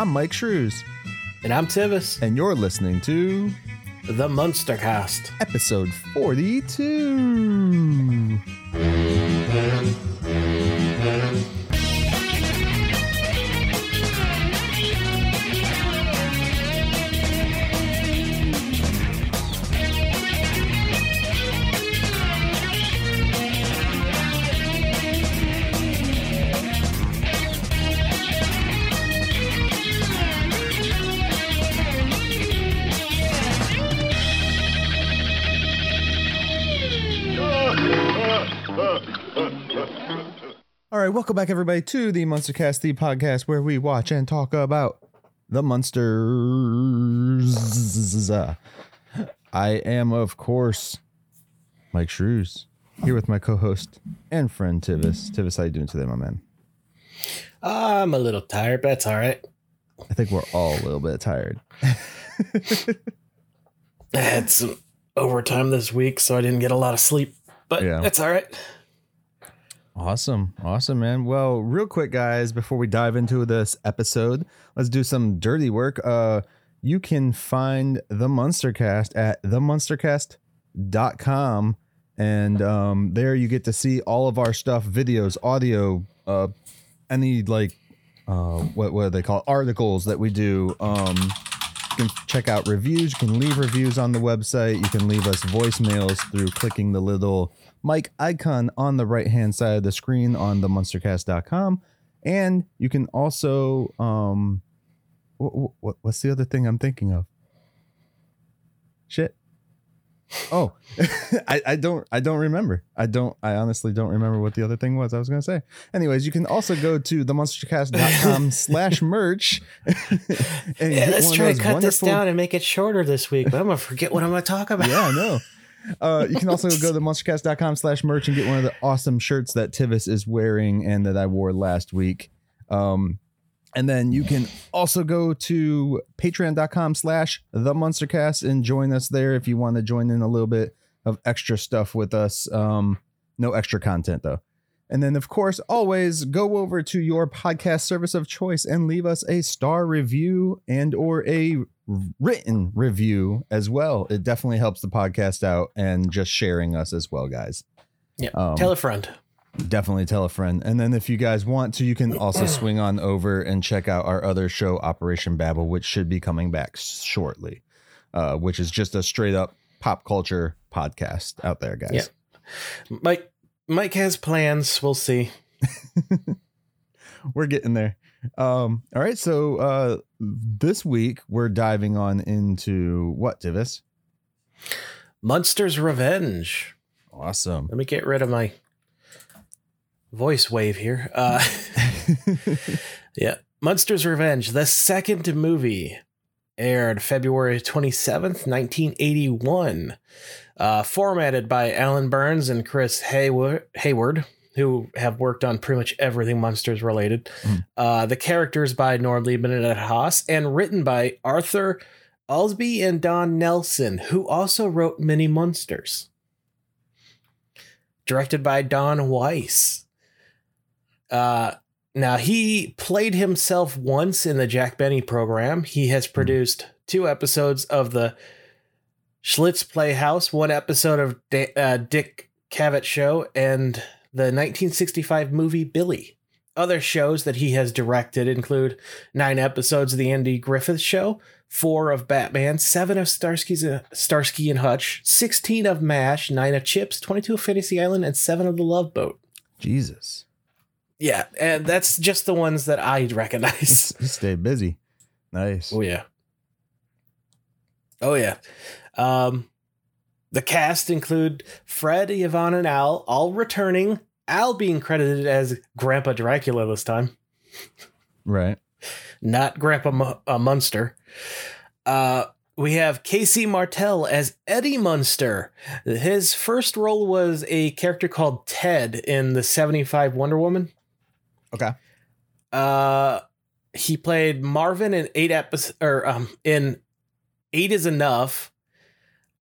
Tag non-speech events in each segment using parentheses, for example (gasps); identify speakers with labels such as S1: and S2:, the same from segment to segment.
S1: I'm Myke Shrews,
S2: And I'm Tivis,
S1: and you're listening to
S2: the Munstercast.
S1: episode 42. Right, welcome back, everybody, to the Munstercast, the podcast where we watch and talk about the munsters. I am, of course, Myke Shrews, here with my co-host and friend Tivis. Tivis, how you doing today, my man?
S2: I'm a little tired, but that's all right.
S1: I think we're all a little bit tired. (laughs)
S2: I had some overtime this week, so I didn't get a lot of sleep, but
S1: Yeah.
S2: that's all right.
S1: Awesome. Awesome, man. Well, real quick, guys, before we dive into this episode, let's do some dirty work. Uh, you can find the Munstercast at themunstercast.com. And um, there you get to see all of our stuff, videos, audio, uh, any like uh, what what do they call it? articles that we do. Um, you can check out reviews. You can leave reviews on the website. You can leave us voicemails through clicking the little mic icon on the right hand side of the screen on the munstercast.com. And you can also, um, what, what, what's the other thing I'm thinking of? Shit. Oh, (laughs) I, I don't I don't remember. I don't I honestly don't remember what the other thing was I was gonna say. Anyways, you can also go to themunstercast.com (laughs) slash merch. (laughs) and
S2: Yeah, let's try to cut this down and make it shorter this week, but I'm going to forget what I'm going to talk about.
S1: yeah, I know. Uh, you can also go to (laughs) munstercast.com slash merch and get one of the awesome shirts that Tivis is wearing and that I wore last week. Um, and then you can also go to patreon.com slash the munstercast and join us there if you want to join in a little bit of extra stuff with us. Um, no extra content though. And then, of course, always go over to your podcast service of choice and leave us a star review and or a written review as well. It definitely helps the podcast out and just sharing us as well, guys.
S2: Yeah.
S1: Um,
S2: Tell a friend.
S1: definitely tell a friend. And then if you guys want to, you can also (clears throat) swing on over and check out our other show, Operation Babel, which should be coming back shortly, uh, which is just a straight up pop culture podcast out there, guys.
S2: Yeah. Myke Myke has plans. We'll see. (laughs)
S1: we're getting there. Um, all right, so uh this week we're diving on into what, Tivis?
S2: Munsters Revenge.
S1: Awesome.
S2: Let me get rid of my voice wave here. Uh, (laughs) yeah. Munsters Revenge, the second movie, aired February 27th, 1981. Uh, formatted by Alan Burns and Chris Hayward, Hayward who have worked on pretty much everything Munsters related.
S1: Mhm.
S2: Uh, the characters by Norm Liebmann and Ed Haas, and written by Arthur Alsberg and Don Nelson, who also wrote Mini Munsters directed by Don Weis. Uh, now he played himself once in the Jack Benny program. He has produced two episodes of the Schlitz Playhouse, one episode of Da- uh, Dick Cavett Show, and the 1965 movie Billy. Other shows that he has directed include nine episodes of the Andy Griffith Show, four of Batman, seven of Starsky's uh, Starsky and Hutch, sixteen of Mash, nine of Chips, twenty-two of Fantasy Island, and seven of The Love Boat.
S1: Jesus.
S2: Yeah, and that's just the ones that I recognize. (laughs)
S1: He stayed busy. Nice.
S2: oh yeah. Oh yeah. Um, the cast include Fred, Yvonne, and Al, all returning. Al being credited as Grandpa Dracula this time.
S1: Right.
S2: not Grandpa Mu- uh, Munster. Uh, we have K. C. Martel as Eddie Munster. His first role was a character called Ted in the 75 Wonder Woman.
S1: Okay.
S2: Uh, he played Marvin in eight episodes, or um, in Eight is Enough,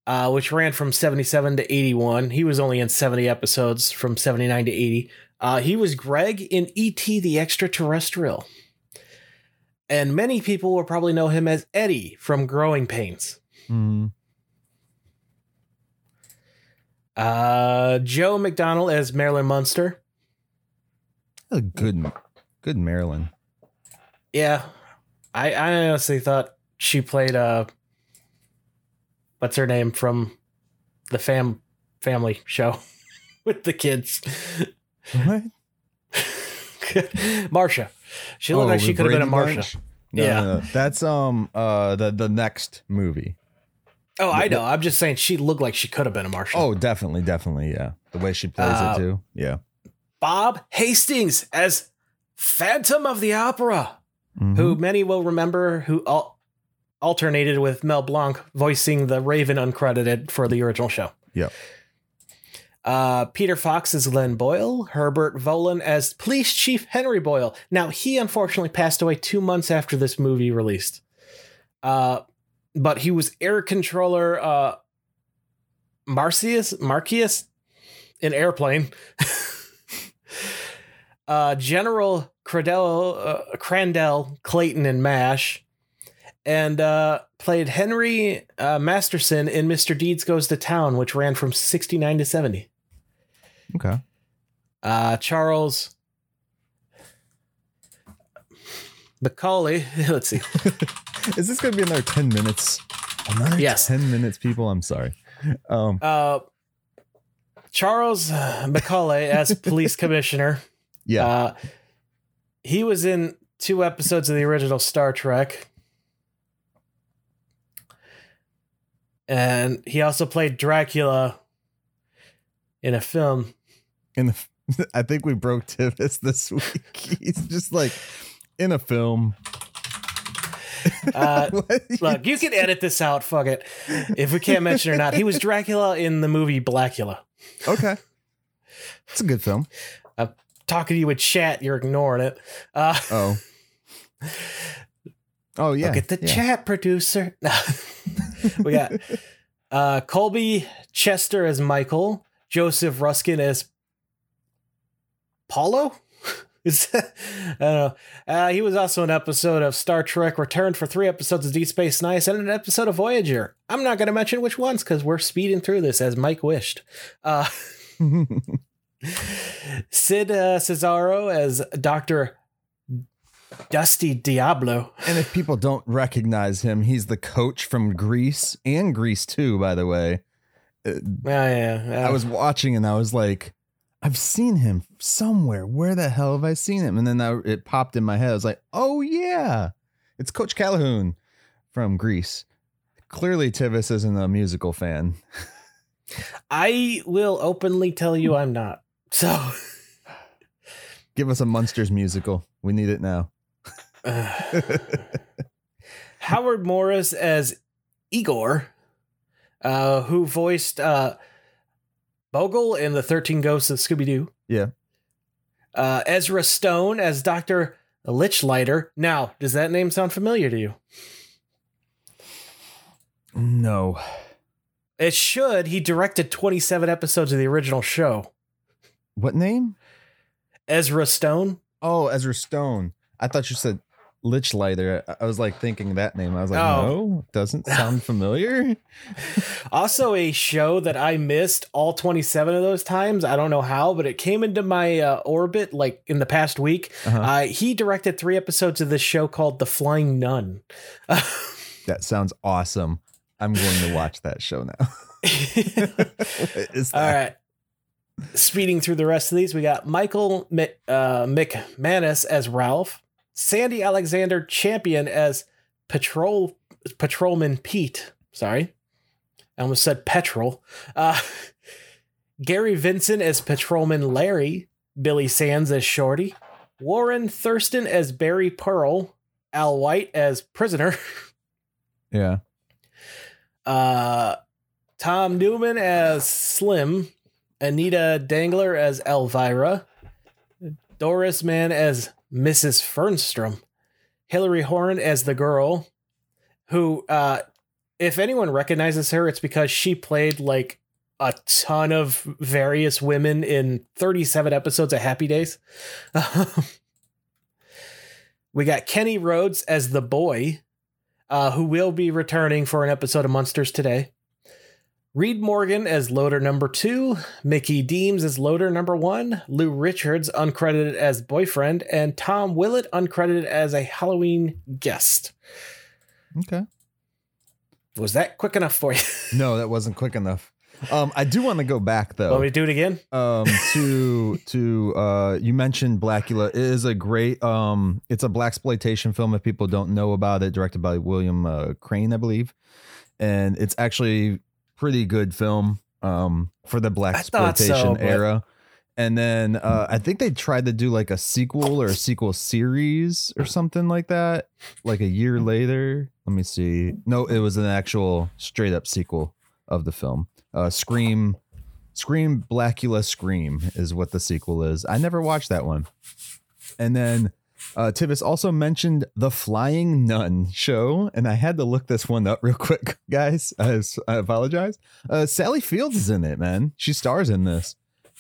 S2: uh, which ran from 77 to 81. He was only in 70 episodes from 79 to 80. Uh, he was Greg in E.T. the Extraterrestrial. and many people will probably know him as Eddie from Growing Pains.
S1: Mm.
S2: Uh, Jo McDonnell as Marilyn Munster.
S1: A good, good Marilyn.
S2: Yeah, I, I honestly thought she played uh, what's her name from the fam family show (laughs) with the kids.
S1: What? (laughs)
S2: Marsha. She looked like
S1: Oh,
S2: she could have been a Marsha.
S1: No,
S2: Yeah.
S1: no, no. that's um uh the the next movie.
S2: Oh, I know. I'm just saying she looked like she could have been a Marsha.
S1: Oh, definitely, definitely, yeah. The way she plays
S2: Uh,
S1: it too, yeah.
S2: Bob Hastings as Phantom of the Opera,
S1: Mhm.
S2: who many will remember, who al- alternated with Mel Blanc voicing the Raven uncredited for the original show.
S1: Yep.
S2: Uh, Peter Fox as Len Boyle, Herbert Voland as Police Chief Henry Boyle. Now, he unfortunately passed away two months after this movie released. Uh, but he was Air Controller uh, Marcius, Marcius an Airplane. (laughs) uh, General Cradell, uh, Crandell Clayton and MASH. And uh, played Henry uh, Masterson in Mr. Deeds Goes to Town, which ran from 69 to 70.
S1: Okay.
S2: Uh, Charles Macaulay. (laughs) Let's see. (laughs)
S1: Is this gonna be another ten minutes? Another
S2: Yes.
S1: ten minutes, people. I'm sorry. Um,
S2: Uh, Charles uh, Macaulay as police (laughs) commissioner.
S1: yeah.
S2: Uh, he was in two episodes of the original Star Trek. And he also played Dracula in a film.
S1: in the, (laughs) I think we broke Tivis this week. (laughs) He's just like in a film.
S2: Uh, (laughs) look, you can edit this out. Fuck it. If we can't mention it or not, he was Dracula in the movie Blacula.
S1: okay. It's a good film.
S2: I'm Talking to you with chat, you're ignoring it. Uh,
S1: Oh. Oh yeah.
S2: Look at the
S1: yeah.
S2: chat producer. (laughs) we got uh, Colby Chester as Michael, Joseph Ruskin as Paulo. (laughs) Is that, I don't know. Uh, he was also an episode of Star Trek Returned for three episodes of Deep Space Nine and an episode of Voyager. I'm not going to mention which ones because we're speeding through this as Myke wished. Uh, (laughs) Sid uh, Caesar as Doctor Dusty Diablo.
S1: and if people don't recognize him, he's the coach from Grease and Grease too. By the way, Uh,
S2: Yeah, yeah. yeah.
S1: I was watching and I was like, I've seen him somewhere. Where the hell have I seen him? And then I, it popped in my head. I was like, oh yeah, it's Coach Calhoun from Grease. Clearly, Tivis isn't a musical fan.
S2: I will openly tell you I'm not. So,
S1: Give us a Munsters musical. We need it now.
S2: Uh, (sighs) Howard Morris as Igor, uh, who voiced uh, Bogle in The 13 Ghosts of Scooby Doo.
S1: Yeah.
S2: Uh, Ezra Stone as Dr. Lichlighter. Now, does that name sound familiar to you?
S1: No.
S2: It should. He directed 27 episodes of the original show.
S1: What name?
S2: Ezra Stone.
S1: Oh, Ezra Stone. I thought you said Lichlighter. I- was like thinking that name. I was like,
S2: Oh.
S1: no, doesn't sound (laughs) familiar.
S2: Also, a show that I missed all 27 of those times. I don't know how, but it came into my uh, orbit like in the past week.
S1: Uh-huh.
S2: Uh, he directed three episodes of this show called The Flying Nun. (laughs)
S1: that sounds awesome. I'm going to watch that show now. (laughs) that?
S2: right. Speeding through the rest of these, we got Michael Mc, uh, McManus as Ralph, Sandy Alexander Champion as Patrol Patrolman Pete. Sorry, I almost said petrol. Uh, (laughs) Gary Vincent as Patrolman Larry, Billy Sands as Shorty, Warren Thurston as Barry Pearl, Al White as Prisoner, (laughs)
S1: Yeah.
S2: uh, Tom Newman as Slim, Anita Dangler as Elvira, Doris Mann as Mrs. Fernstrom, Hillary Horn as the girl, who, uh, if anyone recognizes her, it's because she played like a ton of various women in 37 episodes of Happy Days. (laughs) We got Kenny Rhodes as the boy, uh, who will be returning for an episode of Munsters today. Reed Morgan as loader number two, Mickey Deems as loader number one, Lou Richards uncredited as boyfriend, and Tom Willett uncredited as a Halloween guest.
S1: Okay.
S2: Was that quick enough for you? (laughs)
S1: No, that wasn't quick enough. Um, I do want to go back though.
S2: Let me do it again?
S1: um to (laughs) to uh you mentioned blacula it is a great um it's a black exploitation film if people don't know about it directed by william uh, crain i believe and it's actually pretty good film um for the black
S2: thought so,
S1: exploitation era. And then uh i think they tried to do like a sequel or a sequel series or something like that like a year later. Let me see. No it was an actual straight up sequel of the film. Uh scream Scream Blacula Scream is what the sequel is. I never watched that one. And then uh, Tivis also mentioned the Flying Nun show, and I had to look this one up real (laughs) quick, guys. i apologize. Uh, Sally Fields is in it, man. She stars in this.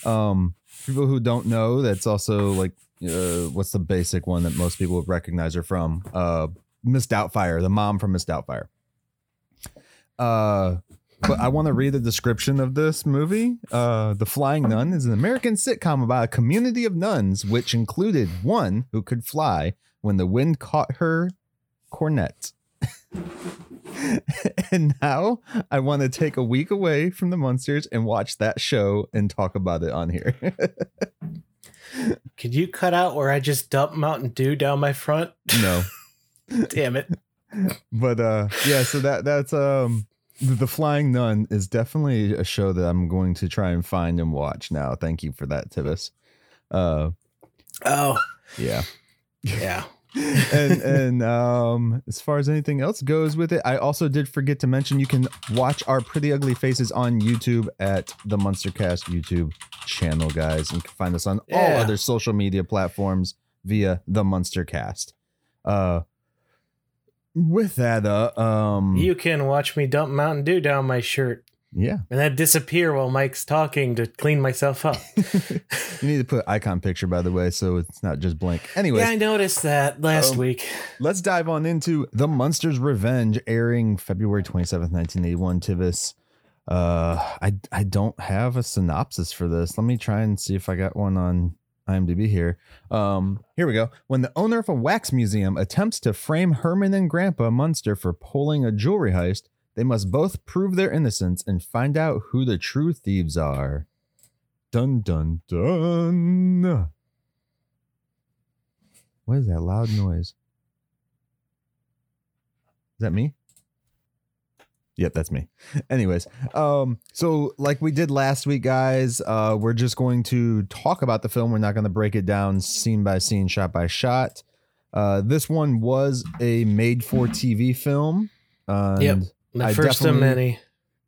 S1: Um, people who don't know, that's also like, uh, what's the basic one that most people would recognize her from? Uh, Miss Doubtfire, the mom from Miss Doubtfire. Uh, but I want to read the description of this movie. Uh, the Flying Nun is an American sitcom about a community of nuns, which included one who could fly when the wind caught her cornette. (laughs) and now I want to take a week away from the munsters and watch that show and talk about it on here.
S2: Could you cut out where I just dump Mountain Dew down my front?
S1: no. (laughs)
S2: Damn it.
S1: but uh yeah so that that's um the flying nun is definitely a show that i'm going to try and find and watch now. Thank you for that Tibbs. uh
S2: Oh,
S1: yeah.
S2: Yeah. (laughs)
S1: and and um as far as anything else goes with it i also did forget to mention you can watch our pretty ugly faces on youtube at the munstercast youtube channel guys. And you can find us on all other social media platforms via the munstercast. Uh with that uh um
S2: You can watch me dump Mountain Dew down my shirt.
S1: Yeah.
S2: And then disappear while Myke's talking to clean myself up. (laughs)
S1: you need to put icon picture by the way so it's not just blank. Anyway
S2: yeah, I noticed that last
S1: Um,
S2: week.
S1: let's dive on into the munsters revenge airing february 27th 1981 tivis. Uh i i don't have a synopsis for this. Let me try and see if i got one on imdb here. Um here we go. When the owner of a wax museum attempts to frame herman and grandpa munster for pulling a jewelry heist they must both prove their innocence and find out who the true thieves are. Dun dun dun. What is that loud noise? Is that me? Yep, that's me. (laughs) Anyways, um, so like we did last week, guys, uh, we're just going to talk about the film. We're not going to break it down scene by scene, shot by shot. Uh, this one was a made-for-TV film. And
S2: Yep. The
S1: I
S2: first of many.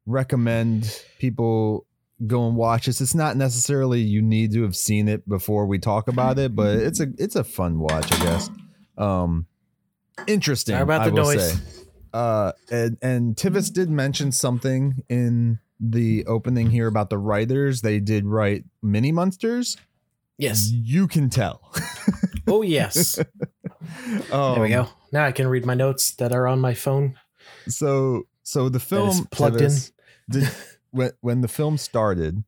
S1: recommend people go and watch this. It's not necessarily you need to have seen it before we talk about it, but it's a it's a fun watch, I guess. Um, interesting.
S2: Sorry about
S1: I
S2: the
S1: will
S2: noise.
S1: say. Uh, and and Tivis did mention something in the opening here about the writers. They did write Mini Munsters.
S2: Yes.
S1: You can tell.
S2: Oh, yes.
S1: um, (laughs)
S2: there we go. Now I can read my notes that are on my phone.
S1: So so the film
S2: plugged
S1: Tivis,
S2: in.
S1: did (laughs) when when the film started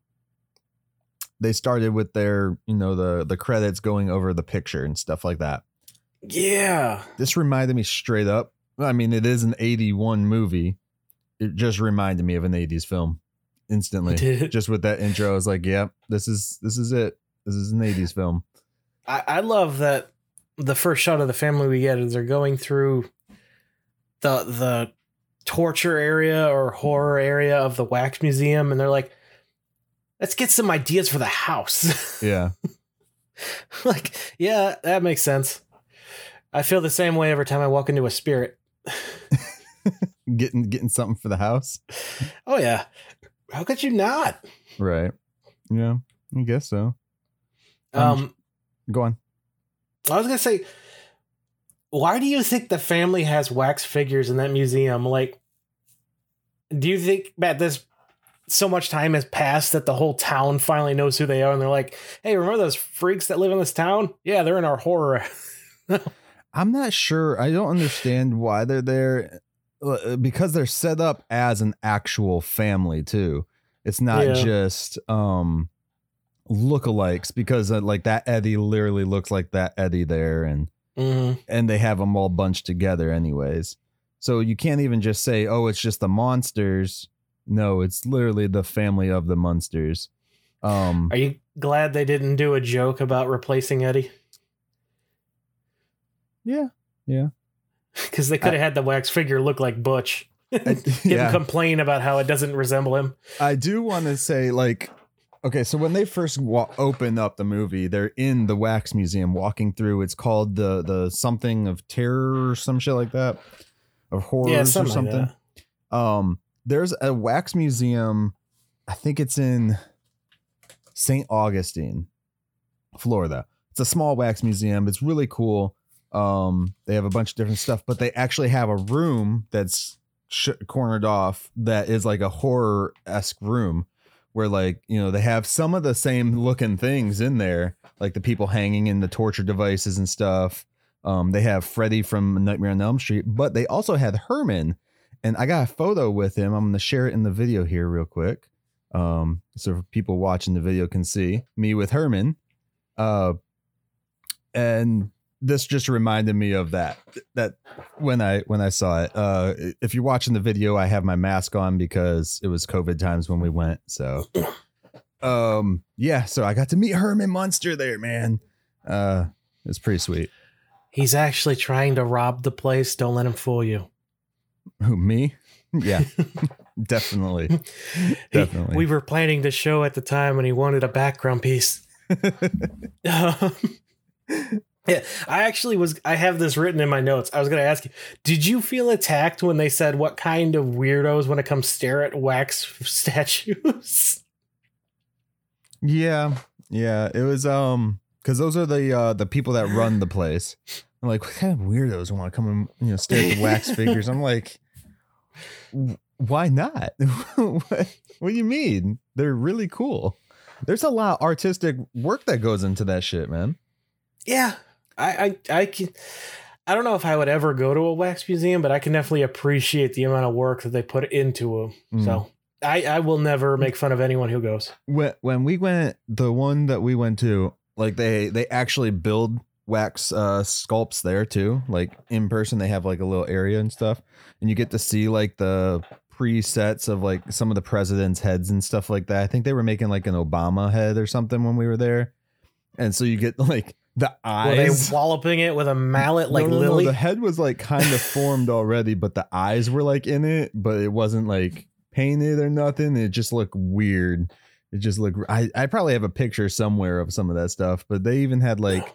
S1: they started with their you know the the credits going over the picture and stuff like that
S2: Yeah.
S1: this reminded me straight up i mean it is an 81 movie. It just reminded me of an 80s film instantly. Just with that intro i was like yep this is this is it. This is an 80s film.
S2: I, I love that the first shot of the family we get is they're going through the the torture area or horror area of the wax museum and they're like let's get some ideas for the house. (laughs)
S1: Yeah.
S2: Like yeah that makes sense. I feel the same way every time i walk into a spirit (laughs)
S1: getting getting something for the house?
S2: Oh yeah. How could you not?
S1: Right. Yeah i guess so. Um,
S2: um
S1: go on.
S2: I was gonna say why do you think the family has wax figures in that museum? Like do you think Matt this so much time has passed that the whole town finally knows who they are and they're like hey remember those freaks that live in this town? Yeah they're in our horror (laughs)
S1: I'm not sure. I don't understand why they're there uh, because they're set up as an actual family too. It's not
S2: Yeah.
S1: just um lookalikes because uh, like that Eddie literally looks like that Eddie there and
S2: Mhm.
S1: and they have them all bunched together anyways. So you can't even just say, "Oh, it's just the munsters." No, it's literally the family of the munsters. Um
S2: Are you glad they didn't do a joke about replacing Eddie?
S1: Yeah. Yeah.
S2: Because they could have had the wax figure look like Butch.
S1: I- (laughs)
S2: Him
S1: yeah.
S2: complain about how it doesn't resemble him.
S1: I do want to say, like, okay, so when they first wa- open up the movie, they're in the wax museum walking through. It's called the the something of terror or some shit like that, of horrors
S2: yeah,
S1: or
S2: something,
S1: something.
S2: like.
S1: Um, there's a wax museum. I think it's in St. Augustine, Florida. It's a small wax museum. It's really cool. Um, they have a bunch of different stuff, but they actually have a room that's sh- cornered off that is like a horror esque room where, like, you know, they have some of the same looking things in there, like the people hanging in the torture devices and stuff. Um, they have Freddy from Nightmare on Elm Street, but they also had Herman, and I got a photo with him. I'm gonna share it in the video here real quick, um, so people watching the video can see me with Herman. Uh, and this just reminded me of that that when I when I saw it. Uh, if you're watching the video, I have my mask on because it was COVID times when we went. So, (coughs) um, yeah. So I got to meet Herman Munster there, man. Uh, it's pretty sweet.
S2: He's actually trying to rob the place. Don't let him fool you.
S1: Who me? (laughs) Yeah, definitely.
S2: He-
S1: Definitely.
S2: we were planning the show at the time and he wanted a background piece. (laughs) (laughs) Um, yeah, I actually was. I have this written in my notes. I was going to ask you, did you feel attacked when they said what kind of weirdos want to come stare at wax (laughs) statues?
S1: Yeah, yeah. It was um because those are the uh the people that run the place. I'm like, what kind of weirdos want to come and you know stare at the wax (laughs) figures? I'm like, why not? (laughs) what, what do you mean? They're really cool. There's a lot of artistic work that goes into that shit, man.
S2: yeah, I, I, I can. I don't know if I would ever go to a wax museum, but I can definitely appreciate the amount of work that they put into them.
S1: Mm.
S2: So I, I will never make fun of anyone who goes.
S1: When when we went, the one that we went to, like they they actually build wax uh sculpts there too. Like in person, they have like a little area and stuff, and you get to see like the presets of like some of the presidents' heads and stuff like that. I think they were making like an Obama head or something when we were there, and so you get (laughs) like the eyes.
S2: Were they
S1: eyes.
S2: walloping it with a mallet like
S1: No, no, no,
S2: Lily?
S1: the head was like kind of formed already, but the eyes were like in it, but it wasn't like painted or nothing. It just looked weird. It just looked. I I probably have a picture somewhere of some of that stuff, but they even had like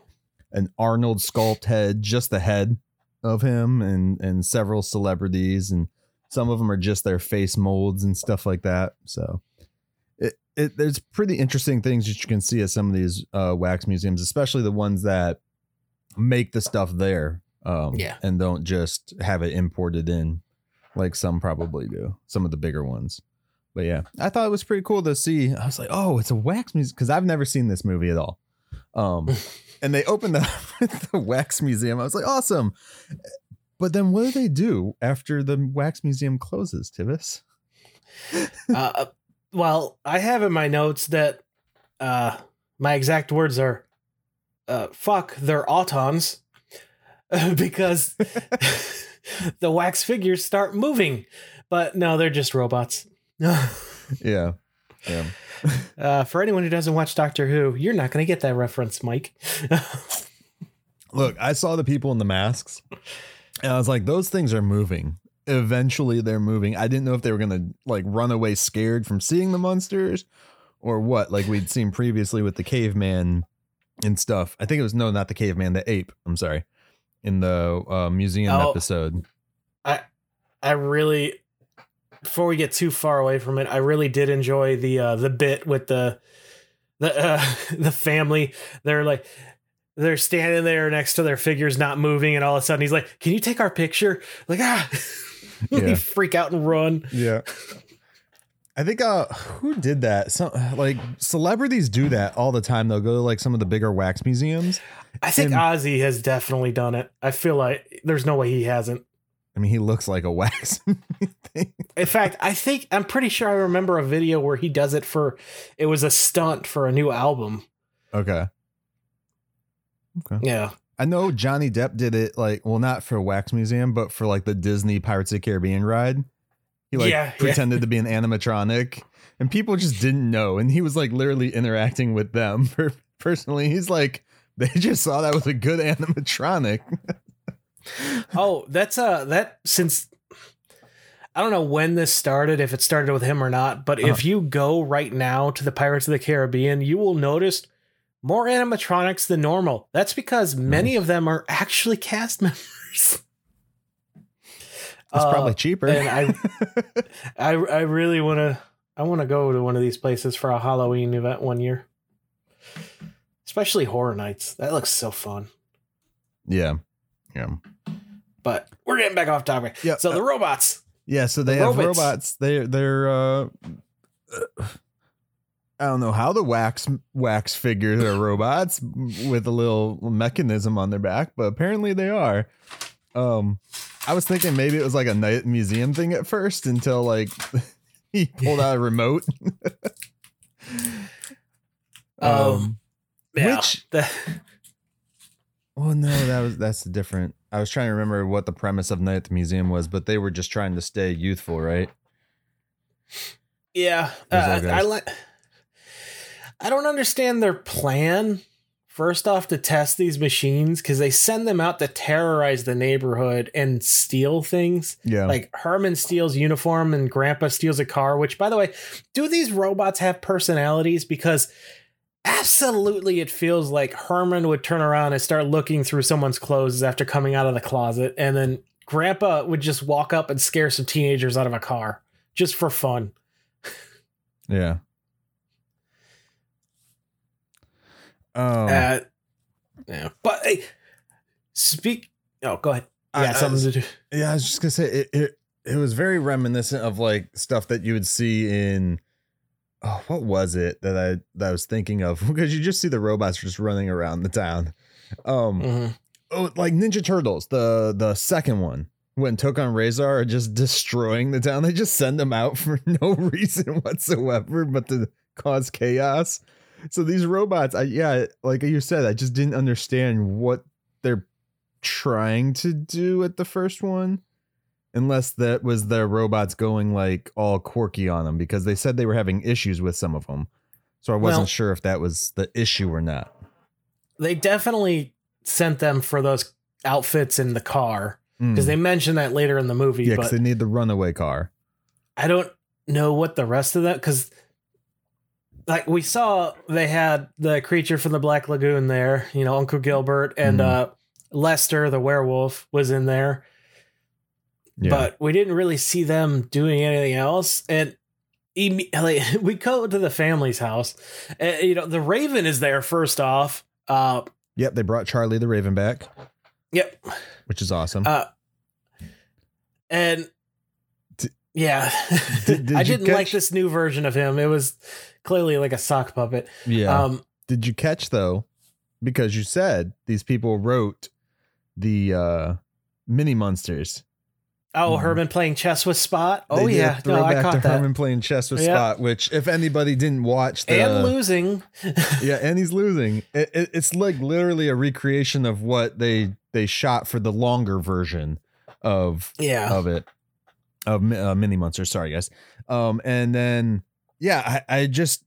S1: an Arnold sculpt head, just the head of him, and and several celebrities, and some of them are just their face molds and stuff like that. So. It, there's pretty interesting things that you can see at some of these uh, wax museums, especially the ones that make the stuff there um,
S2: Yeah.
S1: and don't just have it imported in like some probably do some of the bigger ones. But yeah i thought it was pretty cool to see i was like oh it's a wax museum because i've never seen this movie at all. Um (laughs) and they opened up with the wax museum. I was like awesome. But then what do they do after the wax museum closes tivis
S2: uh, well, I have in my notes that uh, my exact words are uh, fuck, they're autons (laughs) because (laughs) the wax figures start moving. But no, they're just robots. (laughs)
S1: yeah yeah
S2: uh, for anyone who doesn't watch Doctor Who, you're not going to get that reference, Myke.
S1: Look, I saw the people in the masks, and I was like, those things are moving. Eventually, they're moving. I didn't know if they were gonna like run away scared from seeing the munsters, or what. Like we'd seen previously with the caveman and stuff. I think it was no, not the caveman, the ape. I'm sorry, in the uh, museum
S2: Oh.
S1: episode.
S2: I I really, before we get too far away from it, I really did enjoy the uh, the bit with the the uh, (laughs) the family. They're like they're standing there next to their figures not moving, and all of a sudden he's like, "Can you take our picture?" Like ah, (laughs) (laughs)
S1: Yeah.
S2: they freak out and run.
S1: Yeah. I think uh who did that? Some like celebrities do that all the time. They'll go to like some of the bigger wax museums
S2: I think
S1: And-
S2: Ozzy has definitely done it. I feel like there's no way he hasn't.
S1: I mean, he looks like a wax. (laughs) thing.
S2: In fact, I think I'm pretty sure I remember a video where he does it for it was a stunt for a new album.
S1: Okay. okay.
S2: Yeah.
S1: I know Johnny Depp did it like well not for Wax Museum but for like the Disney Pirates of the Caribbean ride. He like
S2: Yeah, yeah.
S1: pretended to be an animatronic and people just didn't know and he was like literally interacting with them (laughs) personally he's like they just saw that was a good animatronic. (laughs)
S2: Oh, that's uh that since I don't know when this started, if it started with him or not, but if you go right now to the Pirates of the Caribbean, you will notice more animatronics than normal. That's because many of them are actually cast (laughs) members.
S1: It's
S2: Uh,
S1: probably cheaper.
S2: and I, (laughs) I, I really want to. I want to go to one of these places for a Halloween event one year, especially Horror Nights. That looks so fun.
S1: yeah. Yeah.
S2: But we're getting back off topic.
S1: Yeah,
S2: So the robots.
S1: Yeah, so they
S2: The
S1: have
S2: robots.
S1: robots. They they're uh I don't know how the wax wax figures are robots with a little mechanism on their back, but apparently they are. Um I was thinking maybe it was like a night museum thing at first until like (laughs) he pulled out a remote. (laughs)
S2: Um, Yeah.
S1: Which- (laughs)
S2: The-
S1: Oh no, that was that's different. I was trying to remember what the premise of Night at the Museum was, but they were just trying to stay youthful, right?
S2: yeah. Uh. I like. I don't understand their plan. First off, to test these machines because they send them out to terrorize the neighborhood and steal things.
S1: Yeah.
S2: Like Herman steals uniform and Grandpa steals a car. Which, by the way, do these robots have personalities? Because absolutely, it feels like Herman would turn around and start looking through someone's clothes after coming out of the closet, and then Grandpa would just walk up and scare some teenagers out of a car just for fun.
S1: yeah. Um,
S2: Uh, yeah, but hey, speak. Oh, go ahead.
S1: I-
S2: Yeah,
S1: I
S2: something
S1: was-
S2: to do.
S1: Yeah, I was just gonna say it, it. It was very reminiscent of like stuff that you would see in. Oh, what was it that I that I was thinking of? (laughs) Because you just see the robots just running around the town. Um,
S2: Mhm.
S1: oh, like Ninja Turtles, the the second one when Tokka and Rahzar are just destroying the town. They just send them out (laughs) for no reason whatsoever, but to cause chaos. So these robots, I yeah, like you said, I just didn't understand what they're trying to do at the first one. Unless that was their robots going like all quirky on them because they said they were having issues with some of them. So I wasn't
S2: Well-
S1: sure if that was the issue or not.
S2: They definitely sent them for those outfits in the car because
S1: Mm.
S2: they mentioned that later in the movie.
S1: yeah, because they need the runaway car.
S2: I don't know what the rest of that because like we saw they had the creature from the Black Lagoon there, you know, Uncle Gilbert and
S1: Mhm.
S2: uh Lester the werewolf was in there,
S1: Yeah.
S2: but we didn't really see them doing anything else. And (laughs) like, we go to the family's house, and you know, the Raven is there first off. Uh,
S1: Yep, they brought Charlie the Raven back,
S2: yep,
S1: which is awesome.
S2: Uh, and yeah,
S1: did- did (laughs)
S2: I didn't like this new version of him. It was clearly like a sock puppet.
S1: yeah.
S2: Um,
S1: Did you catch though? Because you said these people wrote the uh Mini Munsters.
S2: oh,
S1: Mhm.
S2: Herman playing chess with Spot.
S1: They
S2: Oh yeah, no, I caught
S1: to
S2: that.
S1: Herman playing chess with
S2: Yeah.
S1: Spot, which if anybody didn't watch the
S2: and losing. (laughs)
S1: yeah, and he's losing. It, it, it's like literally a recreation of what they they shot for the longer version of
S2: yeah.
S1: of it of uh, Mini Munsters sorry guys um and then yeah I, I just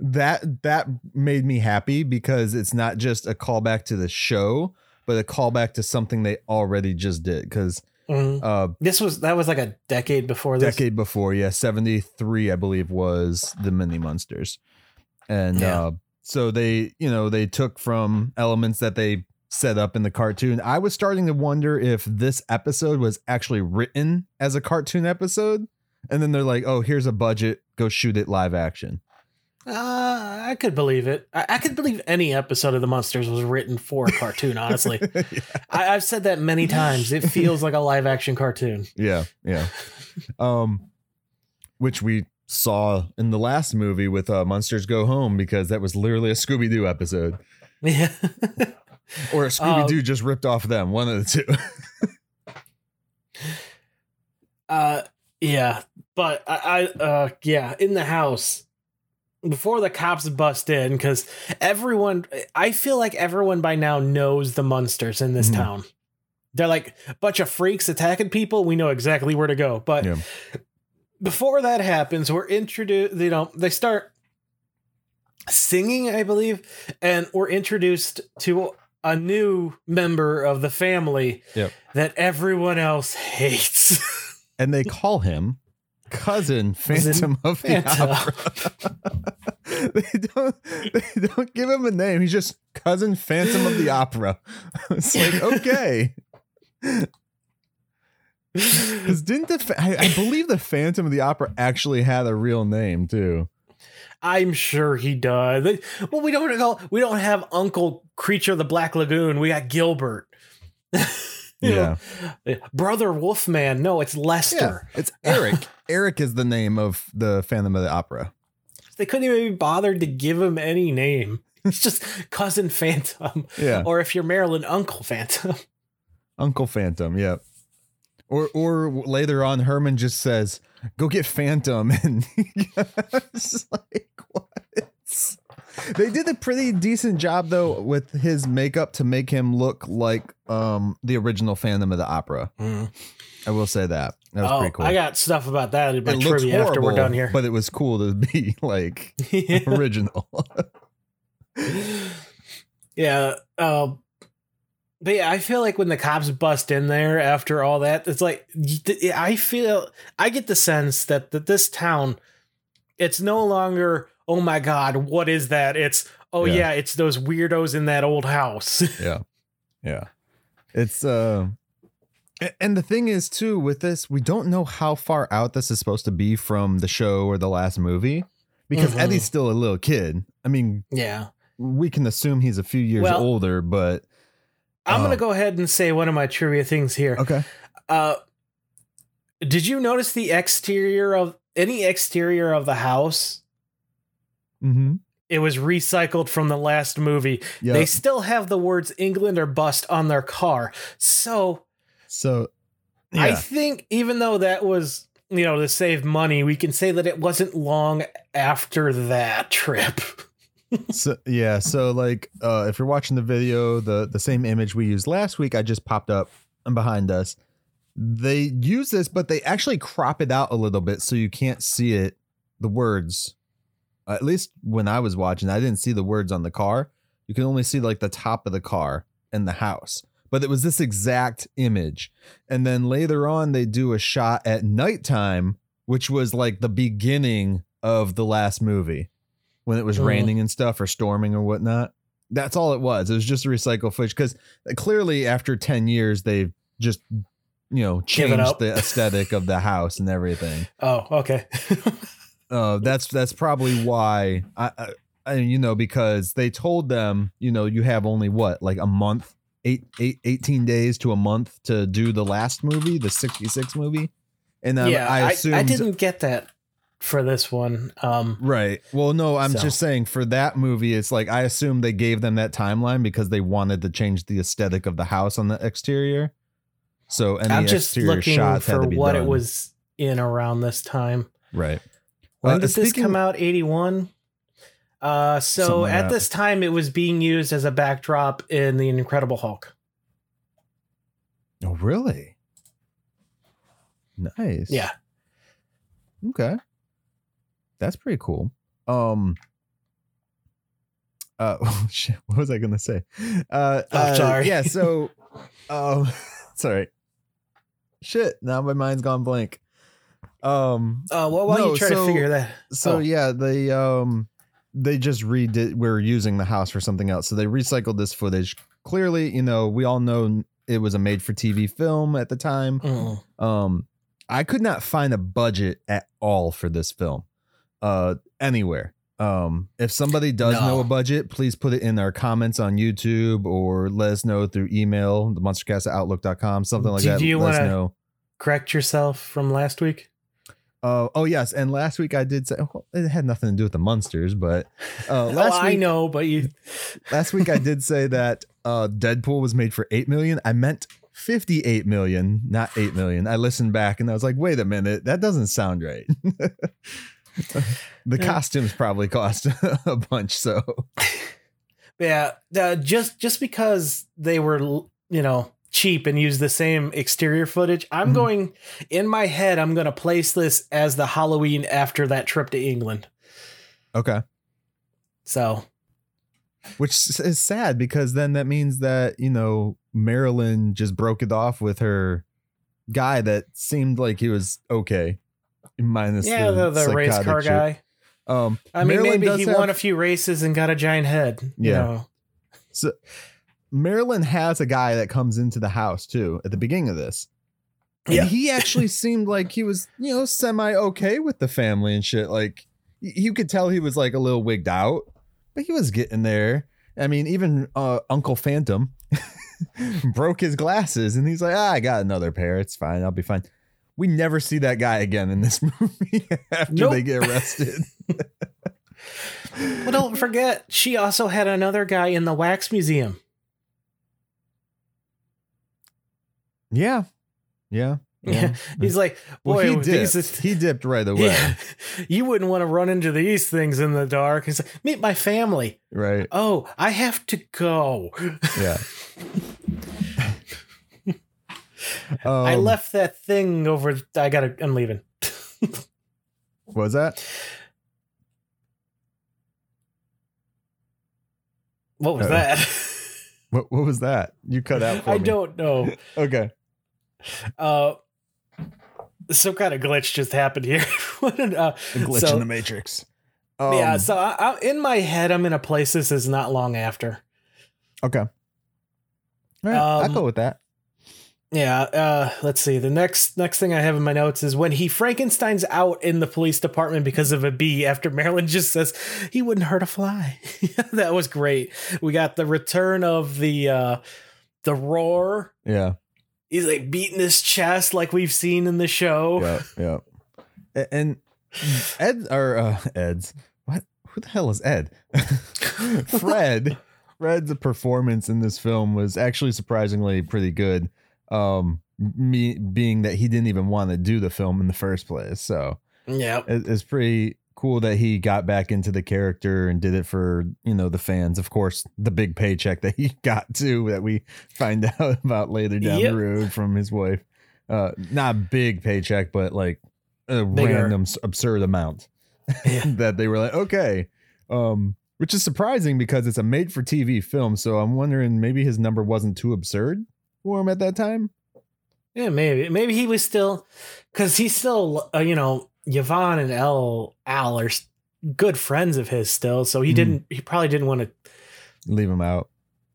S1: that that made me happy because it's not just a callback to the show but a callback to something they already just did because
S2: Mhm.
S1: uh
S2: This was that was like a decade before this.
S1: decade before yeah 73 i believe was the Mini Munsters and
S2: Yeah.
S1: uh so they you know they took from elements that they set up in the cartoon i was starting to wonder if this episode was actually written as a cartoon episode and then they're like oh here's a budget go shoot it live action
S2: Uh, I could believe it. I, I could believe any episode of the Munsters was written for a cartoon. (laughs) Honestly, I, I've said that many times. It feels like a live action cartoon.
S1: yeah yeah um which we saw in the last movie with uh munsters go home because that was literally a scooby-doo episode
S2: Yeah.
S1: or a Scooby Doo just ripped off them. One of the two.
S2: uh, yeah, but I, I, uh, yeah, in the house before the cops bust in, because everyone, I feel like everyone by now knows the munsters in this
S1: Mhm.
S2: town. They're like a bunch of freaks attacking people. We know exactly where to go. But
S1: Yeah.
S2: before that happens, we're introduced, you know, they start singing, I believe, and we're introduced to a new member of the family
S1: Yep.
S2: that everyone else hates. (laughs)
S1: and they call him cousin Phantom of the. Opera. (laughs) they don't they don't give him a name. He's just cousin Phantom of the Opera. (laughs) it's like (laughs) okay. Because didn't the I, I believe the Phantom of the Opera actually had a real name too.
S2: I'm sure he does. Well, we don't go. We don't have Uncle Creature of the Black Lagoon. We got Gilbert. (laughs) You know, eh, brother Wolfman. No, it's
S1: Yeah,
S2: Lester.
S1: it's Eric. (laughs) Eric is the name of the Phantom of the Opera.
S2: They couldn't even be bothered to give him any name. (laughs) It's just cousin Phantom,
S1: Yeah,
S2: or if you're Marilyn, Uncle Phantom.
S1: Uncle Phantom. Yeah. Or or later on, Herman just says, "Go get Phantom," and it's like what? They did a pretty decent job though with his makeup to make him look like um the original Phantom of the Opera. I will say that that was
S2: oh,
S1: pretty cool.
S2: I got stuff about that in my
S1: it
S2: trivia after we're
S1: horrible,
S2: done here.
S1: but it was cool to be (laughs) like (laughs) original. (laughs)
S2: yeah. Um, but yeah, I feel like when the cops bust in there after all that, it's like I feel I get the sense that that this town, it's no longer oh my god, what is that? It's oh
S1: Yeah.
S2: yeah, it's those weirdos in that old house. (laughs)
S1: yeah yeah it's uh and the thing is too with this we don't know how far out this is supposed to be from the show or the last movie because
S2: Mhm.
S1: eddie's still a little kid i mean
S2: yeah,
S1: we can assume he's a few years
S2: Well-
S1: older but
S2: I'm
S1: Oh.
S2: gonna go ahead and say one of my trivia things here.
S1: okay
S2: Uh, did you notice the exterior of any exterior of the house?
S1: Mm-hmm
S2: It was recycled from the last movie.
S1: yeah
S2: They still have the words England or bust on their car. So
S1: so
S2: I think even though that was, you know, to save money, we can say that it wasn't long after that trip. (laughs)
S1: so yeah so like uh if you're watching the video the the same image we used last week i just popped up and behind us they use this but they actually crop it out a little bit so you can't see it the words at least when i was watching i didn't see the words on the car. You can only see like the top of the car and the house. But it was this exact image. And then later on they do a shot at nighttime which was like the beginning of the last movie when it was
S2: Mhm.
S1: raining and stuff or storming or whatnot. That's all it was. It was just a recycle footage because clearly after 10 years they've just you know changed the aesthetic of the house and everything. (laughs)
S2: Oh, okay. (laughs)
S1: uh, that's that's probably why I, I, I you know because they told them you know you have only what like a month eight, eight 18 days to a month to do the last movie the 66 movie and um,
S2: yeah,
S1: I
S2: I,
S1: assumed
S2: I didn't get that for this one. Um,
S1: right well no I'm
S2: So.
S1: just saying for that movie it's like I assume they gave them that timeline because they wanted to change the aesthetic of the house on the exterior so any
S2: I'm just
S1: exterior
S2: looking
S1: shots had
S2: for
S1: to be
S2: what
S1: done.
S2: it was in around this time.
S1: right
S2: When
S1: Uh,
S2: did this come out? 81? Uh, so
S1: like
S2: at
S1: that.
S2: this time, it was being used as a backdrop in The Incredible Hulk.
S1: oh really nice
S2: Yeah.
S1: Okay. That's pretty cool. Um uh (laughs) shit, what was I gonna say? Uh,
S2: Oh,
S1: uh,
S2: sorry.
S1: Yeah, so (laughs) um (laughs) sorry. Shit, now my mind's gone blank. Um
S2: Uh, well, while
S1: No,
S2: you try
S1: so-
S2: to figure that.
S1: so
S2: Oh.
S1: yeah, they um they just redid we're using the house for something else. So they recycled this footage. Clearly, you know, we all know it was a made for TV film at the time.
S2: Mm.
S1: Um, I could not find a budget at all for this film, uh, anywhere. Um, if somebody does
S2: No.
S1: know a budget, please put it in our comments on YouTube or let us know through email, the munstercast at outlook.com, something like
S2: Do
S1: that.
S2: you wanna-
S1: know.
S2: Correct yourself from last week.
S1: Uh, oh yes, and last week I did say well, it had nothing to do with the munsters, but uh, (laughs)
S2: Oh,
S1: last
S2: I
S1: week
S2: know, but you (laughs)
S1: last week I did say that uh, Deadpool was made for eight million. I meant fifty-eight million, not eight million. I listened back and I was like, wait a minute, that doesn't sound right. (laughs) the
S2: Yeah.
S1: costumes probably cost a bunch, so
S2: Yeah, uh, just just because they were, you know, cheap and use the same exterior footage, I'm
S1: Mhm.
S2: going in my head. I'm going to place this as the Halloween after that trip to England.
S1: okay.
S2: So
S1: Which is sad because then that means that you know Marilyn just broke it off with her guy that seemed like he was okay, minus
S2: yeah, the, the race car
S1: shit.
S2: guy.
S1: Um,
S2: I mean,
S1: Marilyn
S2: maybe he
S1: have-
S2: won a few races and got a giant head. you
S1: Yeah.
S2: know.
S1: So Marilyn has a guy that comes into the house too at the beginning of this. And
S2: Yeah.
S1: he actually (laughs) seemed like he was, you know, semi okay with the family and shit. Like you could tell he was like a little wigged out, but he was getting there. I mean, even uh, Uncle Phantom (laughs) broke his glasses and he's like, ah, I got another pair. It's fine. I'll be fine. We never see that guy again in this (laughs) movie after
S2: Nope.
S1: they get arrested.
S2: Well, don't forget, she also had another guy in the wax museum.
S1: Yeah. (laughs) Yeah.
S2: Yeah. He's like, boy,
S1: Well, he dipped.
S2: is-
S1: he dipped right (laughs) away.
S2: yeah, (laughs) you wouldn't want to run into these things in the dark. He's like, meet my family.
S1: Right.
S2: Oh, I have to go.
S1: Yeah.
S2: I
S1: Um,
S2: left that thing over. I gotta. I'm leaving.
S1: What was that?
S2: What was
S1: Uh-oh.
S2: that?
S1: What What was that? You cut out for
S2: I
S1: me.
S2: don't know.
S1: Okay.
S2: Uh, some kind of glitch just happened here. (laughs) What an, uh,
S1: A glitch
S2: So-
S1: in the matrix. Um,
S2: yeah. So I, I, in my head, I'm in a place this is not long after.
S1: Okay. All right, I'll
S2: Um,
S1: go with that.
S2: Yeah, uh, let's see. The next next thing I have in my notes is when he Frankenstein's out in the police department because of a bee after Marilyn just says he wouldn't hurt a fly. (laughs) that was great. We got the return of the uh the roar.
S1: Yeah.
S2: He's like beating his chest like we've seen in the show.
S1: Yeah. Yeah. And Ed or uh, Ed's what? Who the hell is Ed? (laughs) Fred. Fred's performance in this film was actually surprisingly pretty good. Um, me being that he didn't even want to do the film in the first place, so
S2: Yeah.
S1: it- it's pretty cool that he got back into the character and did it for you know the fans of course the big paycheck that he (laughs) got too that we find (laughs) out about later down
S2: Yep.
S1: the road from his wife uh not big paycheck but like a
S2: Bigger.
S1: random absurd amount (laughs)
S2: Yeah.
S1: that they were like okay um which is surprising because it's a made for tv film so i'm wondering maybe his number wasn't too absurd for him at that time
S2: Yeah, maybe. Maybe he was still because he's still, uh, you know, Yvonne and Al Al are good friends of his still. So he
S1: Mhm.
S2: didn't. He probably didn't want to.
S1: leave him out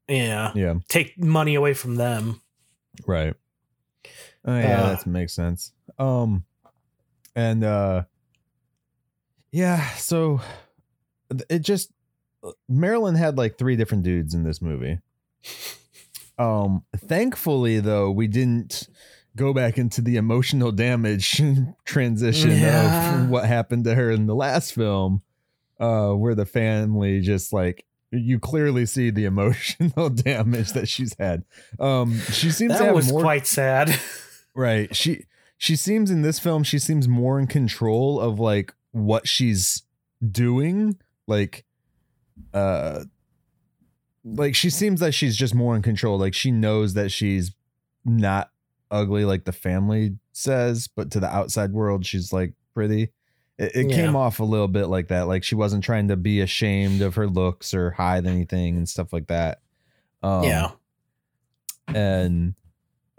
S2: Yeah,
S1: yeah
S2: take money away from them.
S1: Right. Oh yeah,
S2: Uh,
S1: that makes sense. Um and uh yeah, so it just Marilyn had like three different dudes in this movie. (laughs) Um thankfully though, we didn't go back into the emotional damage (laughs) transition
S2: Yeah.
S1: of what happened to her in the last film uh where the family just like you clearly see the (laughs) emotional damage that she's had. Um she seems
S2: That was
S1: more
S2: quite sad. (laughs)
S1: Right. She she seems in this film she seems more in control of like what she's doing. Like uh like she seems like she's just more in control. Like she knows that she's not ugly like the family says, but to the outside world she's like pretty. It, it came off a little bit like that. Like she wasn't trying to be ashamed of her looks or hide anything and stuff like that. Um,
S2: yeah.
S1: and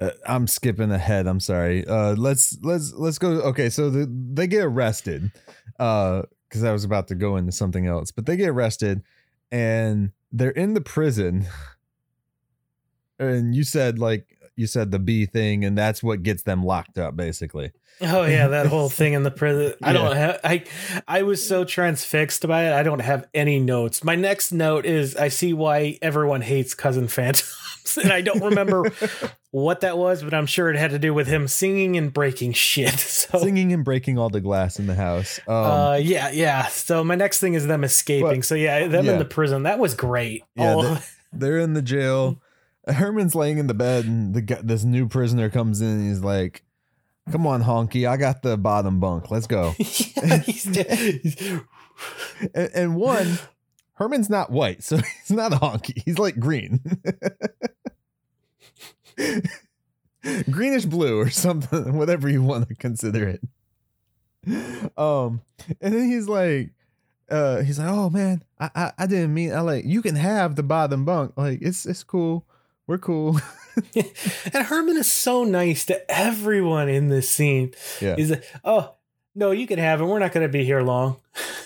S1: uh, I'm skipping ahead. I'm sorry. Uh, let's let's let's go. Okay, so the, they get arrested. Uh, because I was about to go into something else, but they get arrested, and they're in the prison. And you said like you said the B thing, and that's what gets them locked up, basically.
S2: Oh yeah, that whole (laughs) thing in the prison. I
S1: Yeah.
S2: don't have I I was so transfixed by it. I don't have any notes. My next note is I see why everyone hates cousin Phantoms. (laughs) And I don't remember (laughs) what that was, but I'm sure it had to do with him singing and breaking shit. So
S1: Singing and breaking all the glass in the house. Um,
S2: uh yeah, yeah. So my next thing is them escaping.
S1: But-
S2: so yeah, them
S1: yeah.
S2: in the prison. That was great.
S1: Yeah,
S2: All
S1: the- they're in the jail. Herman's laying in the bed, and the this new prisoner comes in. And he's like, "Come on, honky, I got the bottom bunk. Let's go." (laughs)
S2: yeah, he's, he's- (laughs)
S1: and, and one, Herman's not white, so (laughs) he's not a honky. He's like green, greenish blue or something, whatever you want to consider it. Um, and then he's like, uh, he's like, "Oh man, I, I I didn't mean. I like you can have the bottom bunk. Like it's it's cool. We're cool. (laughs)
S2: and Herman is so nice to everyone in this scene.
S1: Yeah.
S2: He's like, oh, no, you can have it. We're not going to be here long.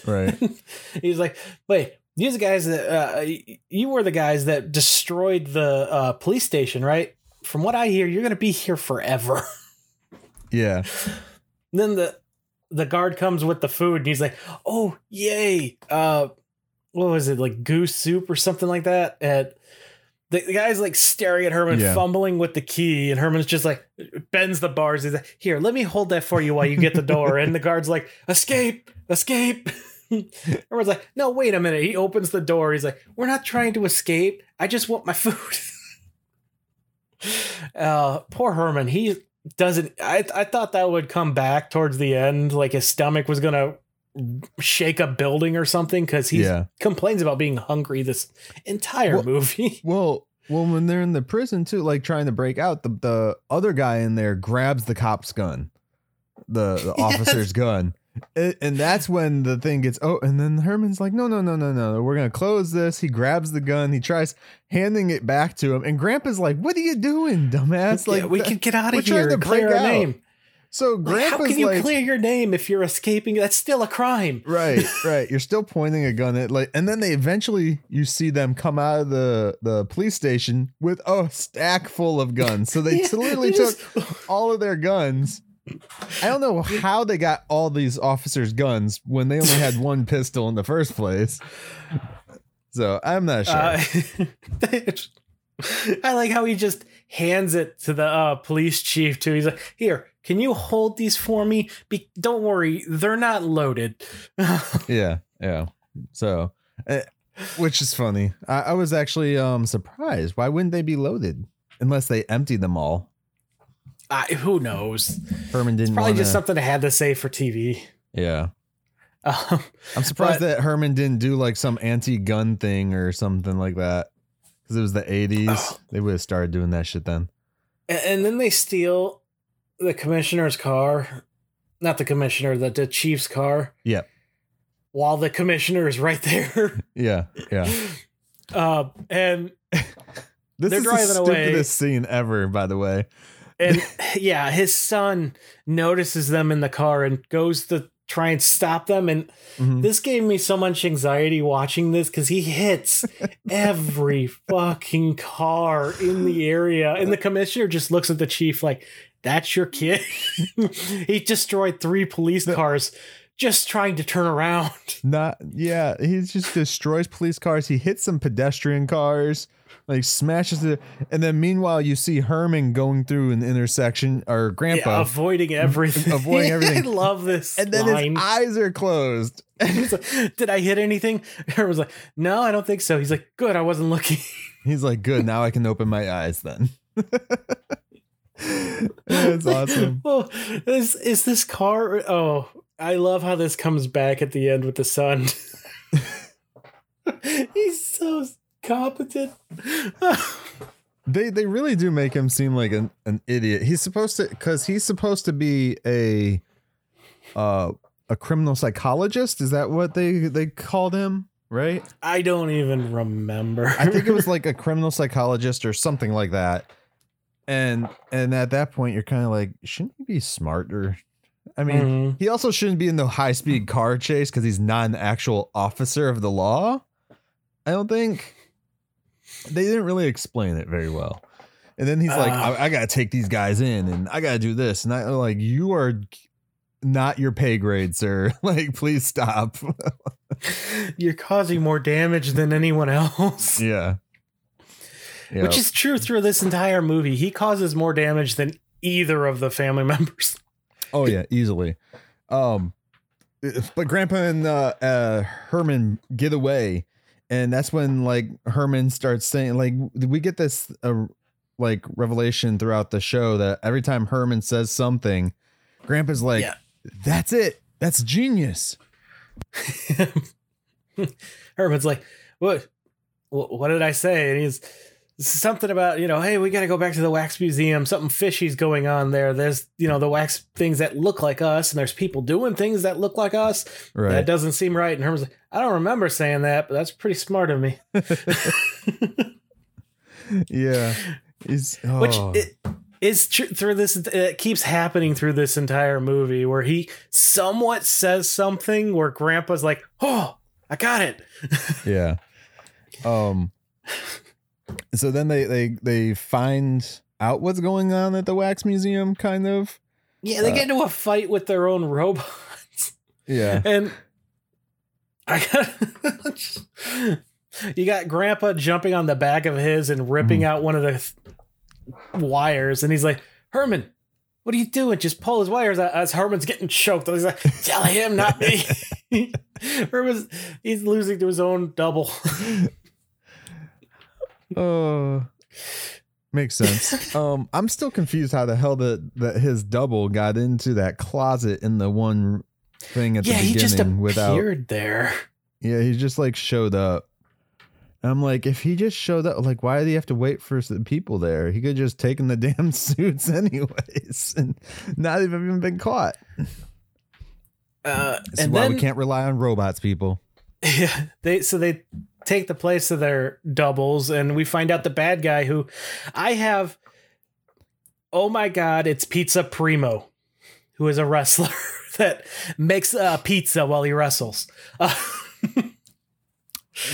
S1: right. (laughs)
S2: He's like, wait, these guys that uh, you were the guys that destroyed the uh, police station, right? From what I hear, you're going to be here forever. (laughs)
S1: Yeah.
S2: then the the guard comes with the food, and he's like, oh, yay! Uh, what was it like goose soup or something like that? And the, the guy's like staring at Herman,
S1: Yeah.
S2: fumbling with the key, and Herman's just like bends the bars. He's like, "Here, let me hold that for you while you get the door." and the guard's like, "Escape! Escape!" (laughs) Herman's like, "No, wait a minute." He opens the door. He's like, "We're not trying to escape. I just want my food." (laughs) uh, poor Herman. He doesn't. I I thought that would come back towards the end, like his stomach was gonna shake a building or something, because he
S1: Yeah.
S2: complains about being hungry this entire
S1: Well-
S2: movie. (laughs)
S1: Well, well, when they're in the prison too, like trying to break out, the the other guy in there grabs the cop's gun, the, the (laughs)
S2: Yes.
S1: officer's gun, and, and that's when the thing gets. Oh, and then Herman's like, no, no, no, no, no, we're gonna close this. He grabs the gun. He tries handing it back to him, and Grandpa's like, "What are you doing, dumbass? Like,
S2: yeah, we can get out of
S1: trying
S2: here
S1: to
S2: and
S1: break
S2: our
S1: out.
S2: name.
S1: So
S2: Like, how can you
S1: like,
S2: clear your name if you're escaping? That's still a crime. (laughs)
S1: Right, (laughs) right. You're still pointing a gun at like, and then they eventually you see them come out of the the police station with a stack full of guns. So they (laughs)
S2: Yeah,
S1: literally
S2: they
S1: took
S2: just-
S1: all of their guns. I don't know how they got all these officers' guns when they only had one pistol in the first place. So I'm not sure.
S2: Uh, I like how he just hands it to the uh, police chief too. He's like, "Here, can you hold these for me? Be- don't worry, they're not loaded." (laughs)
S1: yeah, yeah. So, eh, which is funny. I, I was actually um surprised. Why wouldn't they be loaded unless they emptied them all?
S2: I, who knows?
S1: Herman didn't
S2: Probably
S1: wanna,
S2: just something I had to say for TV.
S1: Yeah. (laughs)
S2: Um,
S1: I'm surprised
S2: But-
S1: that Herman didn't do like some anti-gun thing or something like that. Because it was the 80s.
S2: Oh.
S1: They would have started doing that shit then.
S2: and, and then they steal the commissioner's car, not the commissioner, the, the chief's car.
S1: Yep.
S2: While the commissioner is right there, (laughs)
S1: Yeah, yeah. (laughs)
S2: uh, and (laughs)
S1: This
S2: They're
S1: is
S2: driving
S1: the
S2: away.
S1: stupidest scene ever, by the way.
S2: and yeah, his son notices them in the car and goes to try and stop them. And
S1: Mhm.
S2: this gave me so much anxiety watching this because he hits (laughs) every fucking car in the area. And the commissioner just looks at the chief like, that's your kid. (laughs) he destroyed three police cars just trying to turn around.
S1: Not, yeah, he just destroys police cars. He hits some pedestrian cars, like smashes it. And then meanwhile, you see Herman going through an intersection, or Grandpa.
S2: Yeah, avoiding everything.
S1: Avoiding (laughs) everything.
S2: I love this.
S1: and then
S2: line.
S1: his eyes are closed. (laughs)
S2: He's like, Did I hit anything? (laughs) Aaron was like, No, I don't think so. He's like, Good, I wasn't looking.
S1: He's like, good, now I can open my eyes then. That's awesome.
S2: Well, oh, is is this car? Oh, I love how this comes back at the end with the sun. He's so competent.
S1: They they really do make him seem like an, an idiot. He's supposed to because he's supposed to be a uh a criminal psychologist. Is that what they they called him? Right?
S2: I don't even remember.
S1: I think it was (laughs) like a criminal psychologist or something like that. And and at that point you're kind of like, shouldn't he be smarter? I mean,
S2: Mhm.
S1: he also shouldn't be in the high speed car chase because he's not an actual officer of the law. I don't think they didn't really explain it very well. And then he's like,
S2: Uh.
S1: I, I gotta take these guys in and I gotta do this. And I like, you are not your pay grade, sir. (laughs) like, please stop. (laughs)
S2: You're causing more damage than anyone else.
S1: yeah. (laughs) Yeah.
S2: Which is true through this entire movie. He causes more damage than either of the family members.
S1: oh yeah, easily. Um but Grandpa and uh, uh Herman get away. And that's when like Herman starts saying like we get this uh, like revelation throughout the show that every time Herman says something, Grandpa's like,
S2: Yeah.
S1: "That's it. That's genius." (laughs)
S2: Herman's like, "What? What what did I say?" And he's something about you know, hey, we got to go back to the wax museum. Something fishy's going on there. There's you know the wax things that look like us, and there's people doing things that look like us.
S1: Right.
S2: That doesn't seem right. And Herman's like, I don't remember saying that, but that's pretty smart of me. (laughs)
S1: yeah.
S2: Which
S1: oh.
S2: it is tr- through this. It keeps happening through this entire movie where he somewhat says something where Grandpa's like, "Oh, I got it."
S1: yeah. Um (laughs) so then they they they find out what's going on at the wax museum kind of.
S2: Yeah, they
S1: Uh,
S2: get into a fight with their own robots.
S1: Yeah. (laughs)
S2: And I got (laughs) you got Grandpa jumping on the back of his and ripping out one of the th- wires, and he's like, Herman, what are you doing? Just pull his wires out as Herman's getting choked. He's like, tell him, not me. (laughs) Herman's he's losing to his own double.
S1: Oh, makes sense. (laughs) um, I'm still confused how the hell that that his double got into that closet in the one thing at
S2: yeah,
S1: the
S2: he just
S1: beginning without.
S2: appeared there.
S1: Yeah, he just like showed up. And I'm like, if he just showed up, like, why did he have to wait for the people there? He could just taken the (laughs) damn suits anyways, and not even been caught.
S2: Uh,
S1: This is
S2: and
S1: why
S2: then
S1: we can't rely on robots, people. (laughs)
S2: Yeah, they so they take the place of their doubles, and we find out the bad guy who I have. Oh my god, it's Pizza Primo, who is a wrestler (laughs) that makes uh, pizza while he wrestles. Uh, (laughs)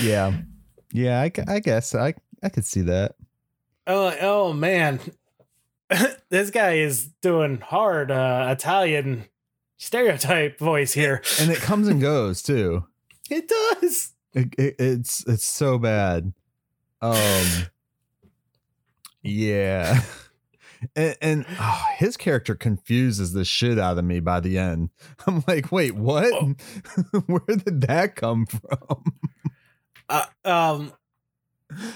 S1: Yeah, yeah, I, I guess I I could see that.
S2: oh, oh man, (laughs) this guy is doing hard uh, Italian stereotype voice here.
S1: And it comes and goes too.
S2: It does.
S1: It, it, it's it's so bad. Um, yeah, (laughs) and, and oh, his character confuses the shit out of me by the end. (laughs) I'm like, wait, what? (laughs) Where did that come from?
S2: uh, um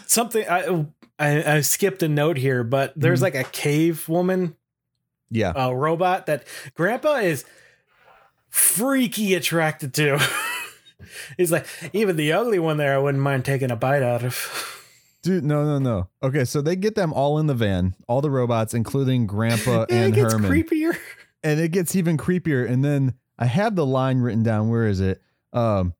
S2: something I, I I skipped a note here, but there's
S1: Mhm.
S2: like a cave woman
S1: Yeah,
S2: a robot that Grandpa is freaky attracted to. He's like, even the ugly one there, I wouldn't mind taking a bite out of.
S1: dude, no, no, no. Okay, so they get them all in the van, all the robots, including Grandpa (laughs)
S2: Yeah,
S1: and
S2: it gets
S1: Herman.
S2: creepier.
S1: and it gets even creepier. And then I have the line written down. Where is it? Um,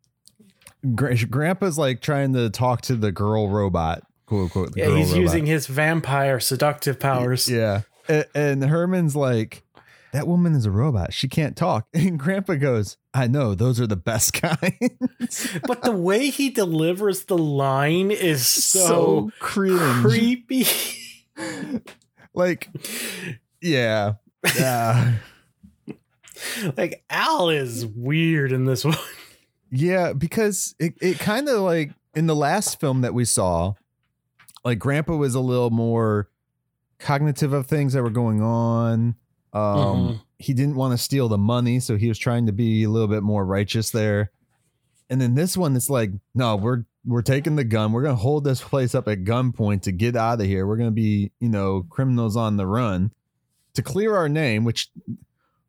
S1: Gra- Grandpa's like trying to talk to the girl robot, quote unquote.
S2: Yeah, he's
S1: robot.
S2: using his vampire seductive powers.
S1: Yeah, and, and Herman's like, that woman is a robot. She can't talk. (laughs) And Grandpa goes, I know. Those are the best (laughs) kinds.
S2: But the way he delivers the line is so,
S1: so
S2: creepy. (laughs)
S1: Like, yeah. Yeah.
S2: like Al is weird in this one.
S1: Yeah, because it, it kind of like in the last film that we saw, like Grandpa was a little more cognitive of things that were going on. Um,
S2: Mhm.
S1: He didn't want to steal the money, so he was trying to be a little bit more righteous there. And then this one, it's like, no, we're we're taking the gun. We're gonna hold this place up at gunpoint to get out of here. We're gonna be, you know, criminals on the run to clear our name, which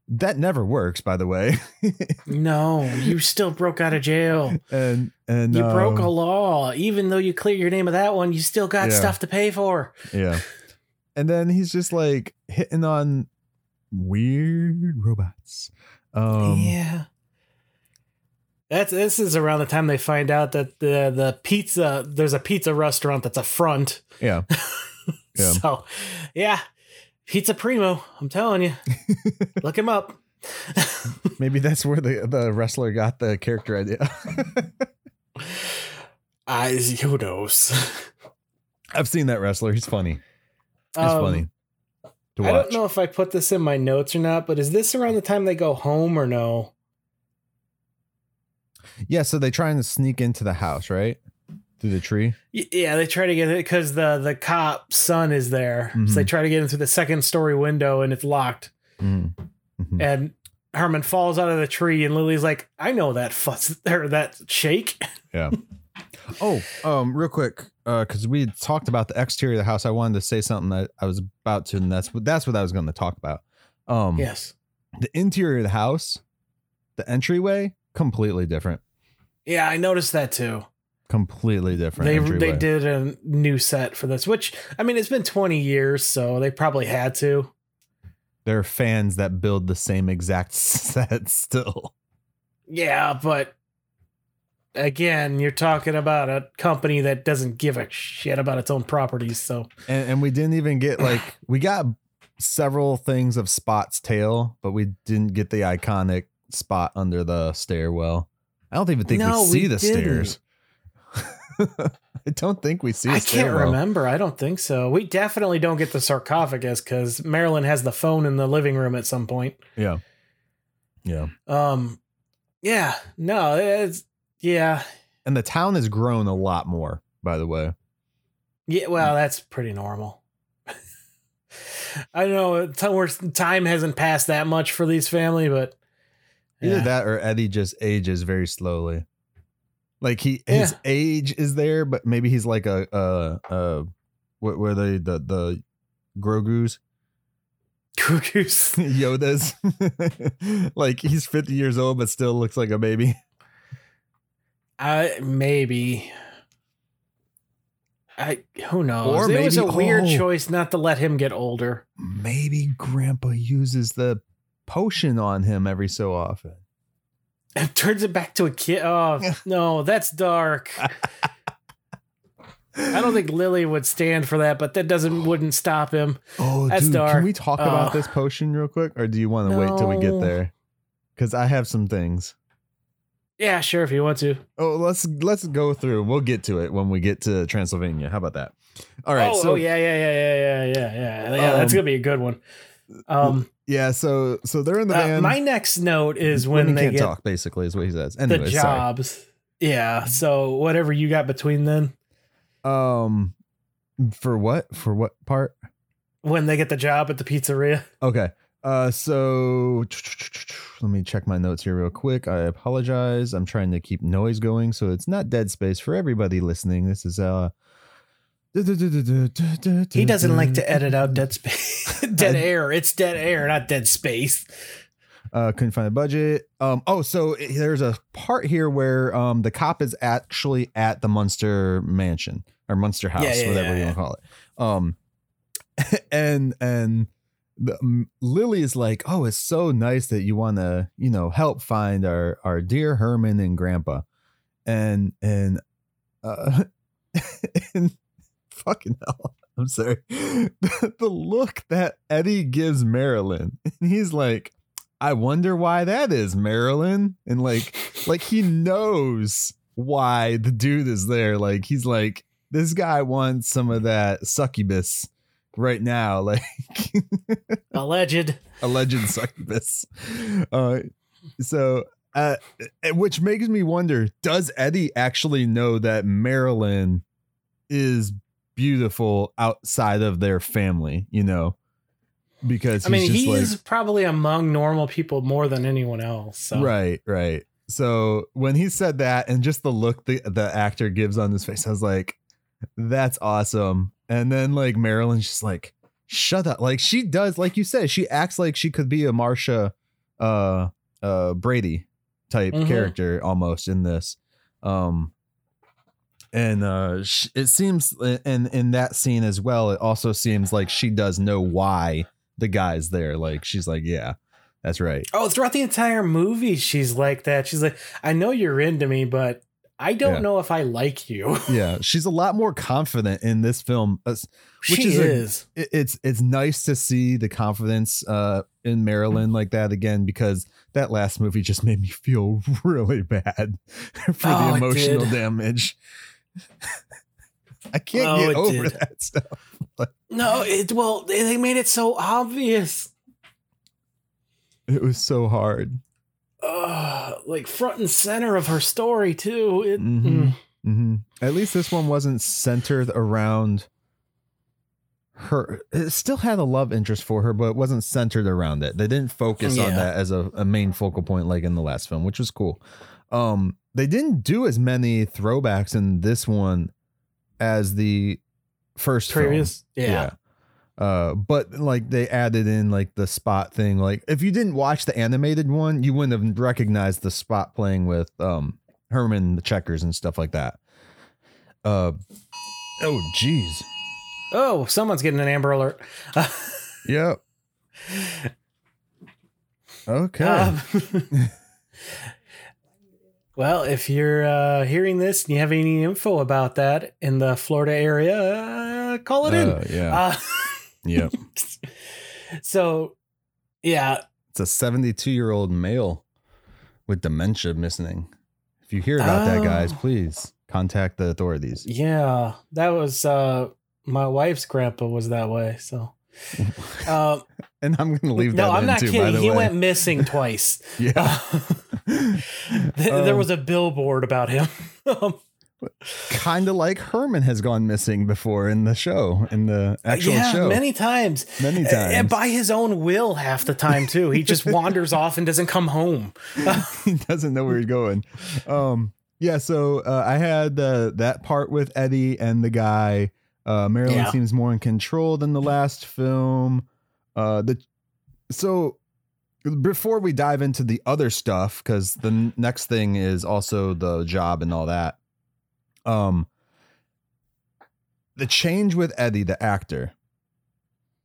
S1: that never works, by the way. (laughs)
S2: No, you still broke out of jail.
S1: and and
S2: You broke
S1: um,
S2: a law. Even though you clear your name of that one, you still got
S1: Yeah.
S2: stuff to pay for.
S1: Yeah. And then he's just like hitting on weird robots. Um
S2: yeah. That's this is around the time they find out that the the pizza there's a pizza restaurant that's a front.
S1: yeah. (laughs) Yeah.
S2: So, yeah, Pizza Primo. I'm telling you, (laughs) look him up. (laughs)
S1: Maybe that's where the the wrestler got the character idea.
S2: I who knows.
S1: I've seen that wrestler. He's funny. He's
S2: Um,
S1: funny to
S2: I don't know if I put this in my notes or not, but is this around the time they go home or no?
S1: Yeah, so they trying to sneak into the house, right? Through the tree.
S2: Yeah, they try to get it because the the cop son is there,
S1: Mhm.
S2: so they try to get into the second story window and it's locked.
S1: Mm. Mhm.
S2: And Herman falls out of the tree, and Lily's like, "I know that fuss or that shake." (laughs)
S1: Oh, um, real quick, uh, because we talked about the exterior of the house. I wanted to say something that I was about to, and that's what that's what I was going to talk about. Um,
S2: yes.
S1: the interior of the house, the entryway, completely different.
S2: Yeah, I noticed that too.
S1: Completely different.
S2: They
S1: entryway.
S2: they did a new set for this, which I mean, it's been twenty years, so they probably had to.
S1: There are fans that build the same exact (laughs) set still.
S2: Yeah, but again, you're talking about a company that doesn't give a shit about its own properties. So
S1: And, and we didn't even get like (sighs) we got several things of Spot's tail, but we didn't get the iconic spot under the stairwell. I don't even think
S2: No,
S1: we see
S2: we
S1: the
S2: didn't.
S1: stairs. (laughs) I don't think we see.
S2: I can't remember. I don't think so. We definitely don't get the sarcophagus because Marilyn has the phone in the living room at some point.
S1: Yeah, yeah.
S2: Um, yeah, no, it's yeah,
S1: And the town has grown a lot more. By the way,
S2: yeah. Well, mm. that's pretty normal. (laughs) I don't know. Time hasn't passed that much for these family, but
S1: either that or Eddie just ages very slowly. Like he, his
S2: Yeah.
S1: age is there, but maybe he's like a, a, a what were they the the Grogu's
S2: Cuckoos. (laughs)
S1: Yoda's (laughs) like he's 50 years old but still looks like a baby.
S2: I maybe. I who knows?
S1: Or
S2: it was a weird
S1: oh.
S2: choice not to let him get older.
S1: Maybe grandpa uses the potion on him every so often.
S2: and turns it back to a kid. Oh no, that's dark. (laughs) I don't think Lily would stand for that, but that doesn't (gasps) wouldn't stop him.
S1: Oh,
S2: That's
S1: dude,
S2: dark.
S1: can we talk about this potion real quick or do you want to wait till we get there? Cuz I have some things.
S2: Yeah, sure, if you want to.
S1: Oh, let's let's go through. We'll get to it when we get to Transylvania. How about that? All right.
S2: oh,
S1: so
S2: oh, yeah, yeah, yeah, yeah, yeah, yeah, yeah. Yeah, that's
S1: Um,
S2: gonna be a good one. Um,
S1: yeah, so so they're in the
S2: uh, my next note is
S1: Women
S2: when they
S1: can't
S2: get
S1: talk basically is what he says.
S2: the
S1: Anyway, sorry.
S2: jobs. Yeah. So whatever you got between then,
S1: Um for what? For what part?
S2: when they get the job at the pizzeria.
S1: Okay. Uh so (tsk) let me check my notes here real quick. I apologize. I'm trying to keep noise going so it's not dead space for everybody listening. This is uh
S2: He doesn't like to edit out dead (laughs) space, (laughs) dead air. It's dead air, not dead space.
S1: uh couldn't find a budget um oh so it- there's a part here where um the cop is actually at the munster mansion or munster house
S2: Yeah, yeah,
S1: whatever
S2: yeah,
S1: you want to call it um (laughs) and and the, um, lily is like oh it's so nice that you want to you know help find our our dear herman and grandpa and and uh (laughs) and fucking hell i'm sorry (laughs) the look that eddie gives marilyn and he's like I wonder why that is, Marilyn. And like, like he knows why the dude is there. Like he's like, this guy wants some of that succubus right now, (laughs) like
S2: Alleged.
S1: alleged succubus. Uh, so, uh, which makes me wonder: Does Eddie actually know that Marilyn is beautiful outside of their family? You know, because
S2: I mean,
S1: he's like,
S2: probably among normal people more than anyone else. So.
S1: Right, right. So when he said that and just the look the, the actor gives on his face, I was like, that's awesome. And then like Marilyn's just like, shut up. Like she does, like you said, she acts like she could be a Marsha uh uh Brady type
S2: Mhm.
S1: character almost in this. Um and uh sh- it seems in in that scene as well, it also seems like she does know why the guy's there. Like she's like, yeah, that's right.
S2: Oh, throughout the entire movie, she's like that. She's like, I know you're into me, but I don't
S1: Yeah.
S2: know if I like you. (laughs)
S1: yeah she's a lot more confident in this film Which
S2: she
S1: is a-
S2: is.
S1: it- it's it's nice to see the confidence uh in Marilyn like that again because that last movie just made me feel (laughs) really bad (laughs) for
S2: Oh,
S1: the emotional damage I can't
S2: Oh,
S1: get over
S2: did.
S1: that stuff.
S2: No, it well they made it so obvious.
S1: It was so hard.
S2: Uh, like front and center of her story too. It,
S1: Mhm.
S2: mm.
S1: hmm At least this one wasn't centered around her. It still had a love interest for her, but it wasn't centered around it. They didn't focus on that as a, a main focal point like in the last film, which was cool. Um, they didn't do as many throwbacks in this one as the first
S2: previous. Yeah.
S1: Uh, but like they added in like the spot thing. Like if you didn't watch the animated one, you wouldn't have recognized the spot playing with um Herman the checkers and stuff like that. Uh oh jeez.
S2: Oh, someone's getting an Amber Alert. (laughs)
S1: Yep. Okay.
S2: Um, (laughs) well, if you're uh, hearing this and you have any info about that in the Florida area, uh, call it in.
S1: Uh, yeah. (laughs)
S2: Uh,
S1: yep. (laughs)
S2: so, yeah,
S1: It's a 72 year old male with dementia missing. If you hear about that, guys,
S2: Oh.
S1: please contact the authorities.
S2: yeah, that was uh, my wife's grandpa was that way. So, (laughs) um,
S1: And I'm going to leave that
S2: no, I'm not
S1: too,
S2: kidding. He
S1: way.
S2: went missing twice. (laughs)
S1: yeah.
S2: Th- there
S1: Um,
S2: was a billboard about him.
S1: Kind of like Herman has gone missing before in the show, in the actual
S2: yeah,
S1: show.
S2: many times.
S1: Many times.
S2: And by his own will, half the time too. He just (laughs) wanders off and doesn't come home. (laughs)
S1: he doesn't know where he's going. Um, yeah, so uh, I had uh, that part with Eddie and the guy. Uh, Marilyn
S2: Yeah.
S1: seems more in control than the last film. Uh, the so before we dive into the other stuff, because the next thing is also the job and all that. Um, the change with Eddie, the actor.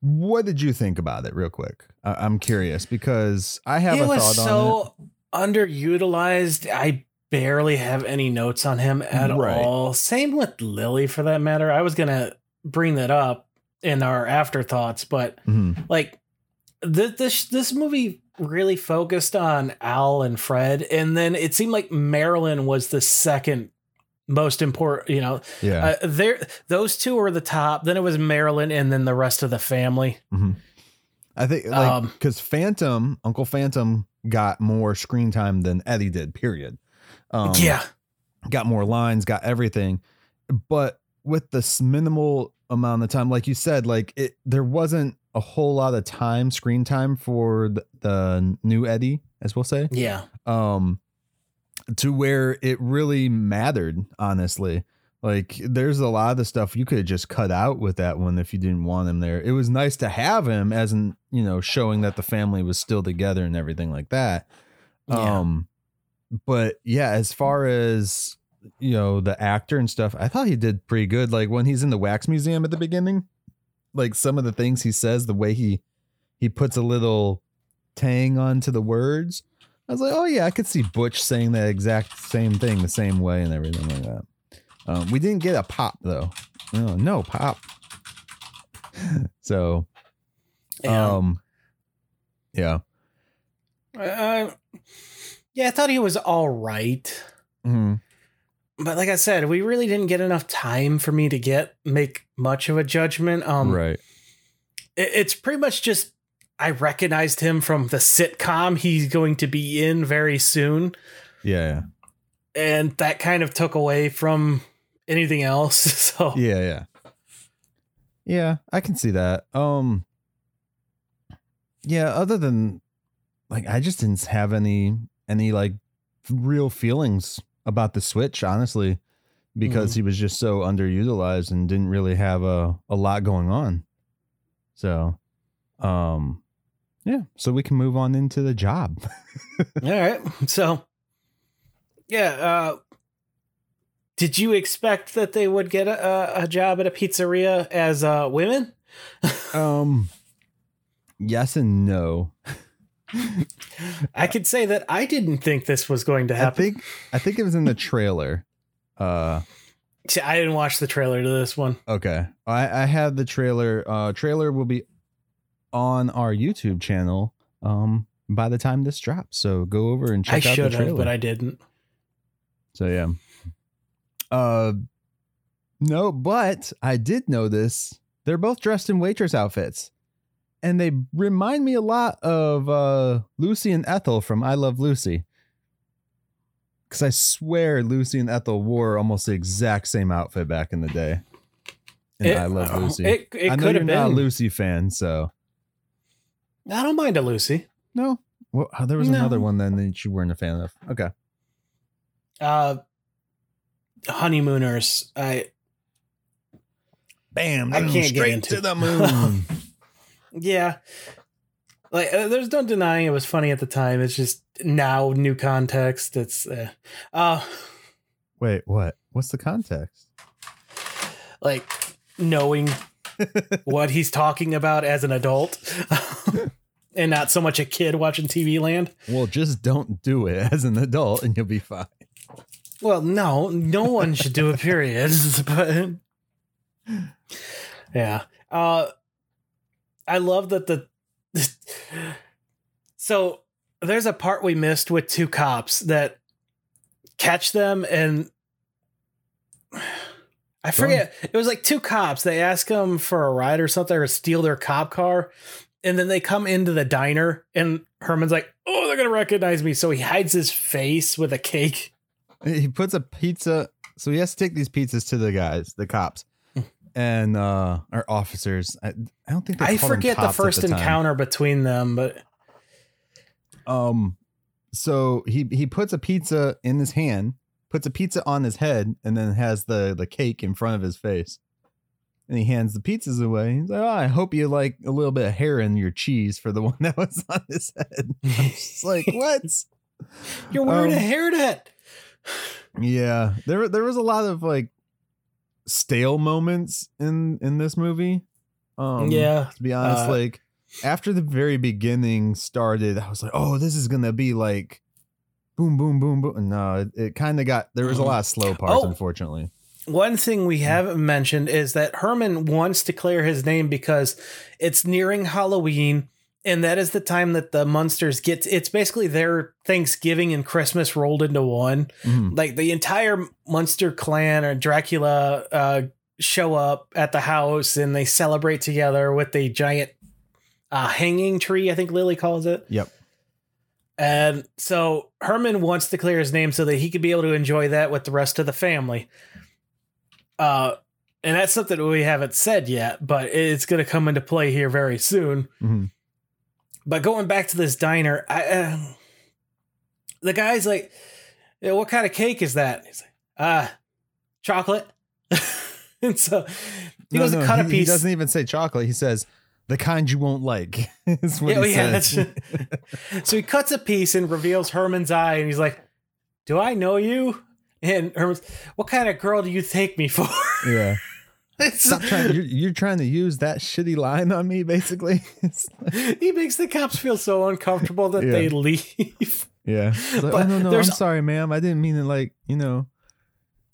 S1: What did you think about it, real quick? I- I'm curious because I have
S2: he
S1: a
S2: was
S1: thought on it.
S2: so underutilized. I barely have any notes on him at
S1: Right.
S2: all. Same with Lily, for that matter. I was gonna bring that up in our afterthoughts, but
S1: Mhm.
S2: like th- this this movie really focused on Al and Fred, and then it seemed like Marilyn was the second most important. You know,
S1: Yeah.
S2: uh, there those two were the top. Then it was Marilyn, and then the rest of the family.
S1: I think like
S2: Um,
S1: because Phantom, Uncle Phantom got more screen time than Eddie did, period. Um,
S2: yeah,
S1: got more lines, got everything. But with this minimal amount of time, like you said, like it there wasn't a whole lot of time, screen time for the, the new Eddie, as we'll say.
S2: yeah,
S1: Um to where it really mattered, honestly. Like there's a lot of the stuff you could have just cut out with that one if you didn't want him there. It was nice to have him as an, you know, showing that the family was still together and everything like that.
S2: Yeah.
S1: Um but yeah, as far as you know, the actor and stuff, I thought he did pretty good. Like when he's in the wax museum at the beginning, like some of the things he says, the way he he puts a little tang onto the words. I was like, oh yeah, I could see Butch saying that exact same thing the same way and everything like that. Um, we didn't get a pop though. No, no pop. (laughs) so,
S2: yeah.
S1: um, yeah.
S2: Uh, yeah, I thought he was all right.
S1: Mhm.
S2: But like I said, we really didn't get enough time for me to get make much of a judgment. Um,
S1: right.
S2: it- it's pretty much just I recognized him from the sitcom he's going to be in very soon,
S1: Yeah.
S2: and that kind of took away from anything else. (laughs) So
S1: Yeah. Yeah. Yeah. I can see that. Um, yeah. Other than like, I just didn't have any, any like real feelings about the Switch, honestly, because he was just so underutilized and didn't really have a, a lot going on. So, um, yeah. So we can move on into the job. (laughs)
S2: all right, so yeah. Uh, did you expect that they would get a, a job at a pizzeria as uh, women? (laughs)
S1: um, yes and no.
S2: I could say that I didn't think this was going to
S1: I
S2: happen.
S1: think I think it was in the trailer. Uh
S2: I didn't watch the trailer to this one.
S1: okay. I I had the trailer. Uh trailer will be on our YouTube channel um by the time this drops. So go over and
S2: I
S1: check out the
S2: should
S1: trailer.
S2: have, but I didn't.
S1: so yeah. Uh No, but I did know this. They're both dressed in waitress outfits. And they remind me a lot of uh, Lucy and Ethel from I Love Lucy. Because I swear Lucy and Ethel wore almost the exact same outfit back in the day. And I Love Lucy.
S2: It, it
S1: I know
S2: could
S1: you're
S2: have
S1: not a. Lucy fan, so
S2: I don't mind a Lucy.
S1: no. Well, oh, there was
S2: No.
S1: another one then that you weren't a fan of. Okay.
S2: Uh, honeymooners. I
S1: Bam!
S2: I
S1: boom,
S2: can't get
S1: straight
S2: into
S1: to the moon. (laughs)
S2: yeah. Like, uh, there's no denying it was funny at the time. It's just now new context. It's uh, uh
S1: Wait, what? What's the context?
S2: like knowing what he's talking about as an adult, (laughs) and not so much a kid watching TV Land.
S1: Well, just don't do it as an adult, and you'll be fine.
S2: Well, no, no one should do it. Period. (laughs) but yeah, uh, I love that the. (laughs) so there's a part we missed with two cops that catch them and. I forget. It was like two cops. They ask them for a ride or something or steal their cop car. And then they come into the diner and Herman's like, oh, they're going to recognize me. So he hides his face with a cake.
S1: He puts a pizza, so he has to take these pizzas to the guys, the cops, and uh our officers. I, I don't think
S2: I forget the first
S1: time.
S2: encounter between them, but
S1: Um, so he he puts a pizza in his hand, puts a pizza on his head, and then has the the cake in front of his face. And he hands the pizzas away. He's like, "Oh, I hope you like a little bit of hair in your cheese for the (laughs) one that was on his head." I'm just like, what? (laughs)
S2: you're wearing a
S1: Um,
S2: hairnet.
S1: Yeah, there there was a lot of like stale moments in in this movie. Um,
S2: yeah,
S1: to be honest,
S2: uh,
S1: like after the very beginning started, I was like, oh, this is gonna be like boom, boom, boom, boom. No, it, it kind of got there was a lot of slow parts,
S2: Oh.
S1: unfortunately.
S2: one thing we haven't mentioned is that Herman wants to clear his name because it's nearing Halloween, and that is the time that the monsters get. It's basically their Thanksgiving and Christmas rolled into one.
S1: Mhm.
S2: Like the entire Munster clan or Dracula uh, show up at the house and they celebrate together with the giant uh, hanging tree. I think Lily calls it.
S1: Yep.
S2: And so Herman wants to clear his name so that he could be able to enjoy that with the rest of the family. Uh, and that's something we haven't said yet, but it's going to come into play here very soon.
S1: Mhm.
S2: But going back to this diner, I, uh, the guy's like, "Yeah, "What kind of cake is that?" He's like, "Ah, chocolate." (laughs) and so he
S1: No,
S2: to cut a piece.
S1: He doesn't even say chocolate. He says the kind you won't like. (laughs) is what
S2: Yeah,
S1: he
S2: yeah,
S1: says. (laughs)
S2: so he cuts a piece and reveals Herman's eye, and he's like, "Do I know you?" And Herman's, "What kind of girl do you take me for?" (laughs)
S1: yeah. Stop trying. You're, you're trying to use that shitty line on me, basically. Like-
S2: he makes the cops feel so uncomfortable that
S1: Yeah.
S2: they leave.
S1: yeah. Like, oh,
S2: But
S1: oh no, no, I'm sorry, ma'am. I didn't mean it. Like you know.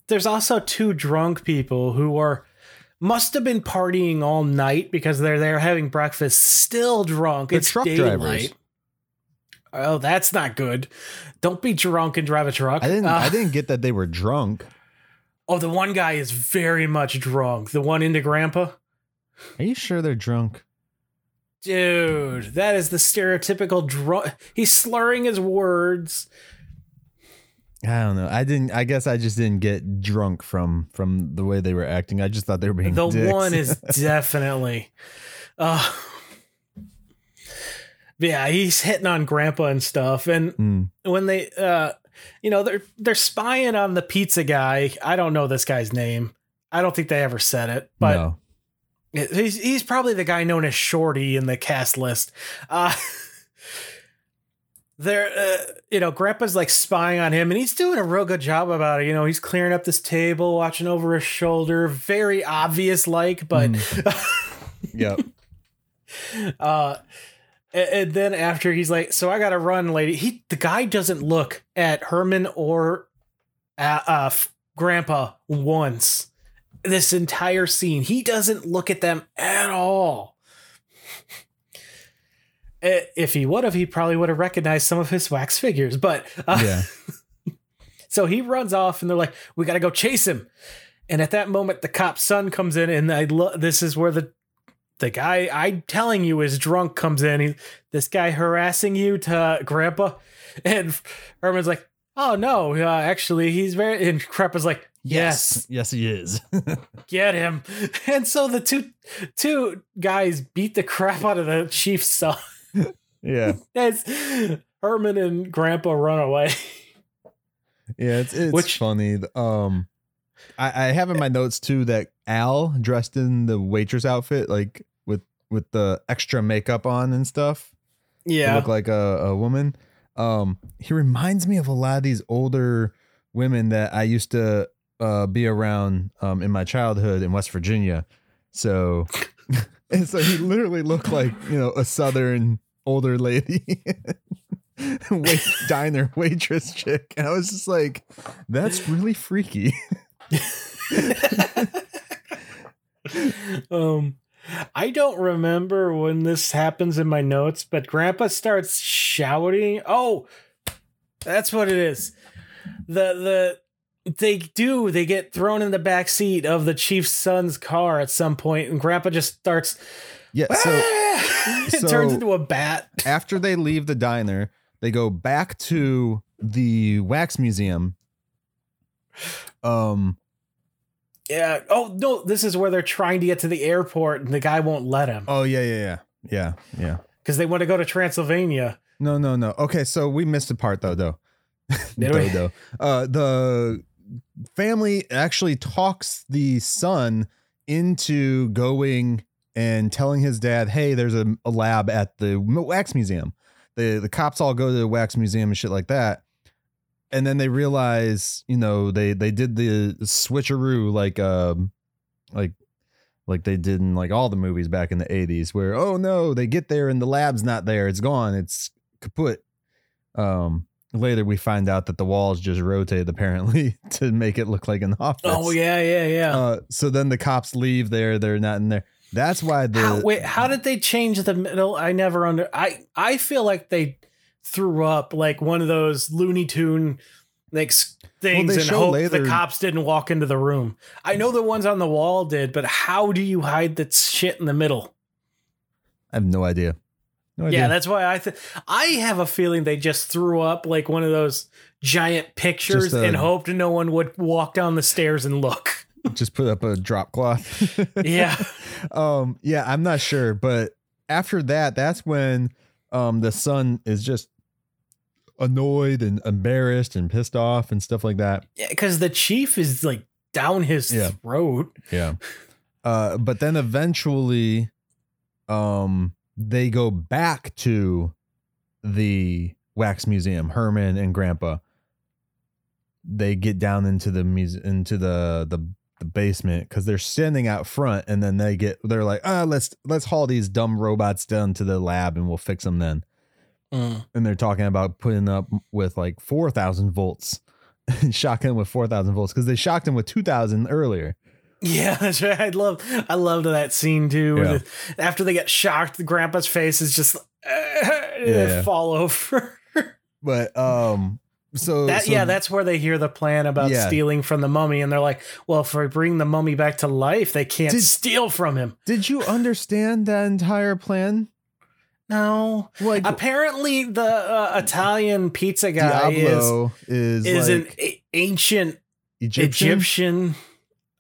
S2: There's also two drunk people who are must have been partying all night because they're there having breakfast, still drunk.
S1: They're
S2: it's
S1: truck
S2: daylight.
S1: drivers.
S2: Oh, that's not good. Don't be drunk and drive a truck.
S1: I didn't.
S2: Uh,
S1: I didn't get that they were drunk.
S2: Oh, the one guy is very much drunk. The one into grandpa.
S1: Are you sure they're drunk?
S2: Dude, that is the stereotypical drunk. He's slurring his words.
S1: I don't know. I didn't. I guess I just didn't get drunk from from the way they were acting. I just thought they were being.
S2: The
S1: dicks.
S2: one is (laughs) definitely. Uh, yeah, he's hitting on grandpa and stuff. And
S1: Mm,
S2: when they, uh, you know, they're they're spying on the pizza guy. I don't know this guy's name. I don't think they ever said it, but
S1: no.
S2: He's he's probably the guy known as Shorty in the cast list. Uh (laughs) there uh, you know, grandpa's like spying on him and he's doing a real good job about it. You know, he's clearing up this table, watching over his shoulder, very obvious like, but (laughs)
S1: Yep.
S2: uh and, and then after he's like, "So I got to run, lady." He the guy doesn't look at Herman or uh, uh grandpa once. This entire scene, he doesn't look at them at all. Eh, If he would have, he probably would have recognized some of his wax figures. But uh,
S1: Yeah. (laughs)
S2: so he runs off, and they're like, "We got to go chase him." And at that moment, the cop's son comes in, and I lo- this is where the the guy I'm telling you is drunk comes in. He, this guy harassing you to Grandpa, (laughs) and Herman's like, "Oh no, uh, actually, he's very." And Grandpa's like, "Yes,
S1: yes, he is. (laughs)
S2: get him." And so the two two guys beat the crap out of the chief's son.
S1: Yeah, (laughs)
S2: As Herman and Grandpa run away.
S1: yeah. It's it's
S2: Which-
S1: funny. Um, I, I have in my notes too that Al dressed in the waitress outfit, like with with the extra makeup on and stuff.
S2: Yeah,
S1: look like a, a woman. Um, he reminds me of a lot of these older women that I used to uh, be around um, in my childhood in West Virginia. So, (laughs) and so he literally looked like you know a southern older lady. (laughs) Wait, diner waitress chick and i was just like that's really freaky (laughs)
S2: um I don't remember when this happens in my notes, but Grandpa starts shouting. Oh, that's what it is. The the they do they get thrown in the back seat of the chief's son's car at some point, and Grandpa just starts.
S1: yeah so (laughs)
S2: it
S1: so-
S2: turns into a bat.
S1: after they leave the diner, they go back to the wax museum. Um,
S2: Yeah. Oh no, this is where they're trying to get to the airport, and the guy won't let him
S1: oh yeah, yeah, yeah, yeah, yeah.
S2: because they want to go to Transylvania.
S1: No, no, no. Okay, so we missed a part though, though. (laughs) Dodo. Uh, the family actually talks the son into going and telling his dad, "Hey, there's a, a lab at the wax museum." The the cops all go to the wax museum and shit like that, and then they realize, you know, they they did the switcheroo like um like like they did in like all the movies back in the 80s where oh no they get there and the lab's not there. It's gone. It's kaput. Um later we find out that the walls just rotated apparently (laughs) to make it look like an office
S2: Oh yeah, yeah, yeah.
S1: uh, so then the cops leave there they're not in there that's why the
S2: how, wait, how did they change the middle? I never under. I I feel like they threw up like one of those Looney Tune like things
S1: they
S2: and hope
S1: later-
S2: the cops didn't walk into the room. I know the ones on the wall did, but how do you hide that shit in the middle?
S1: i have no idea no
S2: Yeah, that's why I th- I have a feeling they just threw up like one of those giant pictures
S1: a-
S2: and hoped no one would walk down the stairs and look. (laughs)
S1: just put up a drop cloth (laughs)
S2: Yeah. (laughs)
S1: um yeah i'm not sure but after that that's when um the son is just annoyed and embarrassed and pissed off and stuff like that
S2: Yeah, because the chief is like down his
S1: Yeah.
S2: throat.
S1: yeah uh but then eventually um they go back to the wax museum herman and grandpa. They get down into the muse- into the the the basement because they're standing out front and then they get they're like ah let's let's haul these dumb robots down to the lab and we'll fix them then.
S2: Mm.
S1: and they're talking about putting up with like 4000 volts and (laughs) shocking him with 4000 volts because they shocked him with 2000 earlier
S2: Yeah, (laughs) that's right. I love I loved that scene too.
S1: Yeah.
S2: the- after they get shocked, the grandpa's face is just (laughs) they
S1: Yeah.
S2: fall over.
S1: but um so,
S2: that
S1: so
S2: yeah, that's where they hear the plan about
S1: Yeah.
S2: stealing from the mummy, and they're like, "Well, if we bring the mummy back to life, they can't
S1: Did-
S2: steal from him."
S1: did you understand that entire plan
S2: No,
S1: like
S2: apparently the uh, Italian pizza guy
S1: diablo is
S2: is is
S1: like
S2: an a- ancient
S1: egyptian,
S2: Egyptian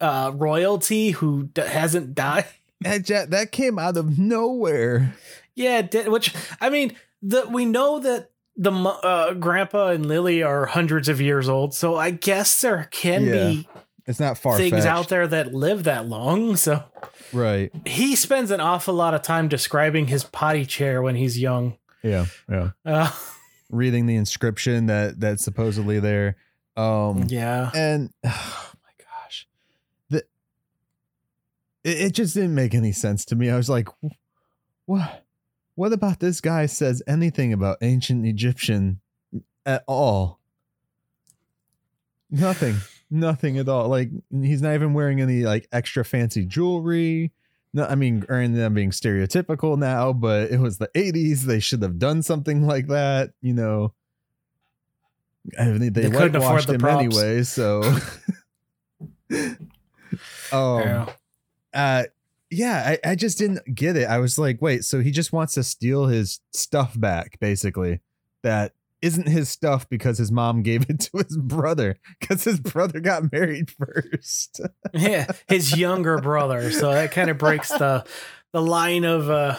S2: uh, royalty who d- hasn't died. (laughs)
S1: That, that came out of nowhere
S2: Yeah, did, which I mean, the we know that the uh, grandpa and Lily are hundreds of years old, so I guess there can be
S1: it's not far
S2: things out there that live that long. So
S1: right
S2: he spends an awful lot of time describing his potty chair when he's young.
S1: yeah yeah
S2: Uh, (laughs)
S1: reading the inscription that that's supposedly there um
S2: yeah,
S1: and (sighs) oh my gosh the it, it just didn't make any sense to me. I was like what what about this guy says anything about ancient egyptian at all? Nothing. Nothing at all. Like he's not even wearing any like extra fancy jewelry. No i mean and them being stereotypical now but it was the 80s they should have done something like that you know? I mean, they,
S2: They couldn't afford
S1: whitewashed him
S2: props.
S1: anyway so Um, (laughs) (laughs)
S2: Yeah.
S1: Uh yeah I, I just didn't get it i was like wait so he just wants to steal his stuff back basically that isn't his stuff because his mom gave it to his brother because his brother got married first (laughs)
S2: yeah, his younger brother. So that kind of breaks the the line of uh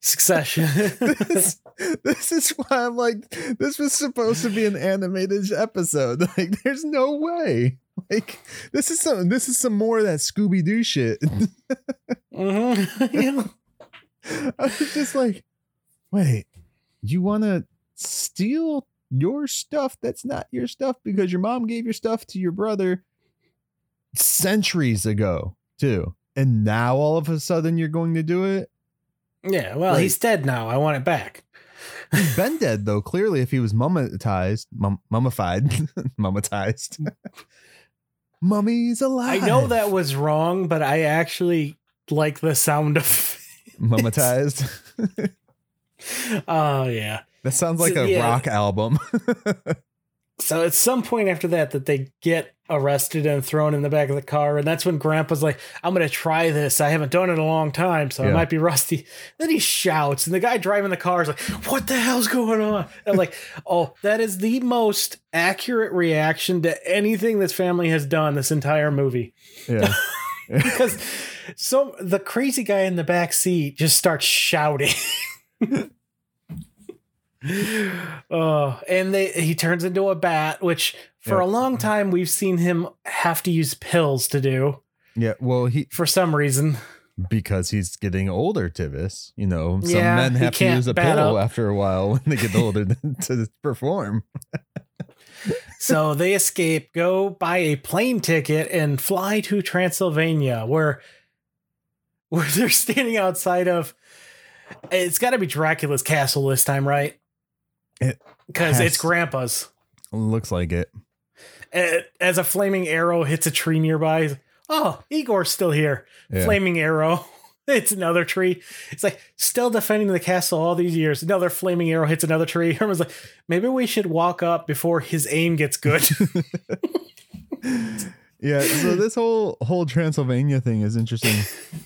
S2: succession. (laughs)
S1: this, (laughs) this is why i'm like this was supposed to be an animated episode like there's no way (laughs) like this is some this is some more of that scooby-doo shit
S2: Mhm. Yeah. (laughs) (laughs)
S1: I was just like, wait, you want to steal your stuff that's not your stuff because your mom gave your stuff to your brother centuries ago, too. And now all of a sudden you're going to do it?
S2: Yeah, well,
S1: Like-
S2: he's dead now. I want it back.
S1: He's been dead, though. Clearly, if he was mummatized, mum- mummified, mummatized. Mummy's alive.
S2: I know that was wrong, but I actually like the sound of
S1: Mummatized. (laughs)
S2: Oh yeah.
S1: that sounds like
S2: So,
S1: a
S2: yeah.
S1: rock album. (laughs)
S2: So at some point after that, that they get arrested and thrown in the back of the car, and that's when Grandpa's like, "I'm gonna try this. I haven't done it in a long time, so I
S1: Yeah.
S2: might be rusty." Then he shouts, and the guy driving the car is like, "What the hell's going on?" And I'm like, (laughs) "Oh, that is the most accurate reaction to anything this family has done this entire movie."
S1: yeah. (laughs) (laughs)
S2: Because so the crazy guy in the back seat just starts shouting. Oh, and they he turns into a bat, which for
S1: Yeah.
S2: a long mm-hmm. time we've seen him have to use pills to do
S1: Yeah. Well, he
S2: for some reason.
S1: because he's getting older, Tivis. You know, some
S2: Yeah,
S1: men have to use a pill
S2: up.
S1: after a while when they get older (laughs) (laughs) to perform.
S2: So they escape, go buy a plane ticket, and fly to Transylvania, where where they're standing outside of. It's got to be Dracula's castle this time, right?
S1: It
S2: Because it's Grandpa's.
S1: Looks like it.
S2: As a flaming arrow hits a tree nearby, oh, Igor's still here.
S1: Yeah.
S2: Flaming arrow. (laughs) It's another tree. It's like still defending the castle all these years. Another flaming arrow hits another tree. (laughs) Herman's like, maybe we should walk up before his aim gets good. (laughs)
S1: Yeah, so this whole whole Transylvania thing is interesting.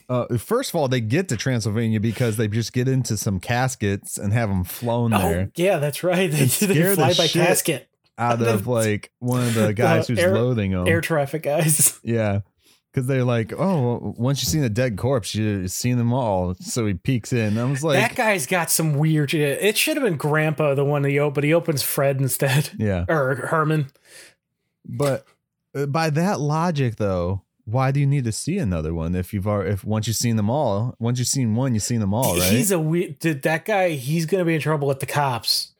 S1: Uh, first of all, they get to Transylvania because they just get into some caskets and have them flown
S2: oh,
S1: there
S2: yeah, that's right. They, they
S1: scare the
S2: fly by casket.
S1: out (laughs) of like one of the guys who's
S2: air-
S1: loathing them.
S2: Air traffic guys. (laughs)
S1: Yeah. Because they're like, oh, once you've seen a dead corpse, you've seen them all. So he peeks in. I was like,
S2: that guy's got some weird shit. It should have been Grandpa the one he opened, but he opens Fred instead.
S1: yeah. (laughs)
S2: Or Herman.
S1: But by that logic, though, why do you need to see another one if you've already, if once you've seen them all, once you've seen one, you've seen them all, right?
S2: He's a weird. Did that guy? He's gonna be in trouble with the cops.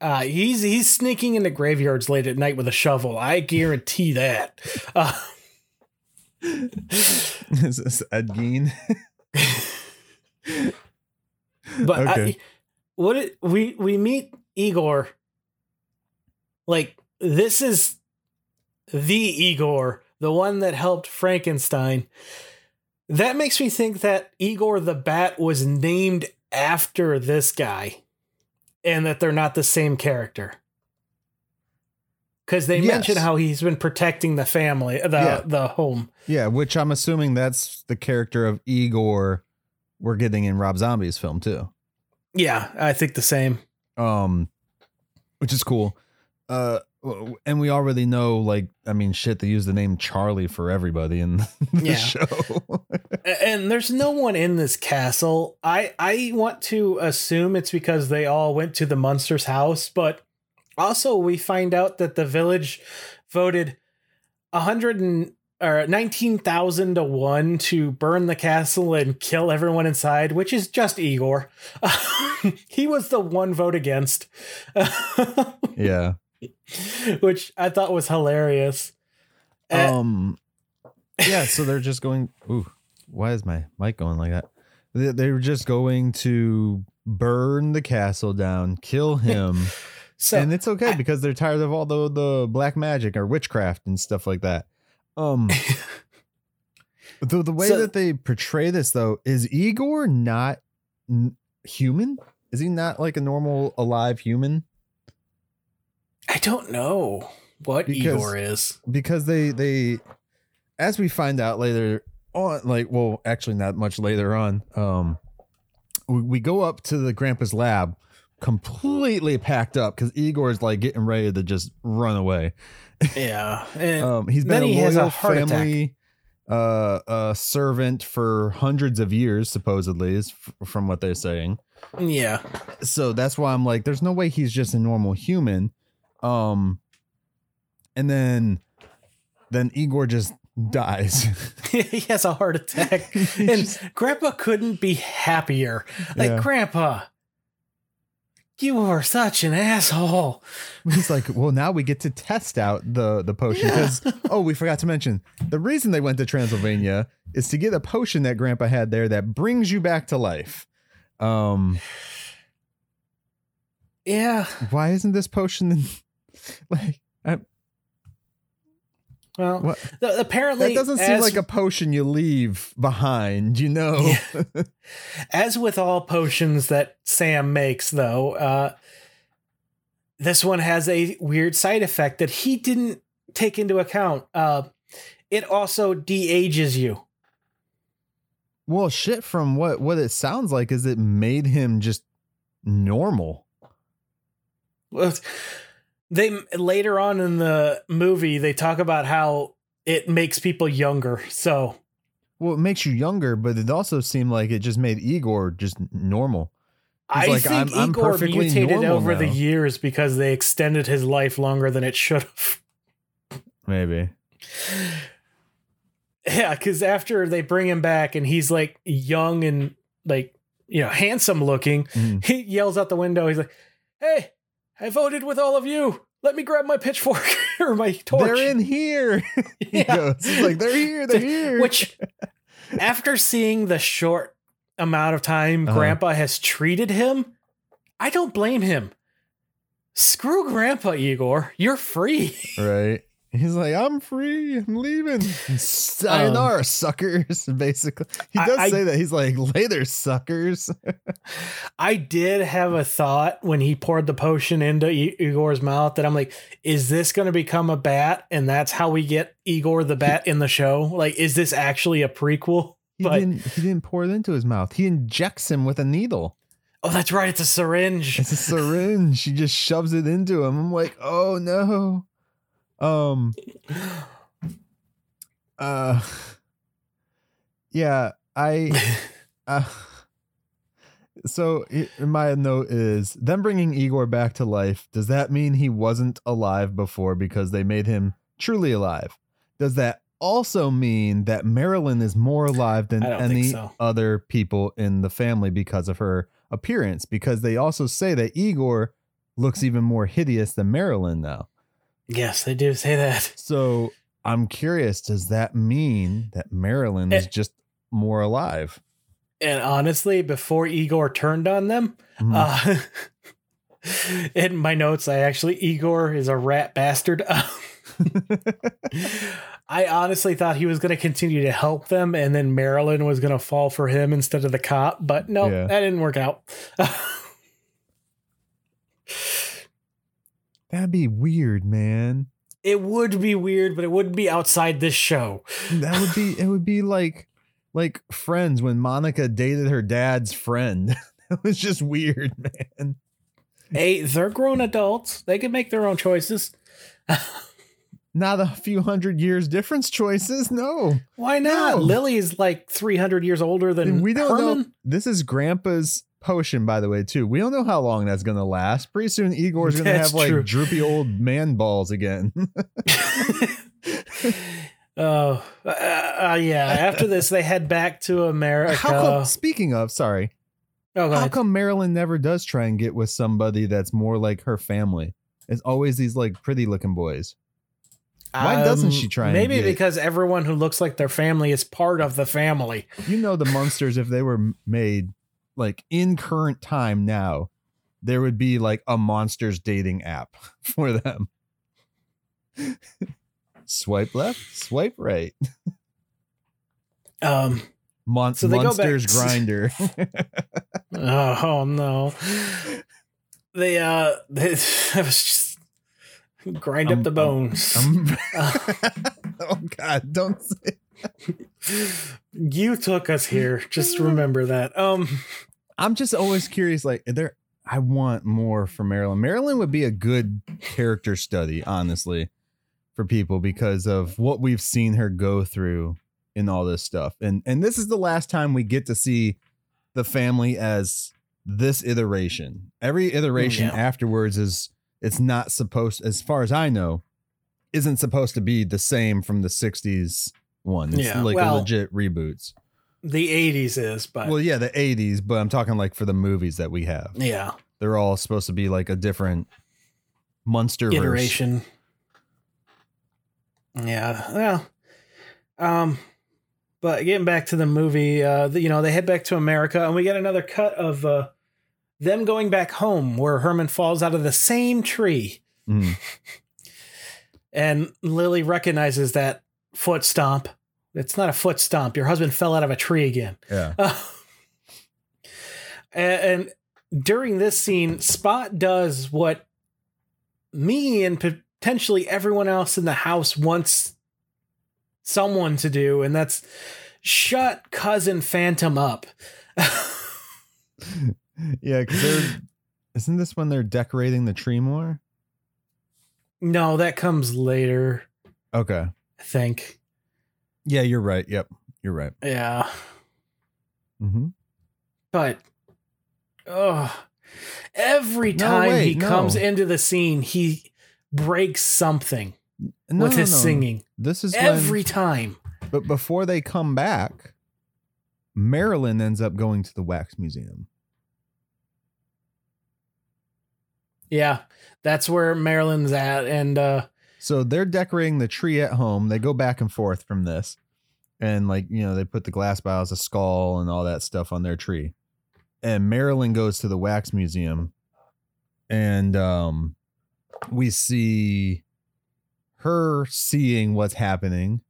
S2: Uh, he's he's sneaking into graveyards late at night with a shovel. I guarantee that. (laughs) Uh, (laughs)
S1: Is this Ed Gein? (laughs)
S2: but
S1: Okay.
S2: I, what it, we we meet Igor. Like this is the Igor, the one that helped Frankenstein. That makes me think that Igor the Bat was named after this guy, and that they're not the same character. Because they
S1: Yes.
S2: mention how he's been protecting the family, the
S1: Yeah.
S2: the home.
S1: yeah, which I'm assuming that's the character of Igor we're getting in Rob Zombie's film too.
S2: Yeah, I think the same.
S1: um which is cool uh and we already know like i mean shit they use the name charlie for everybody in (laughs) the
S2: Yeah.
S1: show (laughs)
S2: and there's no one in this castle. I I want to assume it's because they all went to the Munster's house, but also we find out that the village voted a hundred and or nineteen thousand to one to burn the castle and kill everyone inside, which is just Igor. (laughs) he was the one vote against,
S1: yeah (laughs)
S2: which I thought was hilarious. Uh,
S1: um yeah so they're just going ooh why is my mic going like that they, they were just going to burn the castle down kill (laughs) him
S2: so
S1: and it's okay because they're tired of all the the black magic or witchcraft and stuff like that. Um, (laughs) the the way
S2: So-
S1: that they portray this though is Igor not n- human? Is he not like a normal alive human?
S2: I don't know what
S1: Because-
S2: Igor is.
S1: Because they they as we find out later on, like, well, actually, not much later on, um, we, we go up to the grandpa's lab completely packed up because Igor's like getting ready to just run away.
S2: Yeah. (laughs) And
S1: Um, he's been a
S2: he has a
S1: loyal
S2: heart attack.
S1: family uh, uh, servant for hundreds of years, supposedly, is f- from what they're saying.
S2: yeah.
S1: So that's why I'm like, there's no way he's just a normal human. Um, and then, then Igor just dies. (laughs) (laughs)
S2: he has a heart attack. (laughs) And
S1: just-
S2: Grandpa couldn't be happier. Like,
S1: Yeah.
S2: Grandpa, you are such an asshole.
S1: He's like, well, now we get to test out the the potion because oh, we forgot to mention the reason they went to Transylvania is to get a potion that Grandpa had there that brings you back to life. Um, (sighs)
S2: Yeah.
S1: why isn't this potion (laughs) like I,
S2: Well,
S1: what?
S2: apparently,
S1: That doesn't seem
S2: as-
S1: like a potion you leave behind, you know? (laughs)
S2: As with all potions that Sam makes, though, uh, this one has a weird side effect that he didn't take into account. Uh, it also de-ages you.
S1: well, shit. From what what it sounds like is it made him just normal.
S2: Well, They later on in the movie they talk about how it makes people younger. So
S1: Well, it makes you younger, but it also seemed like it just made Igor just normal. He's
S2: I
S1: like,
S2: think
S1: I'm- I'm
S2: Igor mutated
S1: normal
S2: over the years because they extended his life longer than it should have.
S1: Maybe. (sighs)
S2: Yeah, because after they bring him back and he's like young and like you know handsome looking,
S1: Mhm.
S2: he yells out the window. He's like, "Hey, I voted with all of you. Let me grab my pitchfork (laughs) or my torch."
S1: They're in here. (laughs) he
S2: Yeah.
S1: goes. He's like, they're here. They're (laughs) here.
S2: Which, after seeing the short amount of time
S1: Uh-huh.
S2: Grandpa has treated him, I don't blame him. Screw Grandpa Igor. You're free.
S1: right. He's like, I'm free. I'm leaving. (laughs) Sayonara, um, suckers. (laughs) Basically, he does
S2: I-
S1: say that. He's like, later, suckers. (laughs)
S2: I did have a thought when he poured the potion into Igor's mouth that I'm like, is this going to become a bat? And that's how we get Igor the bat in the show? Like, is this actually a prequel?
S1: He
S2: But-
S1: didn't. He didn't pour it into his mouth. He injects him with a needle.
S2: Oh, that's right. It's a syringe.
S1: It's a syringe. She just shoves it into him. I'm like, oh no. Um. Uh. Yeah, I. (laughs) Uh, so my note is them bringing Igor back to life. Does that mean he wasn't alive before because they made him truly alive? Does that also mean that Marilyn is more alive than
S2: I don't think
S1: any
S2: so.
S1: other people in the family because of her appearance? Because they also say that Igor looks even more hideous than Marilyn now.
S2: Yes, they do say that. (laughs)
S1: So I'm curious, does that mean that Marilyn is
S2: Eh.
S1: just more alive?
S2: And honestly, before Igor turned on them,
S1: Mhm.
S2: uh, (laughs) in my notes, I actually, Igor is a rat bastard. (laughs) I honestly thought he was going to continue to help them and then Marilyn was going to fall for him instead of the cop, but no,
S1: Yeah.
S2: that didn't work out.
S1: That'd be weird, man.
S2: it would be weird, but it wouldn't be outside this show.
S1: That would be it would be like like friends when Monica dated her dad's friend. (laughs) it was just weird, man.
S2: Hey, they're grown adults. They can make their own choices. (laughs)
S1: Not a few hundred years difference choices. No.
S2: Why not?
S1: No.
S2: Lily is like 300 years older than
S1: we don't know. This is grandpa's potion, by the way, too. We don't know how long that's gonna last. Pretty soon Igor's gonna
S2: That's
S1: have like
S2: true.
S1: droopy old (laughs) man balls again. (laughs)
S2: Oh, uh, uh, yeah. After this, they head back to America.
S1: how come speaking of, sorry,
S2: oh,
S1: How
S2: ahead.
S1: come Marilyn never does try and get with somebody that's more like her family? It's always these like pretty looking boys. Why doesn't she try
S2: Um, Maybe
S1: get-
S2: because everyone who looks like their family is part of the family.
S1: You know the Munsters if they were made like in current time now, there would be like a Munsters dating app (laughs) for them. swipe left, swipe right.
S2: Um.
S1: Mon-
S2: So
S1: Munsters Grindr. (laughs)
S2: Oh, oh no. They uh. They, (laughs) I was just. Grind
S1: I'm-
S2: up the bones. Uh,
S1: oh God! Don't say.
S2: You took us here. Just remember that. Um,
S1: I'm just always curious. Like, there, I want more from Marilyn. Marilyn would be a good character study, honestly, for people because of what we've seen her go through in all this stuff. And and this is the last time we get to see the family as this iteration. Every iteration
S2: Yeah.
S1: afterwards is it's not supposed, as far as I know, isn't supposed to be the same from the '60s one. It's
S2: Yeah,
S1: like
S2: well-
S1: legit reboots.
S2: the '80s is, but
S1: Well, yeah, the 80s, but I'm talking like for the movies that we have.
S2: yeah,
S1: They're all supposed to be like a different Munster
S2: iteration. Yeah, well, um, but getting back to the movie, uh, you know, they head back to America, and we get another cut of uh, them going back home, where Herman falls out of the same tree,
S1: Mm. (laughs)
S2: and Lily recognizes that foot stomp. It's not a foot stomp. Your husband fell out of a tree again.
S1: Yeah. (laughs)
S2: and, and during this scene, Spot does what me and potentially everyone else in the house wants someone to do, and that's shut cousin Phantom up. (laughs)
S1: Yeah, because they're. Isn't this when they're decorating the tree more?
S2: no, that comes later,
S1: Okay.
S2: I think.
S1: Yeah, you're right. Yep. You're right.
S2: Yeah.
S1: Mm-hmm.
S2: But oh every
S1: No,
S2: time he
S1: wait, no.
S2: comes into the scene, he breaks something
S1: No,
S2: with
S1: no,
S2: his
S1: no.
S2: singing.
S1: This is
S2: Every
S1: when,
S2: time.
S1: but before they come back, Marilyn ends up going to the wax museum.
S2: Yeah. That's where Marilyn's at. And uh
S1: So they're decorating the tree at home. They go back and forth from this. And like, you know, they put the glass bottles, a skull, and all that stuff on their tree. And Marilyn goes to the wax museum and um we see her seeing what's happening.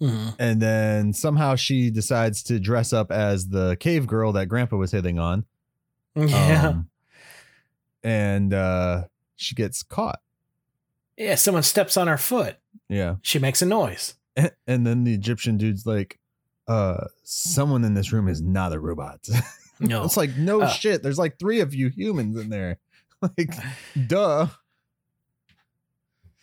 S2: mhm.
S1: And then somehow she decides to dress up as the cave girl that grandpa was hitting on. (laughs)
S2: yeah.
S1: Um, and uh she gets caught.
S2: Yeah, someone steps on her foot.
S1: Yeah.
S2: She makes a noise.
S1: and then the Egyptian dude's like, uh, someone in this room is not a robot. (laughs)
S2: No.
S1: it's like, no
S2: Uh.
S1: shit. There's like three of you humans in there. (laughs) Like, duh.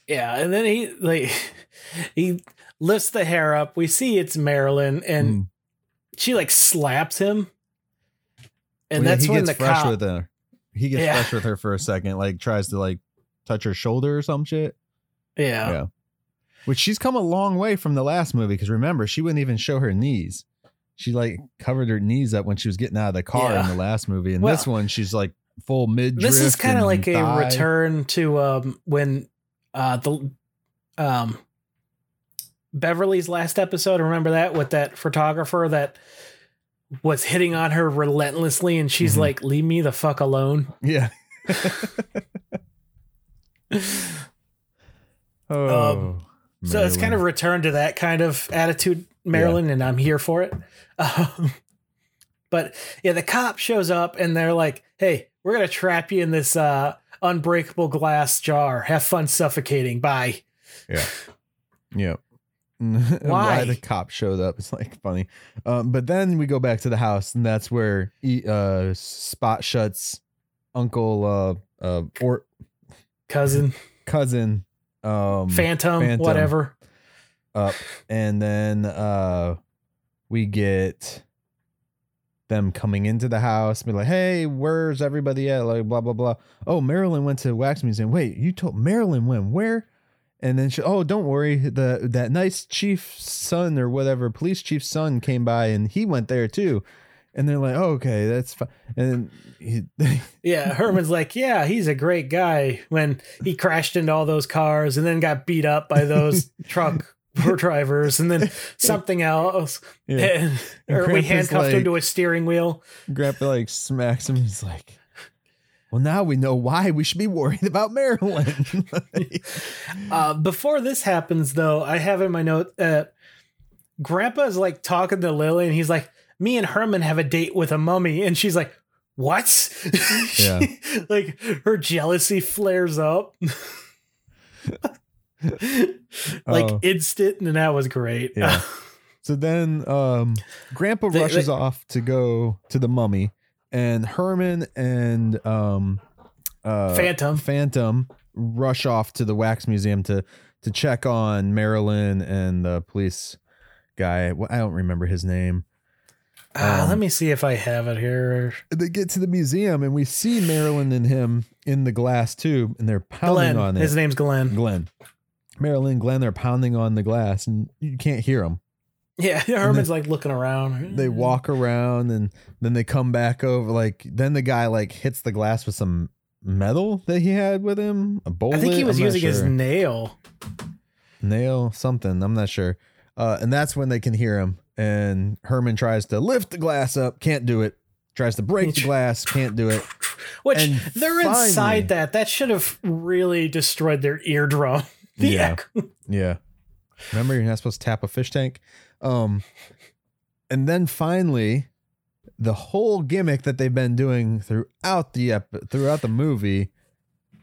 S2: yeah, and then he like (laughs) he lifts the hair up. We see it's Marilyn and
S1: Mm.
S2: she like slaps him. And
S1: Well, yeah,
S2: that's
S1: he
S2: when
S1: gets
S2: the
S1: fresh
S2: cop
S1: with her. He gets
S2: Yeah.
S1: fresh with her for a second, like tries to like touch her shoulder or some shit.
S2: yeah.
S1: Yeah. Which she's come a long way from the last movie because remember, she wouldn't even show her knees. She like covered her knees up when she was getting out of the car
S2: Yeah.
S1: in the last movie. And
S2: Well,
S1: this one, she's like full mid.
S2: this is kind of like a return to um when uh the um Beverley's last episode remember that with that photographer that was hitting on her relentlessly and she's
S1: Mhm.
S2: like leave me the fuck alone
S1: Yeah. (laughs) (laughs) (laughs) oh.
S2: Um, so it's kind of returned to that kind of attitude Marilyn and I'm here for it (laughs) um, but yeah the cop shows up and they're like hey we're gonna trap you in this uh unbreakable glass jar have fun suffocating bye
S1: yeah. (laughs) Why
S2: Why?
S1: the cop showed up? It's like funny, um, but then we go back to the house, and that's where he, uh, Spot shuts Uncle uh, uh, or
S2: cousin (laughs)
S1: cousin um,
S2: phantom,
S1: Phantom.
S2: whatever
S1: up, and then uh, we get them coming into the house, be like, "Hey, where's everybody at?" Like blah blah blah. Oh, Marilyn went to wax museum. Wait, you told Marilyn went where? And then she, oh, don't worry, the that nice chief's son or whatever, police chief's son came by and he went there too. And they're like, oh, okay, that's fine. And then he, (laughs)
S2: yeah herman's like yeah he's a great guy when he crashed into all those cars and then got beat up by those (laughs) truck drivers and then (laughs) something else
S1: yeah,
S2: and, or we handcuffed him to a steering wheel
S1: Grandpa like smacks him. He's like, well, now we know why we should be worried about Marilyn.
S2: Uh, before this happens, though, I have in my note that Grandpa is like talking to Lily, and he's like, "Me and Herman have a date with a mummy," and she's like, "What?" (laughs)
S1: Yeah. (laughs)
S2: like her jealousy flares up. (laughs) like
S1: Oh.
S2: instant, and that was great.
S1: Yeah. So then um Grandpa
S2: They-
S1: rushes
S2: they-
S1: off to go to the mummy and Herman and um uh
S2: Phantom.
S1: Phantom rush off to the wax museum to to check on Marilyn and the police guy. Well, I don't remember his name. Um,
S2: let me see if I have it here.
S1: They get to the museum and we see Marilyn and him in the glass tube and they're pounding
S2: Glenn.
S1: on it.
S2: His name's Glenn.
S1: Glenn. Marilyn and Glenn are pounding on the glass and you can't hear them.
S2: Yeah, (laughs) Herman's like looking around.
S1: they walk around and then they come back over like then the guy like hits the glass with some metal that he had with him a bullet
S2: I think he was
S1: I'm
S2: using his nail.
S1: nail something i'm not sure uh and that's when they can hear him and herman tries to lift the glass up can't do it tries to break the (laughs) glass can't do it
S2: Which
S1: And
S2: they're
S1: finally-
S2: inside that. That should have really destroyed their eardrum. (laughs) The
S1: Yeah.
S2: echo- (laughs)
S1: yeah remember you're not supposed to tap a fish tank um and then finally the whole gimmick that they've been doing throughout the ep- throughout the movie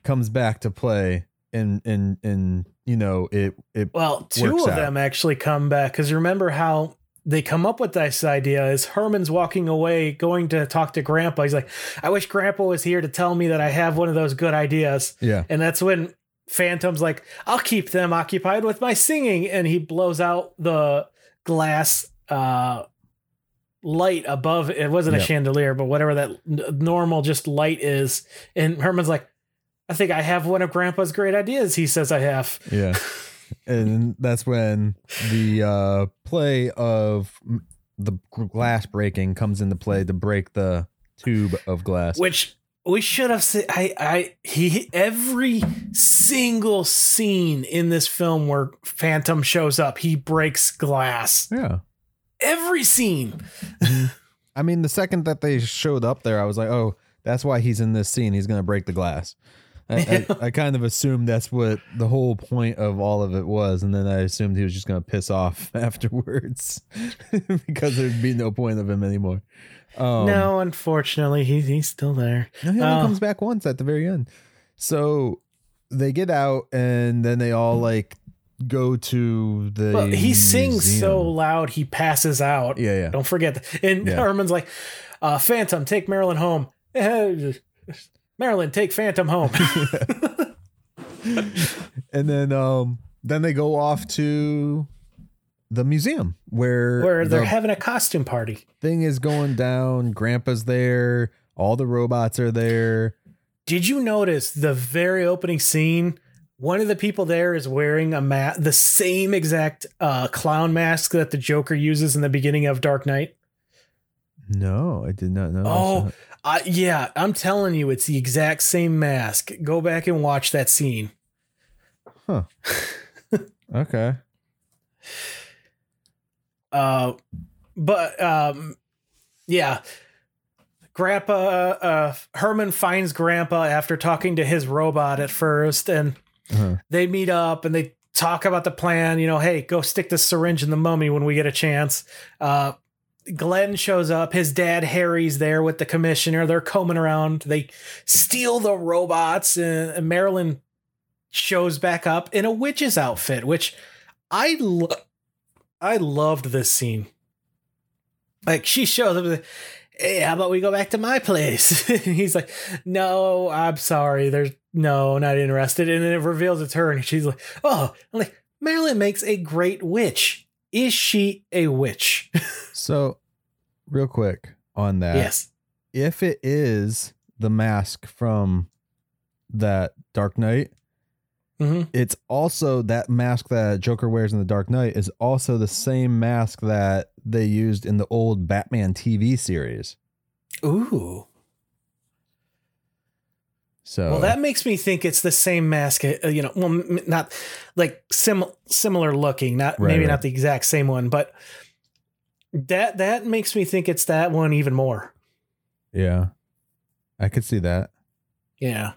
S1: comes back to play and and and you know it it
S2: Well, two of
S1: out.
S2: them actually come back because remember how they come up with this idea is Herman's walking away, going to talk to Grandpa. He's like, I wish Grandpa was here to tell me that I have one of those good ideas.
S1: yeah
S2: And that's when Phantom's like, I'll keep them occupied with my singing. And he blows out the glass uh, light above. It wasn't a chandelier, but whatever that n- normal just light is. And Herman's like, I think I have one of Grandpa's great ideas. He says I have.
S1: yeah (laughs) and that's when the uh play of the glass breaking comes into play to break the tube of glass.
S2: Which we should have seen i i he every single scene in this film where phantom shows up he breaks glass.
S1: Yeah.
S2: Every scene. (laughs)
S1: I mean, the second that they showed up there, I was like, oh, that's why he's in this scene. He's going to break the glass. I, I, (laughs) I kind of assumed that's what the whole point of all of it was. And then I assumed he was just going to piss off (laughs) afterwards (laughs) because there'd be no point of him anymore. Um,
S2: no unfortunately he, he's still there
S1: no, he only
S2: Oh.
S1: comes back once at the very end. So they get out and then they all like go to the.
S2: well he sings so loud he passes out
S1: Yeah, yeah.
S2: don't forget that. and
S1: Yeah.
S2: herman's like uh phantom take marilyn home marilyn take phantom home. (laughs)
S1: And then um then they go off to the museum where
S2: where they're
S1: the
S2: having a costume party.
S1: thing is going down. Grandpa's there. All the robots are there.
S2: Did you notice the very opening scene? One of the people there is wearing a ma- the same exact uh, clown mask that the Joker uses in the beginning of Dark Knight.
S1: no i did not know
S2: Oh, uh, yeah, I'm telling you, it's the exact same mask. Go back and watch that scene. Huh. (laughs)
S1: okay
S2: Uh, but um, yeah, Grandpa uh, Herman finds Grandpa after talking to his robot at first, and
S1: Uh-huh.
S2: they meet up and they talk about the plan. You know, hey, go stick the syringe in the mummy when we get a chance. Uh, Glenn shows up. His dad Harry's there with the commissioner. They're combing around. They steal the robots, and, Marilyn shows back up in a witch's outfit, which I lo- I loved this scene. Like she shows up. Hey, how about we go back to my place? (laughs) He's like, no, I'm sorry. There's no, not interested. And then it reveals it's her, and she's like, oh, I'm like Marilyn makes a great witch. Is she a witch? (laughs)
S1: so real quick on that
S2: yes.
S1: if it is the mask from that dark knight
S2: hmm
S1: it's also that mask that Joker wears in the Dark Knight is also the same mask that they used in the old Batman TV series.
S2: Ooh.
S1: So
S2: Well, that makes me think it's the same mask. uh, You know, well, not like sim- similar looking, not
S1: Right,
S2: maybe
S1: right.
S2: not the exact same one, but that that makes me think it's that one even more.
S1: yeah, I could see that.
S2: Yeah.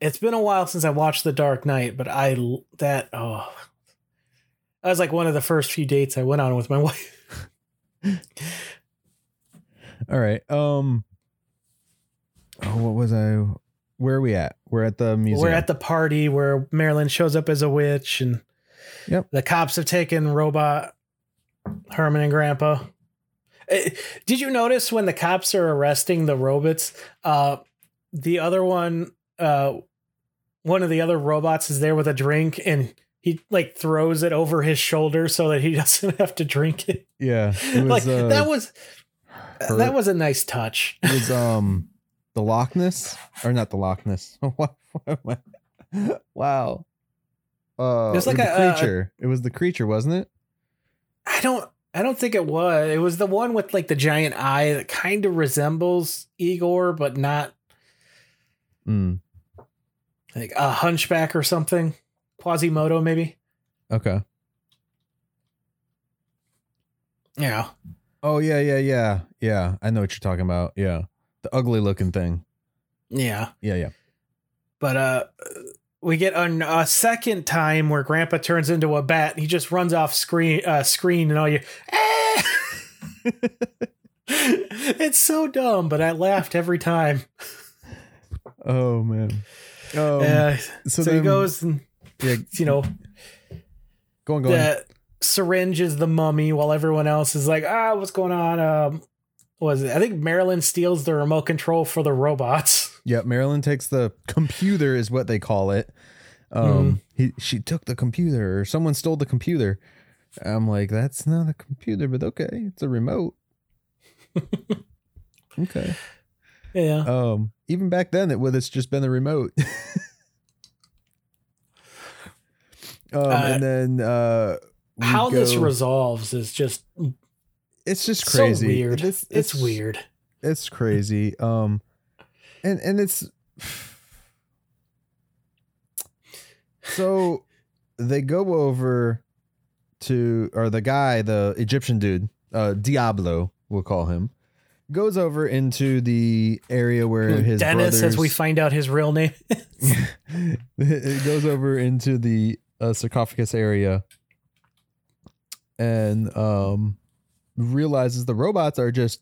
S2: It's been a while since I watched The Dark Knight, but I that oh, that was like one of the first few dates I went on with my (laughs) wife. (laughs)
S1: All right. Um. Oh, what was I? where are we at? We're at the museum.
S2: We're at the party where Marilyn shows up as a witch, and
S1: Yep.
S2: the cops have taken robot Herman and Grandpa. Eh, Did you notice when the cops are arresting the robots? Uh, the other one, uh, one of the other robots is there with a drink, and he like throws it over his shoulder so that he (laughs) doesn't have to drink it.
S1: yeah, it (laughs) was
S2: like
S1: uh,
S2: that was
S1: Her-
S2: that was a nice touch.
S1: it was um the Loch Ness or not the Loch Ness. (laughs) What- what am I- (laughs) wow. Uh,
S2: It was like
S1: the
S2: a- a-
S1: creature. it was the creature, wasn't it?
S2: I don't I don't think it was. It was the one with like the giant eye that kind of resembles Igor, but not
S1: Mm,
S2: like a hunchback or something. Quasimodo, maybe.
S1: okay.
S2: Yeah.
S1: Oh yeah, yeah, yeah, yeah. I know what you're talking about. Yeah, the ugly looking thing.
S2: Yeah.
S1: Yeah, yeah.
S2: But uh we get an, a second time where Grandpa turns into a bat. And he just runs off screen, uh, screen, and all you. "Ah!" (laughs) it's so dumb, but I laughed every time.
S1: Oh man. Um,
S2: Uh,
S1: so
S2: so he
S1: then-
S2: goes and
S1: Yeah,
S2: you know
S1: go on, go on.
S2: syringe is the mummy while everyone else is like, ah, what's going on? Um, was it? I think Marilyn steals the remote control for the robots. (laughs)
S1: Yeah, Marilyn takes the computer, is what they call it. Um,
S2: Mm-hmm.
S1: he she took the computer, or someone stole the computer. I'm like, that's not a computer, but okay, it's a remote. (laughs) okay.
S2: Yeah.
S1: Um, even back then, it would have just been a remote. (laughs) um, and then uh,
S2: How this resolves is just
S1: it's just crazy.
S2: so weird.
S1: It's,
S2: It's, weird.
S1: it's crazy um and and it's so they go over to or the guy the egyptian dude uh diablo we'll call him goes over into the area where his
S2: Dennis, as we find out his real name. (laughs)
S1: it goes over into the uh, sarcophagus area and um realizes the robots are just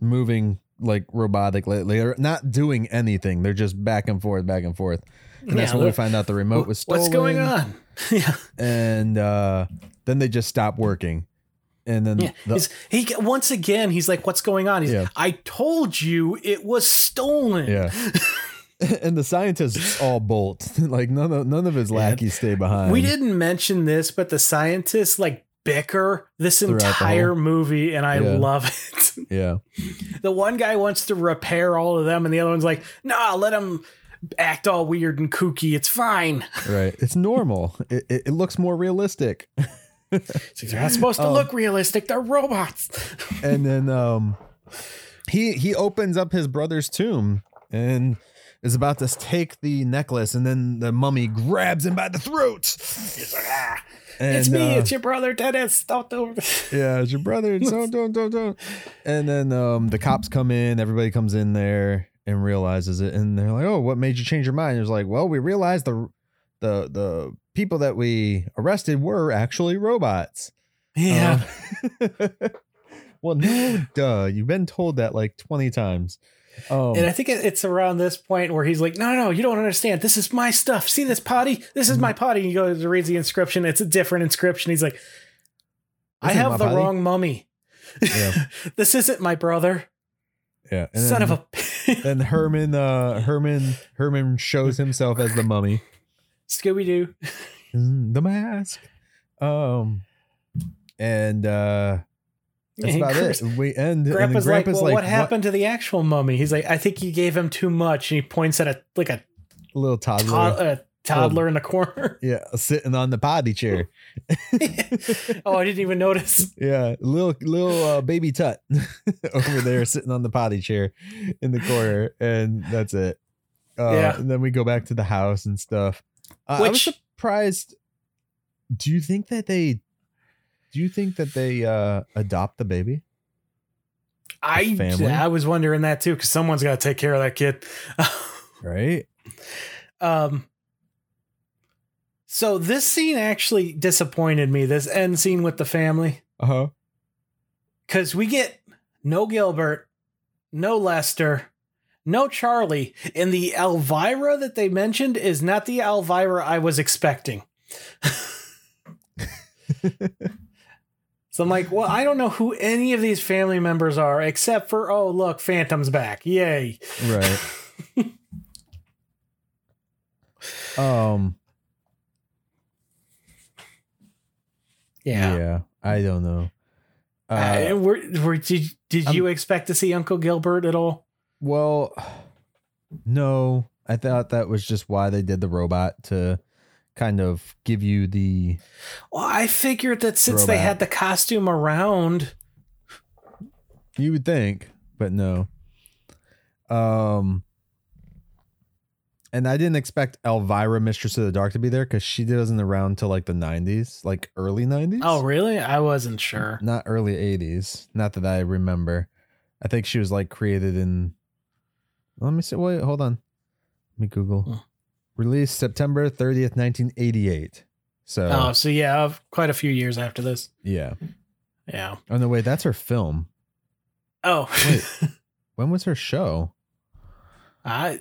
S1: moving like robotic they're not doing anything they're just back and forth back and forth and that's when we find out the remote was stolen
S2: What's going on? (laughs) yeah.
S1: and uh then they just stop working and then
S2: Yeah.
S1: the-
S2: he once again he's like, "What's going on?" He's,
S1: Yeah.
S2: "I told you it was stolen."
S1: yeah (laughs) (laughs) and the scientists all bolt like none of none of his
S2: Yeah.
S1: lackeys stay behind
S2: We didn't mention this, but the scientists like bicker this entire
S1: whole-
S2: movie, and I
S1: Yeah.
S2: love it. (laughs)
S1: yeah
S2: the one guy wants to repair all of them, and the other one's like, "Nah, let them act all weird and kooky. It's fine." (laughs)
S1: right it's normal it, it, it looks more realistic (laughs)
S2: It's like, They're not supposed to
S1: Oh.
S2: look realistic. They're robots.
S1: and then um he he opens up his brother's tomb and is about to take the necklace and then the mummy grabs him by the throat
S2: He's like, ah,
S1: and,
S2: it's me.
S1: uh,
S2: it's your brother, Dennis. Don't do it. (laughs)
S1: yeah it's your brother (laughs) don't don't don't don't and then um the cops come in everybody comes in there and realizes it and they're like oh what made you change your mind it's like well we realized the the the people that we arrested were actually robots
S2: Yeah.
S1: Um, (laughs) well, no, duh. You've been told that like 20 times. Um,
S2: and I think it's around this point where he's like, no, no, no, you don't understand. This is my stuff. See this potty? This is my
S1: Mm-hmm.
S2: potty. He goes to read the inscription. It's a different inscription. He's like, I
S1: This ain't
S2: have the
S1: potty."
S2: wrong mummy.
S1: Yeah. (laughs)
S2: this isn't my brother.
S1: yeah. And
S2: Son
S1: then,
S2: of a (laughs)
S1: And Herman, uh, Herman, Herman shows himself as the mummy.
S2: Scooby Doo.
S1: Mm, The mask. Um, and uh, that's
S2: And
S1: about
S2: Chris-
S1: it. We end. and
S2: Grandpa's, like,
S1: Grandpa's
S2: well, what happened to the actual mummy? He's like, I think you gave him too much. And he points at a like a,
S1: Little toddler.
S2: to- a toddler in the corner. (laughs)
S1: yeah, sitting on the potty chair. (laughs)
S2: oh, I didn't even notice.
S1: Yeah, little little uh, baby tut (laughs) over there sitting on the potty chair in the corner, and that's it. Uh,
S2: Yeah.
S1: And then we go back to the house and stuff. Uh, I was surprised. Do you think that they? Do you think that they uh, adopt the baby?
S2: I
S1: family?
S2: I was wondering that too because someone's got to take care of that kid. (laughs)
S1: Right.
S2: um. So this scene actually disappointed me. This end scene with the family
S1: Uh huh.
S2: because we get no Gilbert, no Lester, no Charlie. And the Elvira that they mentioned is not the Elvira I was expecting. (laughs) (laughs) so I'm like, well, I don't know who any of these family members are except for, oh, look, Phantom's back. Yay.
S1: Right. (laughs) um.
S2: Yeah.
S1: Yeah. I don't know.
S2: Uh,
S1: Uh,
S2: were, were, did did you expect to see Uncle Gilbert at all?
S1: well, (sighs) no. I thought that was just why they did the robot to kind of give you the
S2: Well, I figured that since they had the costume around,
S1: You would think, but no. Um, and I didn't expect Elvira, Mistress of the Dark, to be there because she wasn't around till like the '90s, like early '90s.
S2: oh really? I wasn't sure.
S1: not early '80s. Not that I remember. I think she was like created in. Let me see. Wait, hold on. Let me Google. Released September 30th, 1988. So
S2: Oh, so yeah, quite a few years after this.
S1: yeah.
S2: Yeah.
S1: Oh no, wait, that's her film.
S2: Oh,
S1: Wait. (laughs) When was her show?
S2: I,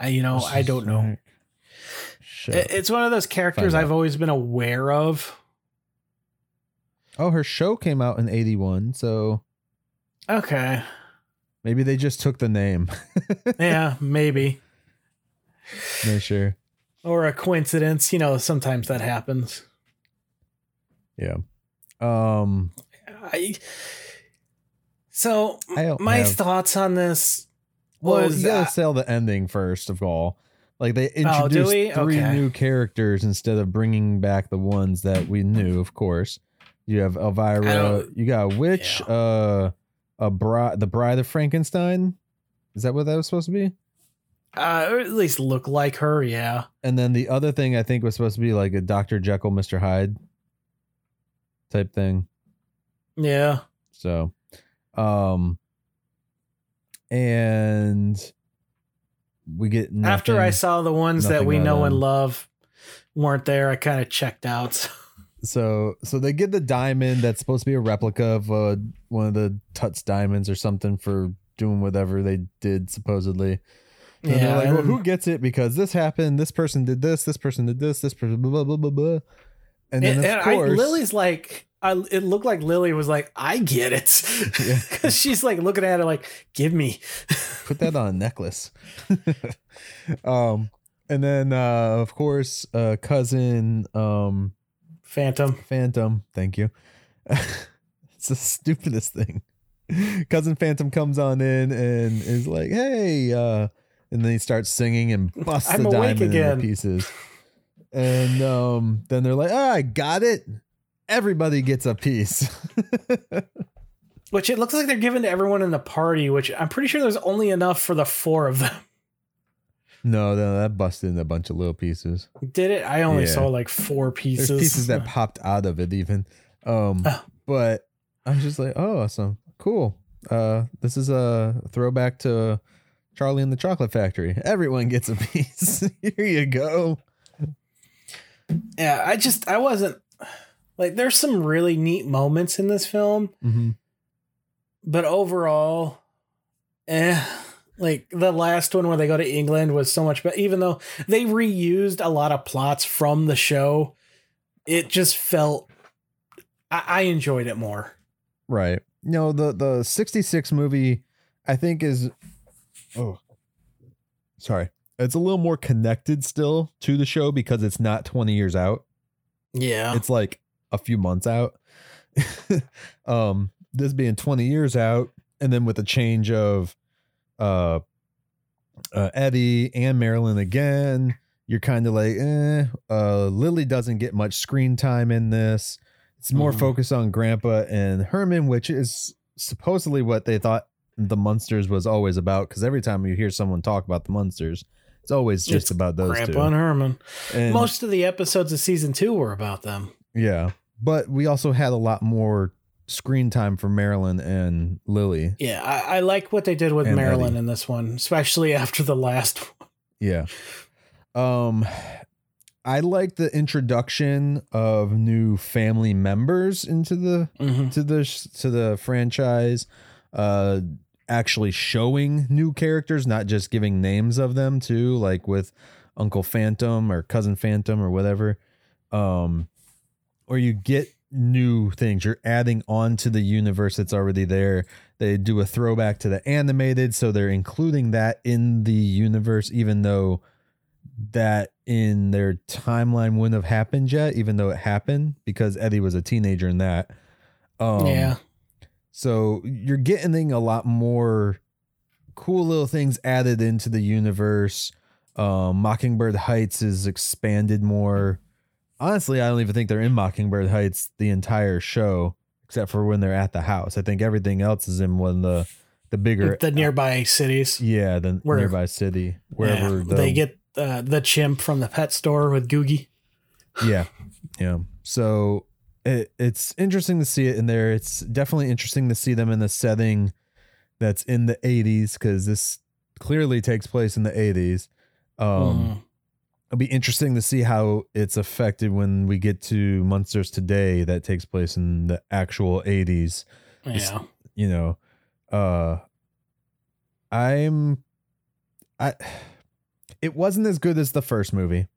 S2: I, you know, I don't know. It- It's one of those characters
S1: Find
S2: I've always been aware of.
S1: Oh, her show came out in 81, so
S2: Okay.
S1: maybe they just took the name.
S2: Yeah, maybe.
S1: No, sure.
S2: Or a coincidence. You know, sometimes that happens.
S1: Yeah. Um
S2: I, so,
S1: I
S2: my
S1: have-
S2: thoughts on this
S1: well,
S2: was
S1: you gotta
S2: uh,
S1: sell the ending first of all. Like they
S2: Oh,
S1: introduced
S2: we?
S1: three
S2: Okay.
S1: new characters instead of bringing back the ones that we knew, of course. You have Elvira, you got a witch,
S2: Yeah.
S1: uh a bride the bride of Frankenstein. Is that what that was supposed to be?
S2: Uh, or at least look like her. Yeah.
S1: And then the other thing I think was supposed to be like a Dr. Jekyll, Mr. Hyde type thing.
S2: Yeah.
S1: So, um, and we get
S2: After I saw the ones that we know and love weren't there, I kind of checked out.
S1: so so they get the diamond that's supposed to be a replica of uh, one of the Tuts diamonds or something for doing whatever they did supposedly. And they're like, well, who gets it because this happened? This person did this. This person did this. This person blah blah blah blah blah. And then
S2: and,
S1: of
S2: and I,
S1: course,
S2: Lily's like, I, it looked like Lily was like, I get it. (laughs)
S1: Yeah. (laughs)
S2: Because she's like looking at it like, give me. (laughs)
S1: put that on a necklace. um, and then uh, of course, uh, cousin um,
S2: Phantom.
S1: Phantom. Thank you. it's the stupidest thing. Cousin Phantom comes on in and is like, "Hey," uh, and then he starts singing and (laughs) busts
S2: I'm
S1: the diamond
S2: again.
S1: into pieces. And um, then they're like, "Oh, I got it." Everybody gets a piece.
S2: Which it looks like they're giving to everyone in the party, which I'm pretty sure there's only enough for the four of them.
S1: no, no, that busted in a bunch of little pieces.
S2: Did it? I only
S1: Yeah.
S2: saw like four pieces.
S1: There's pieces that popped out of it even. Um
S2: Oh.
S1: but I was just like, oh awesome. Cool. Uh this is a throwback to Charlie and the Chocolate Factory. Everyone gets a piece. (laughs) Here you go.
S2: yeah, I just, I wasn't like, there's some really neat moments in this film,
S1: Mm-hmm.
S2: but overall, eh. Like the last one where they go to England was so much better, even though they reused a lot of plots from the show. It just felt, I, I enjoyed it more.
S1: Right. No, the the 66 movie I think is oh sorry. It's a little more connected still to the show because it's not 20 years out.
S2: Yeah.
S1: it's like a few months out. (laughs) um, this being 20 years out, and then with the change of uh, uh Eddie and Marilyn again, you're kind of like, eh. Uh, Lily doesn't get much screen time in this. It's more
S2: Mhm.
S1: focused on Grandpa and Herman, which is supposedly what they thought the Munsters was always about. Because every time you hear someone talk about the Munsters, it's always just
S2: It's
S1: about those
S2: Grandpa
S1: two.
S2: and Herman.
S1: And-
S2: Most of the episodes of season two were about them.
S1: yeah. But we also had a lot more screen time for Marilyn and Lily.
S2: Yeah, I, I like what they did with
S1: And
S2: Marilyn
S1: Eddie.
S2: in this one, especially (laughs) after the last one.
S1: Yeah. Um I like the introduction of new family members into the
S2: Mm-hmm.
S1: to the to the franchise. Uh actually showing new characters, not just giving names of them too, like with Uncle Phantom or Cousin Phantom or whatever. Um, or you get new things. You're adding on to the universe that's already there. They do a throwback to the animated, so they're including that in the universe, even though that in their timeline wouldn't have happened yet, even though it happened because Eddie was a teenager in that. Um,
S2: yeah.
S1: So you're getting a lot more cool little things added into the universe. Um, Mockingbird Heights is expanded more. Honestly, I don't even think they're in Mockingbird Heights the entire show, except for when they're at the house. I think everything else is in one of the the bigger
S2: The nearby cities.
S1: yeah the
S2: Where-
S1: nearby city wherever
S2: Yeah,
S1: the,
S2: they get uh, the chimp from the pet store with Googie.
S1: yeah yeah so it, it's interesting to see it in there it's definitely interesting to see them in the setting that's in the 80s because this clearly takes place in the 80s um
S2: Mm.
S1: it'll be interesting to see how it's affected when we get to Munsters Today that takes place in the actual 80s
S2: yeah.
S1: you know uh i'm i (sighs) it wasn't as good as the first movie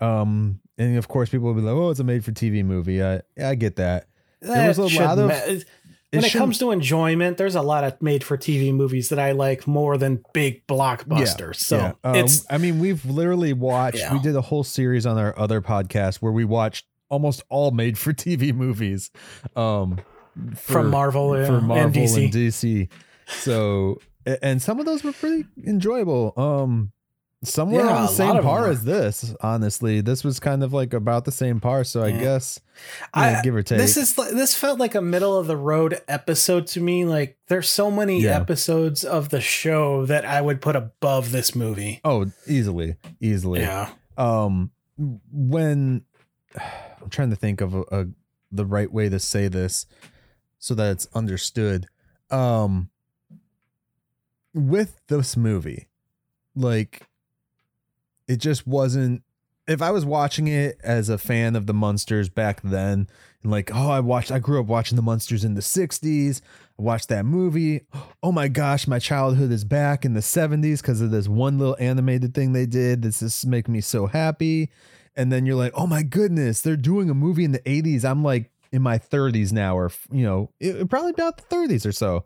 S1: um and of course people will be like oh it's a made for tv movie i i get that There was a lot of-
S2: ma- when it,
S1: shouldn't-
S2: comes to enjoyment, there's a lot of made for TV movies that I like more than big blockbusters. so
S1: Yeah. Um,
S2: it's
S1: I mean, we've literally watched.
S2: Yeah.
S1: We did a whole series on our other podcast where we watched almost all made for TV (laughs) movies, um, for-
S2: from Marvel, yeah,
S1: for Marvel
S2: and DC.
S1: and DC. So, and some of those were pretty enjoyable. Um, some were
S2: Yeah,
S1: on the same par as this. Honestly, this was kind of like about the same par. So I
S2: Yeah.
S1: guess,
S2: I-
S1: give or take.
S2: This is this felt like a middle of the road episode to me. Like there's so many episodes of the show that I would put above this movie.
S1: oh, easily, easily.
S2: Yeah.
S1: um when (sighs) i'm trying to think of a, a the right way to say this so that it's understood um with this movie like it just wasn't if i was watching it as a fan of the Munsters back then and like oh i watched i grew up watching the Munsters in the 60s I watched that movie. Oh my gosh my childhood is back in the 70s because of this one little animated thing they did. This is making me so happy. And then you're like oh my goodness they're doing a movie in the 80s i'm like in my 30s now or you know it probably about the 30s or so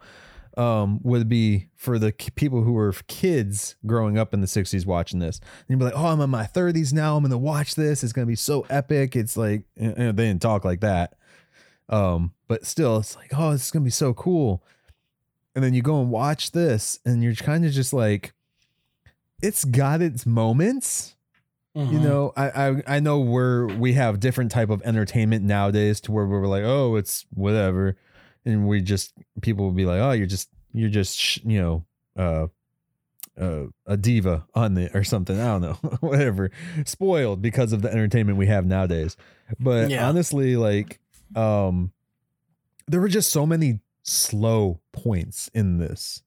S1: um would be for the people who were kids growing up in the 60s watching this. And you'd be like oh i'm in my 30s now. I'm gonna watch this. It's gonna be so epic. It's like you know, they didn't talk like that. Um but still it's like oh this is gonna be so cool. And then you go and watch this and you're kind of just like it's got its moments. You
S2: Mhm.
S1: know I, I i know we're we have different type of entertainment nowadays to where we're like oh it's whatever and we just people will be like oh you're just you're just sh- you know uh uh, a diva on it or something. I don't know, (laughs) whatever. Spoiled because of the entertainment we have nowadays. But
S2: Yeah.
S1: honestly, like, um, there were just so many slow points in this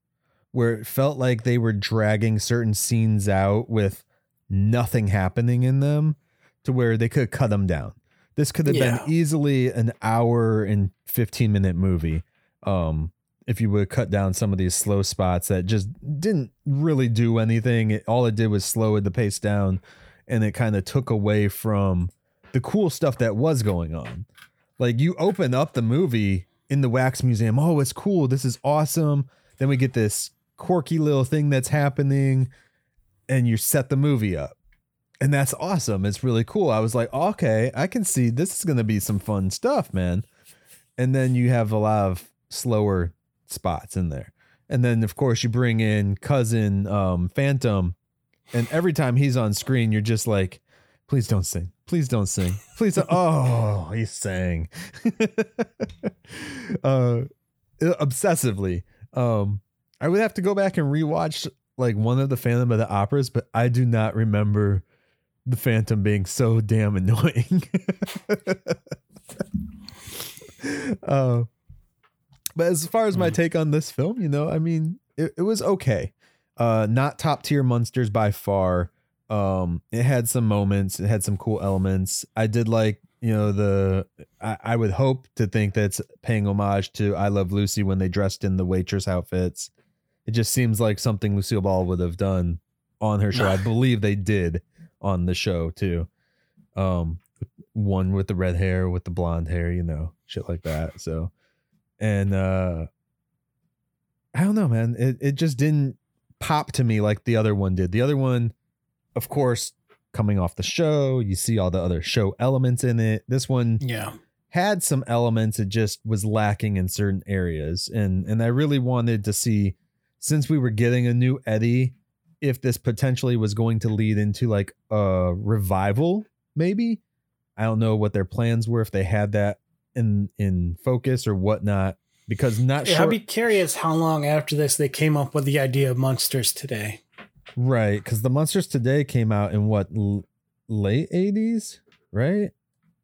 S1: where it felt like they were dragging certain scenes out with nothing happening in them to where they could cut them down. This could have
S2: Yeah.
S1: been easily an hour and 15 minute movie. Um, if you would cut down some of these slow spots that just didn't really do anything. It, all it did was slow the pace down and it kind of took away from the cool stuff that was going on. Like you open up the movie in the wax museum. Oh, it's cool. This is awesome. Then we get this quirky little thing that's happening and you set the movie up. And that's awesome. It's really cool. I was like, okay, I can see this is going to be some fun stuff, man. And then you have a lot of slower spots in there. And then of course you bring in cousin um Phantom and every time he's on screen you're just like please don't sing. Please don't sing. Please don't. oh, he sang. (laughs) uh obsessively. Um I would have to go back and rewatch like one of the Phantom of the Operas, but I do not remember the Phantom being so damn annoying. (laughs) uh, but as far as my
S2: Mm.
S1: take on this film, you know, I mean, it, it was okay. Uh, not top tier Munsters by far. Um, it had some moments. It had some cool elements. I did like you know the I, I would hope to think that's paying homage to I Love Lucy when they dressed in the waitress outfits. It just seems like something Lucille Ball would have done on her show. I (laughs) believe they did on the show too. Um, one with the red hair, with the blonde hair, you know, shit like that. So, and uh, I don't know, man. It it just didn't pop to me like the other one did. The other one, of course, coming off the show, you see all the other show elements in it. This one
S2: Yeah.
S1: had some elements it just was lacking in certain areas and and I really wanted to see since we were getting a new Eddie if this potentially was going to lead into like a revival maybe I don't know what their plans were if they had that in in focus or whatnot because not
S2: Yeah,
S1: sure
S2: I'd be curious how long after this they came up with the idea of Munsters Today.
S1: right because the Munsters Today came out in what l- late 80s right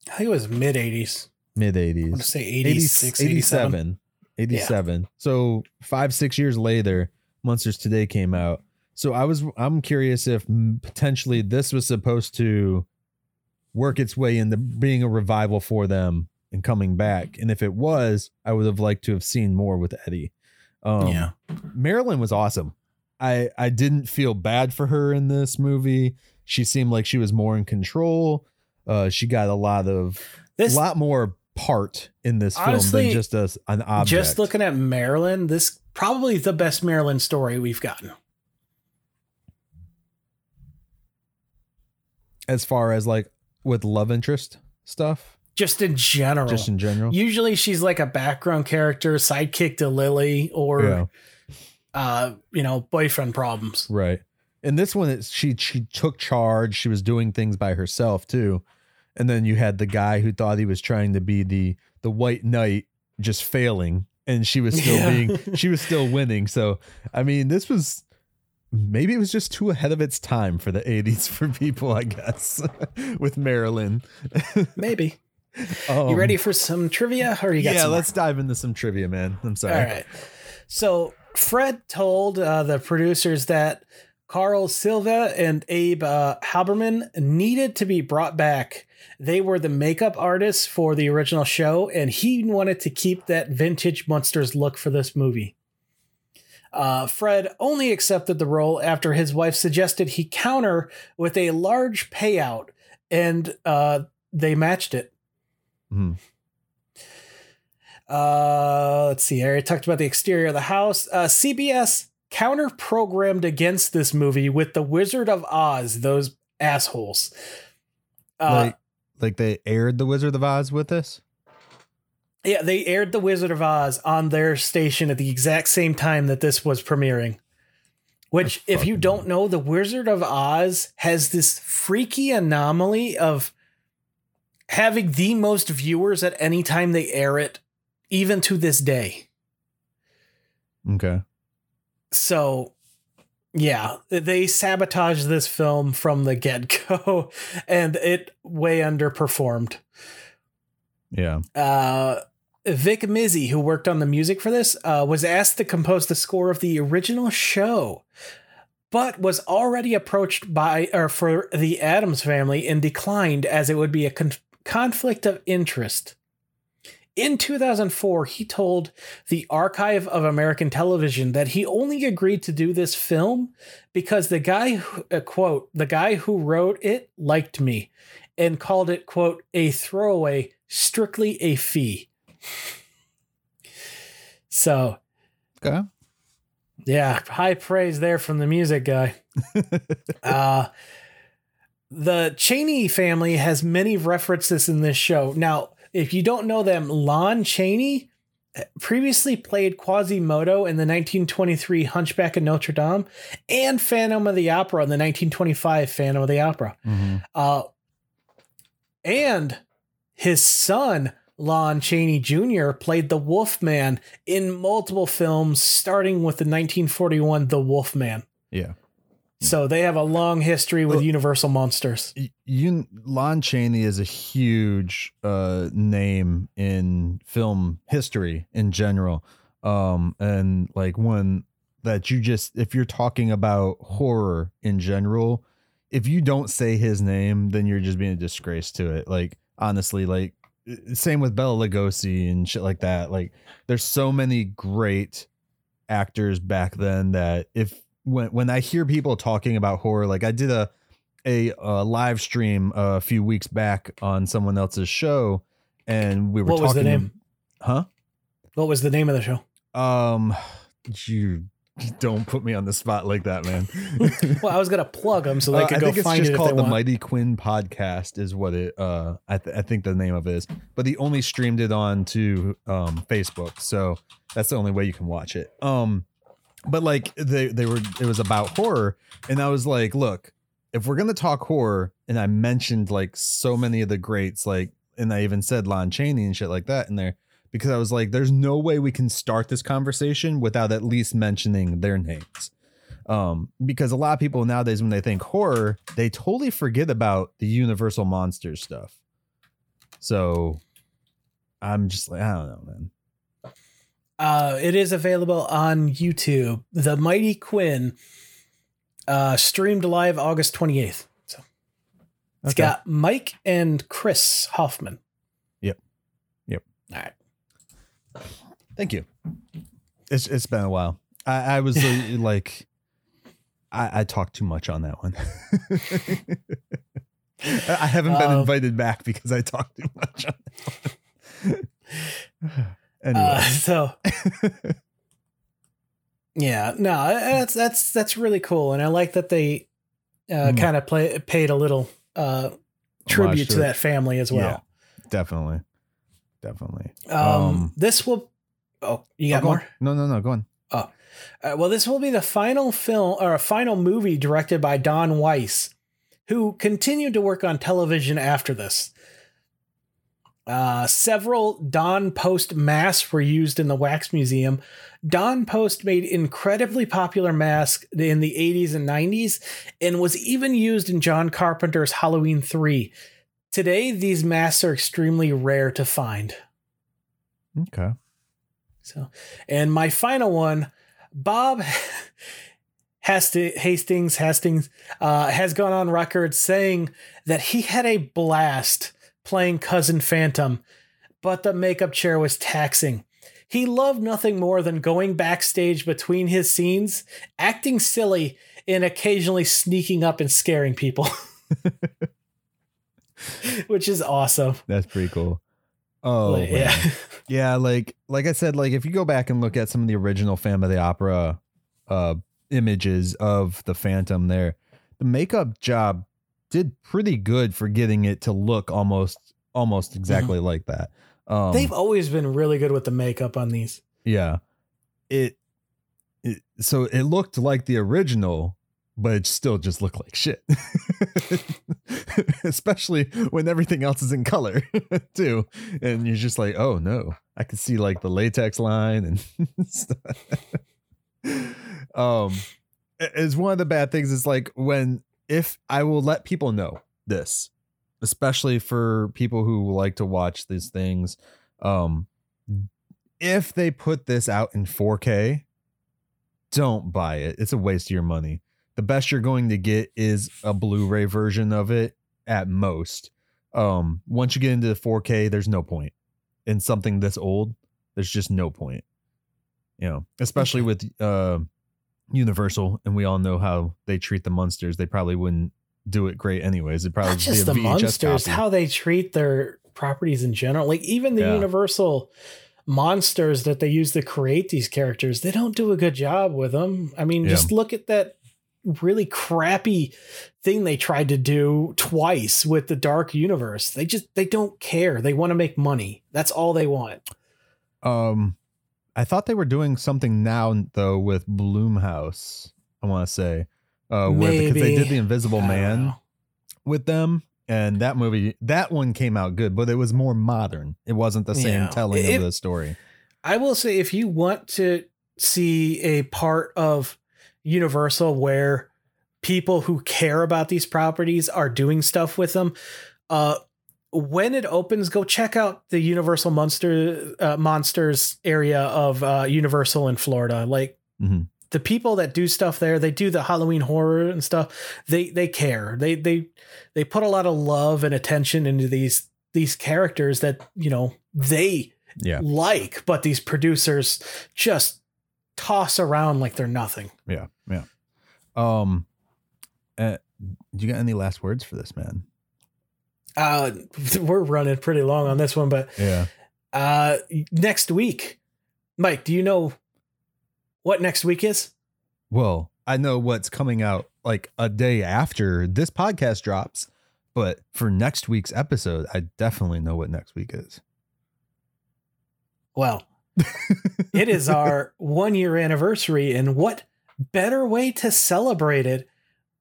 S2: I think it was mid 80s.
S1: mid
S2: I
S1: 80s
S2: want to say
S1: 80
S2: 86, 87.
S1: 87 87 so five six years later Munsters Today came out so i was i'm curious if potentially this was supposed to work its way into being a revival for them and coming back and if it was i would have liked to have seen more with eddie um
S2: yeah.
S1: marilyn was awesome i i didn't feel bad for her in this movie she seemed like she was more in control uh she got a lot of
S2: This
S1: a lot more part in this film than just a, an object.
S2: just looking at Marilyn, this probably the best Marilyn story we've gotten.
S1: As far as like with love interest stuff,
S2: Just in general.
S1: just in general.
S2: Usually she's like a background character, sidekick to Lily, or
S1: yeah,
S2: uh, you know, boyfriend problems.
S1: right. And this one, it's, she she took charge. She was doing things by herself too. And then you had the guy who thought he was trying to be the the white knight, just failing, and she was still (laughs)
S2: Yeah.
S1: being she was still winning. So I mean, this was maybe it was just too ahead of its time for the 80s for people, I guess, (laughs) with Marilyn. (laughs)
S2: Maybe.
S1: Um,
S2: you ready for some trivia or you got
S1: yeah, let's dive into some trivia, man. I'm sorry.
S2: All right. So Fred told uh, the producers that Carl Silva and Abe uh, Haberman needed to be brought back. They were the makeup artists for the original show, and he wanted to keep that vintage Munsters look for this movie. Uh, Fred only accepted the role after his wife suggested he counter with a large payout, and uh, they matched it.
S1: Mhm.
S2: Uh, let's see. I already talked about the exterior of the house. Uh, CBS counter programmed against this movie with The Wizard of Oz, those assholes. Uh,
S1: like, like they aired the Wizard of Oz with us.
S2: Yeah, they aired The Wizard of Oz on their station at the exact same time that this was premiering. Which, if you don't know, The Wizard of Oz has this freaky anomaly of having the most viewers at any time they air it, even to this day.
S1: Okay.
S2: So, yeah, they sabotaged this film from the get go, (laughs) and it way underperformed.
S1: Yeah.
S2: Uh, Vic Mizzy, who worked on the music for this, uh, was asked to compose the score of the original show, but was already approached by or for the Addams family and declined as it would be a con- conflict of interest. In 2004, he told the Archive of American Television that he only agreed to do this film because the guy, who, uh, quote, the guy who wrote it liked me and called it, quote, a throwaway, strictly a fee. So,
S1: Okay.
S2: yeah, high praise there from the music guy. (laughs) uh, the Chaney family has many references in this show. Now, if you don't know them, Lon Chaney previously played Quasimodo in the 1923 Hunchback of Notre Dame and Phantom of the Opera in the 1925 Phantom of the Opera.
S1: Mhm.
S2: Uh, and his son, Lon Chaney Jr., played the Wolfman in multiple films, starting with the 1941 The Wolfman.
S1: Yeah.
S2: So they have a long history with
S1: Well-
S2: Universal Monsters.
S1: You Lon Chaney is a huge uh name in film history in general. Um and like one that you just if you're talking about horror in general, if you don't say his name, then you're just being a disgrace to it. Like honestly. Like same with Bela Lugosi and shit like that. Like there's so many great actors back then that if when when I hear people talking about horror, like I did a a, a live stream a few weeks back on someone else's show, and we were talking.
S2: What was the name?
S1: Huh?
S2: What was the name of the show?
S1: Um, (sighs) you (laughs) don't put me on the spot like that, man. (laughs)
S2: Well, I was gonna plug them so they
S1: Uh,
S2: could
S1: I
S2: go
S1: think it's just
S2: it
S1: called the
S2: want.
S1: Mighty Quinn Podcast, is what it. Uh, I, th- I think the name of it is, but he only streamed it on to um Facebook, so that's the only way you can watch it. Um, but like they they were, it was about horror, and I was like, look, if we're gonna talk horror, and I mentioned like so many of the greats, like, and I even said Lon Chaney and shit like that in there. Because I was like, there's no way we can start this conversation without at least mentioning their names um because a lot of people nowadays when they think horror they totally forget about the universal monsters stuff so i'm just like i don't know man
S2: Uh, it is available on YouTube. The Mighty Quinn, uh, streamed live August 28th. So it's
S1: Okay.
S2: got Myke and Chris Hoffman.
S1: Yep. Yep.
S2: All right.
S1: Thank you. It's it's been a while. I i was uh, (laughs) like i i talked too much on that one. (laughs) I haven't been
S2: Um,
S1: invited back because i talked too much on that one. (laughs) Anyway.
S2: Uh, so yeah, no, that's that's that's really cool, and I like that they uh,
S1: Mm.
S2: kind of play paid a little uh, tribute
S1: to
S2: that family as well.
S1: definitely definitely
S2: Um,
S1: Um,
S2: this will. Oh, you
S1: Oh,
S2: got
S1: go on.
S2: more?
S1: no no no go on
S2: Uh, well, this will be the final film or a final movie directed by Don Weis, who continued to work on television after this. Uh, several Don Post masks were used in the Wax Museum. Don Post made incredibly popular masks in the 80s and 90s and was even used in John Carpenter's Halloween 3. Today, these masks are extremely rare to find.
S1: okay
S2: So, and my final one, Bob Hasti- Hastings Hastings uh, has gone on record saying that he had a blast playing Cousin Phantom, but the makeup chair was taxing. He loved nothing more than going backstage between his scenes, acting silly, and occasionally sneaking up and scaring people. (laughs) (laughs) (laughs) Which is awesome.
S1: That's pretty cool. Oh
S2: Like, yeah.
S1: yeah, like like I said, like if you go back and look at some of the original Phantom of the Opera uh images of the Phantom there, the makeup job did pretty good for getting it to look almost almost exactly like that. Um
S2: They've always been really good with the makeup on these.
S1: yeah. It, it so it looked like the original, but it still just looked like shit. (laughs) Especially when everything else is in color (laughs) too. And you're just like, oh no. I could see like the latex line and (laughs) stuff. um it's one of the bad things is like when if I will let people know this, especially for people who like to watch these things, um if they put this out in 4K, don't buy it. It's a waste of your money. The best you're going to get is a Blu-ray version of it at most. Um, once you get into the 4K, there's no point. In something this old, there's just no point. You know, especially with uh Universal, and we all know how they treat the monsters. They probably wouldn't do it great anyways. It'd probably
S2: Not just the
S1: VHS
S2: monsters,
S1: copy.
S2: how they treat their properties in general. Like even the
S1: Yeah.
S2: Universal monsters that they use to create these characters, they don't do a good job with them. I mean,
S1: Yeah.
S2: just look at that really crappy thing they tried to do twice with the Dark Universe. They just they don't care. They want to make money. That's all they want.
S1: Um, I thought they were doing something now though with Blumhouse. I want to say, uh, where because they did the Invisible Man with them, and that movie, that one came out good, but it was more modern. It wasn't the same
S2: Yeah.
S1: telling
S2: It-
S1: of the story.
S2: I will say if you want to see a part of Universal where people who care about these properties are doing stuff with them, uh when it opens, go check out the Universal Monster uh, Monsters area of uh, Universal in Florida. Like
S1: Mhm.
S2: the people that do stuff there, they do the Halloween horror and stuff. They they care. They they they put a lot of love and attention into these these characters that you know they
S1: Yeah.
S2: like, but these producers just toss around like they're nothing.
S1: Yeah. Yeah. Um, uh, do you got any last words for this man?
S2: Uh, (laughs) we're running pretty long on this one, but
S1: Yeah.
S2: uh, next week, Myke, do you know what next week is?
S1: Well, I know what's coming out like a day after this podcast drops, but for next week's episode, I definitely know what next week is.
S2: Well, (laughs) it is our one year anniversary, and what better way to celebrate it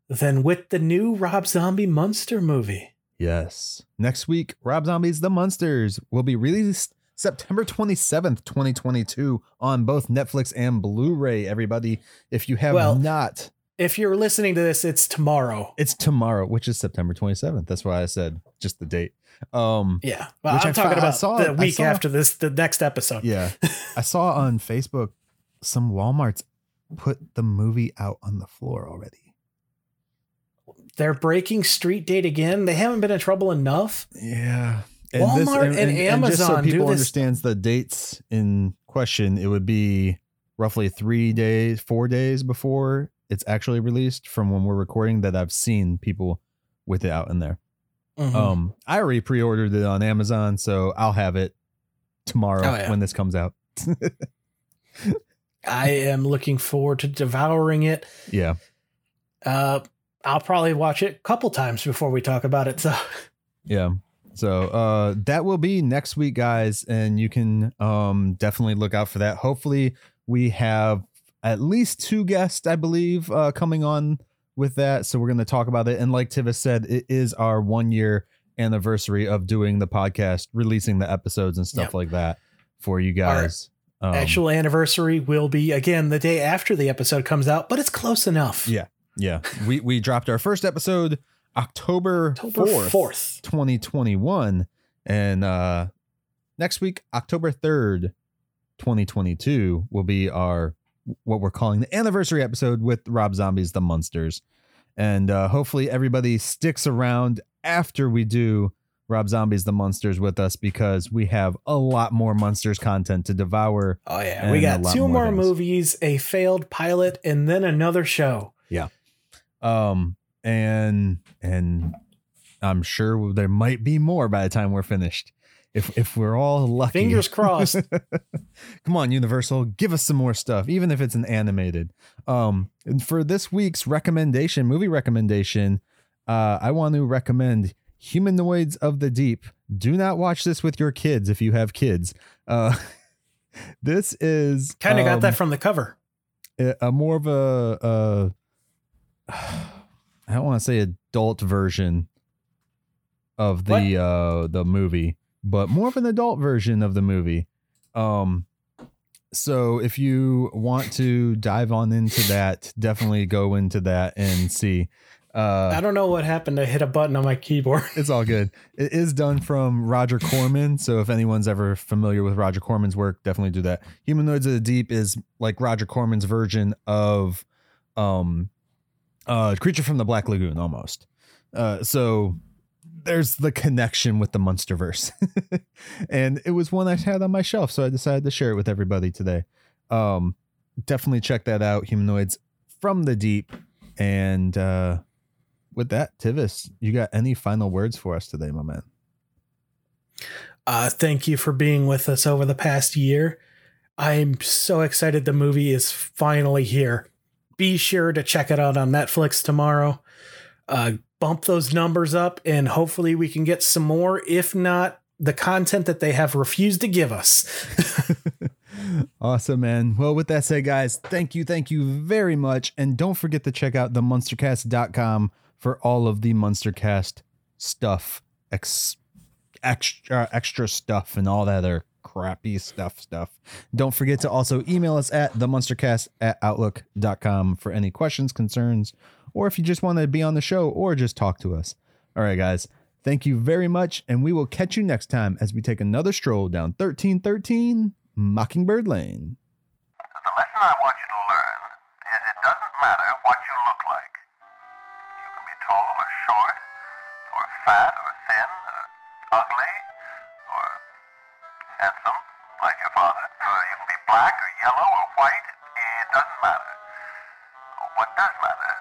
S2: than with the new Rob Zombie Munster movie?
S1: Yes. Next week, Rob Zombie's The Munsters will be released September 27th, 2022 on both Netflix and Blu-ray. Everybody, if you have
S2: Well-
S1: not,
S2: If you're listening to this, it's tomorrow.
S1: it's tomorrow, which is September 27th. That's why I said just the date. Um
S2: Yeah, well,
S1: Which
S2: I'm
S1: I
S2: talking about
S1: saw-
S2: the week
S1: saw-
S2: after this, the next episode.
S1: yeah. (laughs) I saw on Facebook some Walmarts put the movie out on the floor already.
S2: They're breaking street date again. They haven't been in trouble enough.
S1: Yeah.
S2: Walmart and
S1: just so
S2: Amazon do
S1: people
S2: this-
S1: understands the dates in question, it would be roughly three days, four days before it's actually released from when we're recording that I've seen people with it out in there.
S2: Mhm.
S1: Um, I already pre-ordered it on Amazon, so I'll have it tomorrow
S2: Oh, yeah.
S1: when this comes out. (laughs)
S2: I am looking forward to devouring it.
S1: yeah.
S2: Uh, I'll probably watch it a couple times before we talk about it. So
S1: Yeah. So uh that will be next week, guys, and you can um definitely look out for that. Hopefully, we have at least two guests, I believe, uh coming on with that. So we're gonna talk about it. And like Tivis said, it is our one year anniversary of doing the podcast, releasing the episodes and stuff
S2: Yep.
S1: like that for you guys. Um,
S2: actual anniversary will be again the day after the episode comes out, but it's close enough.
S1: Yeah. yeah. We we dropped our first episode October
S2: October
S1: 4th.
S2: 4th.
S1: 2021 and uh next week october 3rd 2022 will be our what we're calling the anniversary episode with rob zombies the munsters and uh hopefully everybody sticks around after we do rob zombies the munsters with us because we have a lot more munsters content to devour
S2: Oh yeah, we got two
S1: more
S2: more movies, a failed pilot, and then another show. Yeah.
S1: Um and and i'm sure there might be more by the time we're finished if if we're all lucky
S2: Fingers crossed. (laughs)
S1: Come on, Universal, give us some more stuff, even if it's an animated. Um, and for this week's recommendation, movie recommendation, uh, I want to recommend Humanoids of the Deep. Do not watch this with your kids if you have kids. Uh, (laughs) this is
S2: kind of got
S1: um,
S2: that from the cover.
S1: a, a more of a, a (sighs) I don't want to say adult version of the uh the movie, but more of an adult version of the movie. Um so if you want to dive on into that, definitely go into that and see. Uh
S2: I don't know what happened. I hit a button on my keyboard. (laughs)
S1: it's all good. It is done from Roger Corman. So if anyone's ever familiar with Roger Corman's work, definitely do that. Humanoids of the Deep is like Roger Corman's version of um uh Creature from the Black Lagoon almost. Uh so there's the connection with the Munsterverse. (laughs) and it was one I had on my shelf, so I decided to share it with everybody today. Um definitely check that out, Humanoids from the Deep. And uh with that, Tivis, you got any final words for us today, my man?
S2: Uh, thank you for being with us over the past year. I'm so excited the movie is finally here. Be sure to check it out on Netflix tomorrow. Uh, bump those numbers up, and hopefully, we can get some more, if not the content that they have refused to give us. (laughs)
S1: awesome, man. Well, with that said, guys, thank you, thank you very much. And don't forget to check out the munstercast.com for all of the Munstercast stuff, ex- extra, uh, extra stuff, and all that other crappy stuff stuff. Don't forget to also email us at the munstercast at outlook.com for any questions, concerns, or if you just want to be on the show or just talk to us. All right, guys, thank you very much, and we will catch you next time as we take another stroll down 1313 Mockingbird Lane.
S3: The lesson I want you to learn is it doesn't matter what you look like. You can be tall or short, or fat or thin, or ugly,
S1: or handsome, like your father. Or you can be black or yellow or white. It doesn't matter. What does matter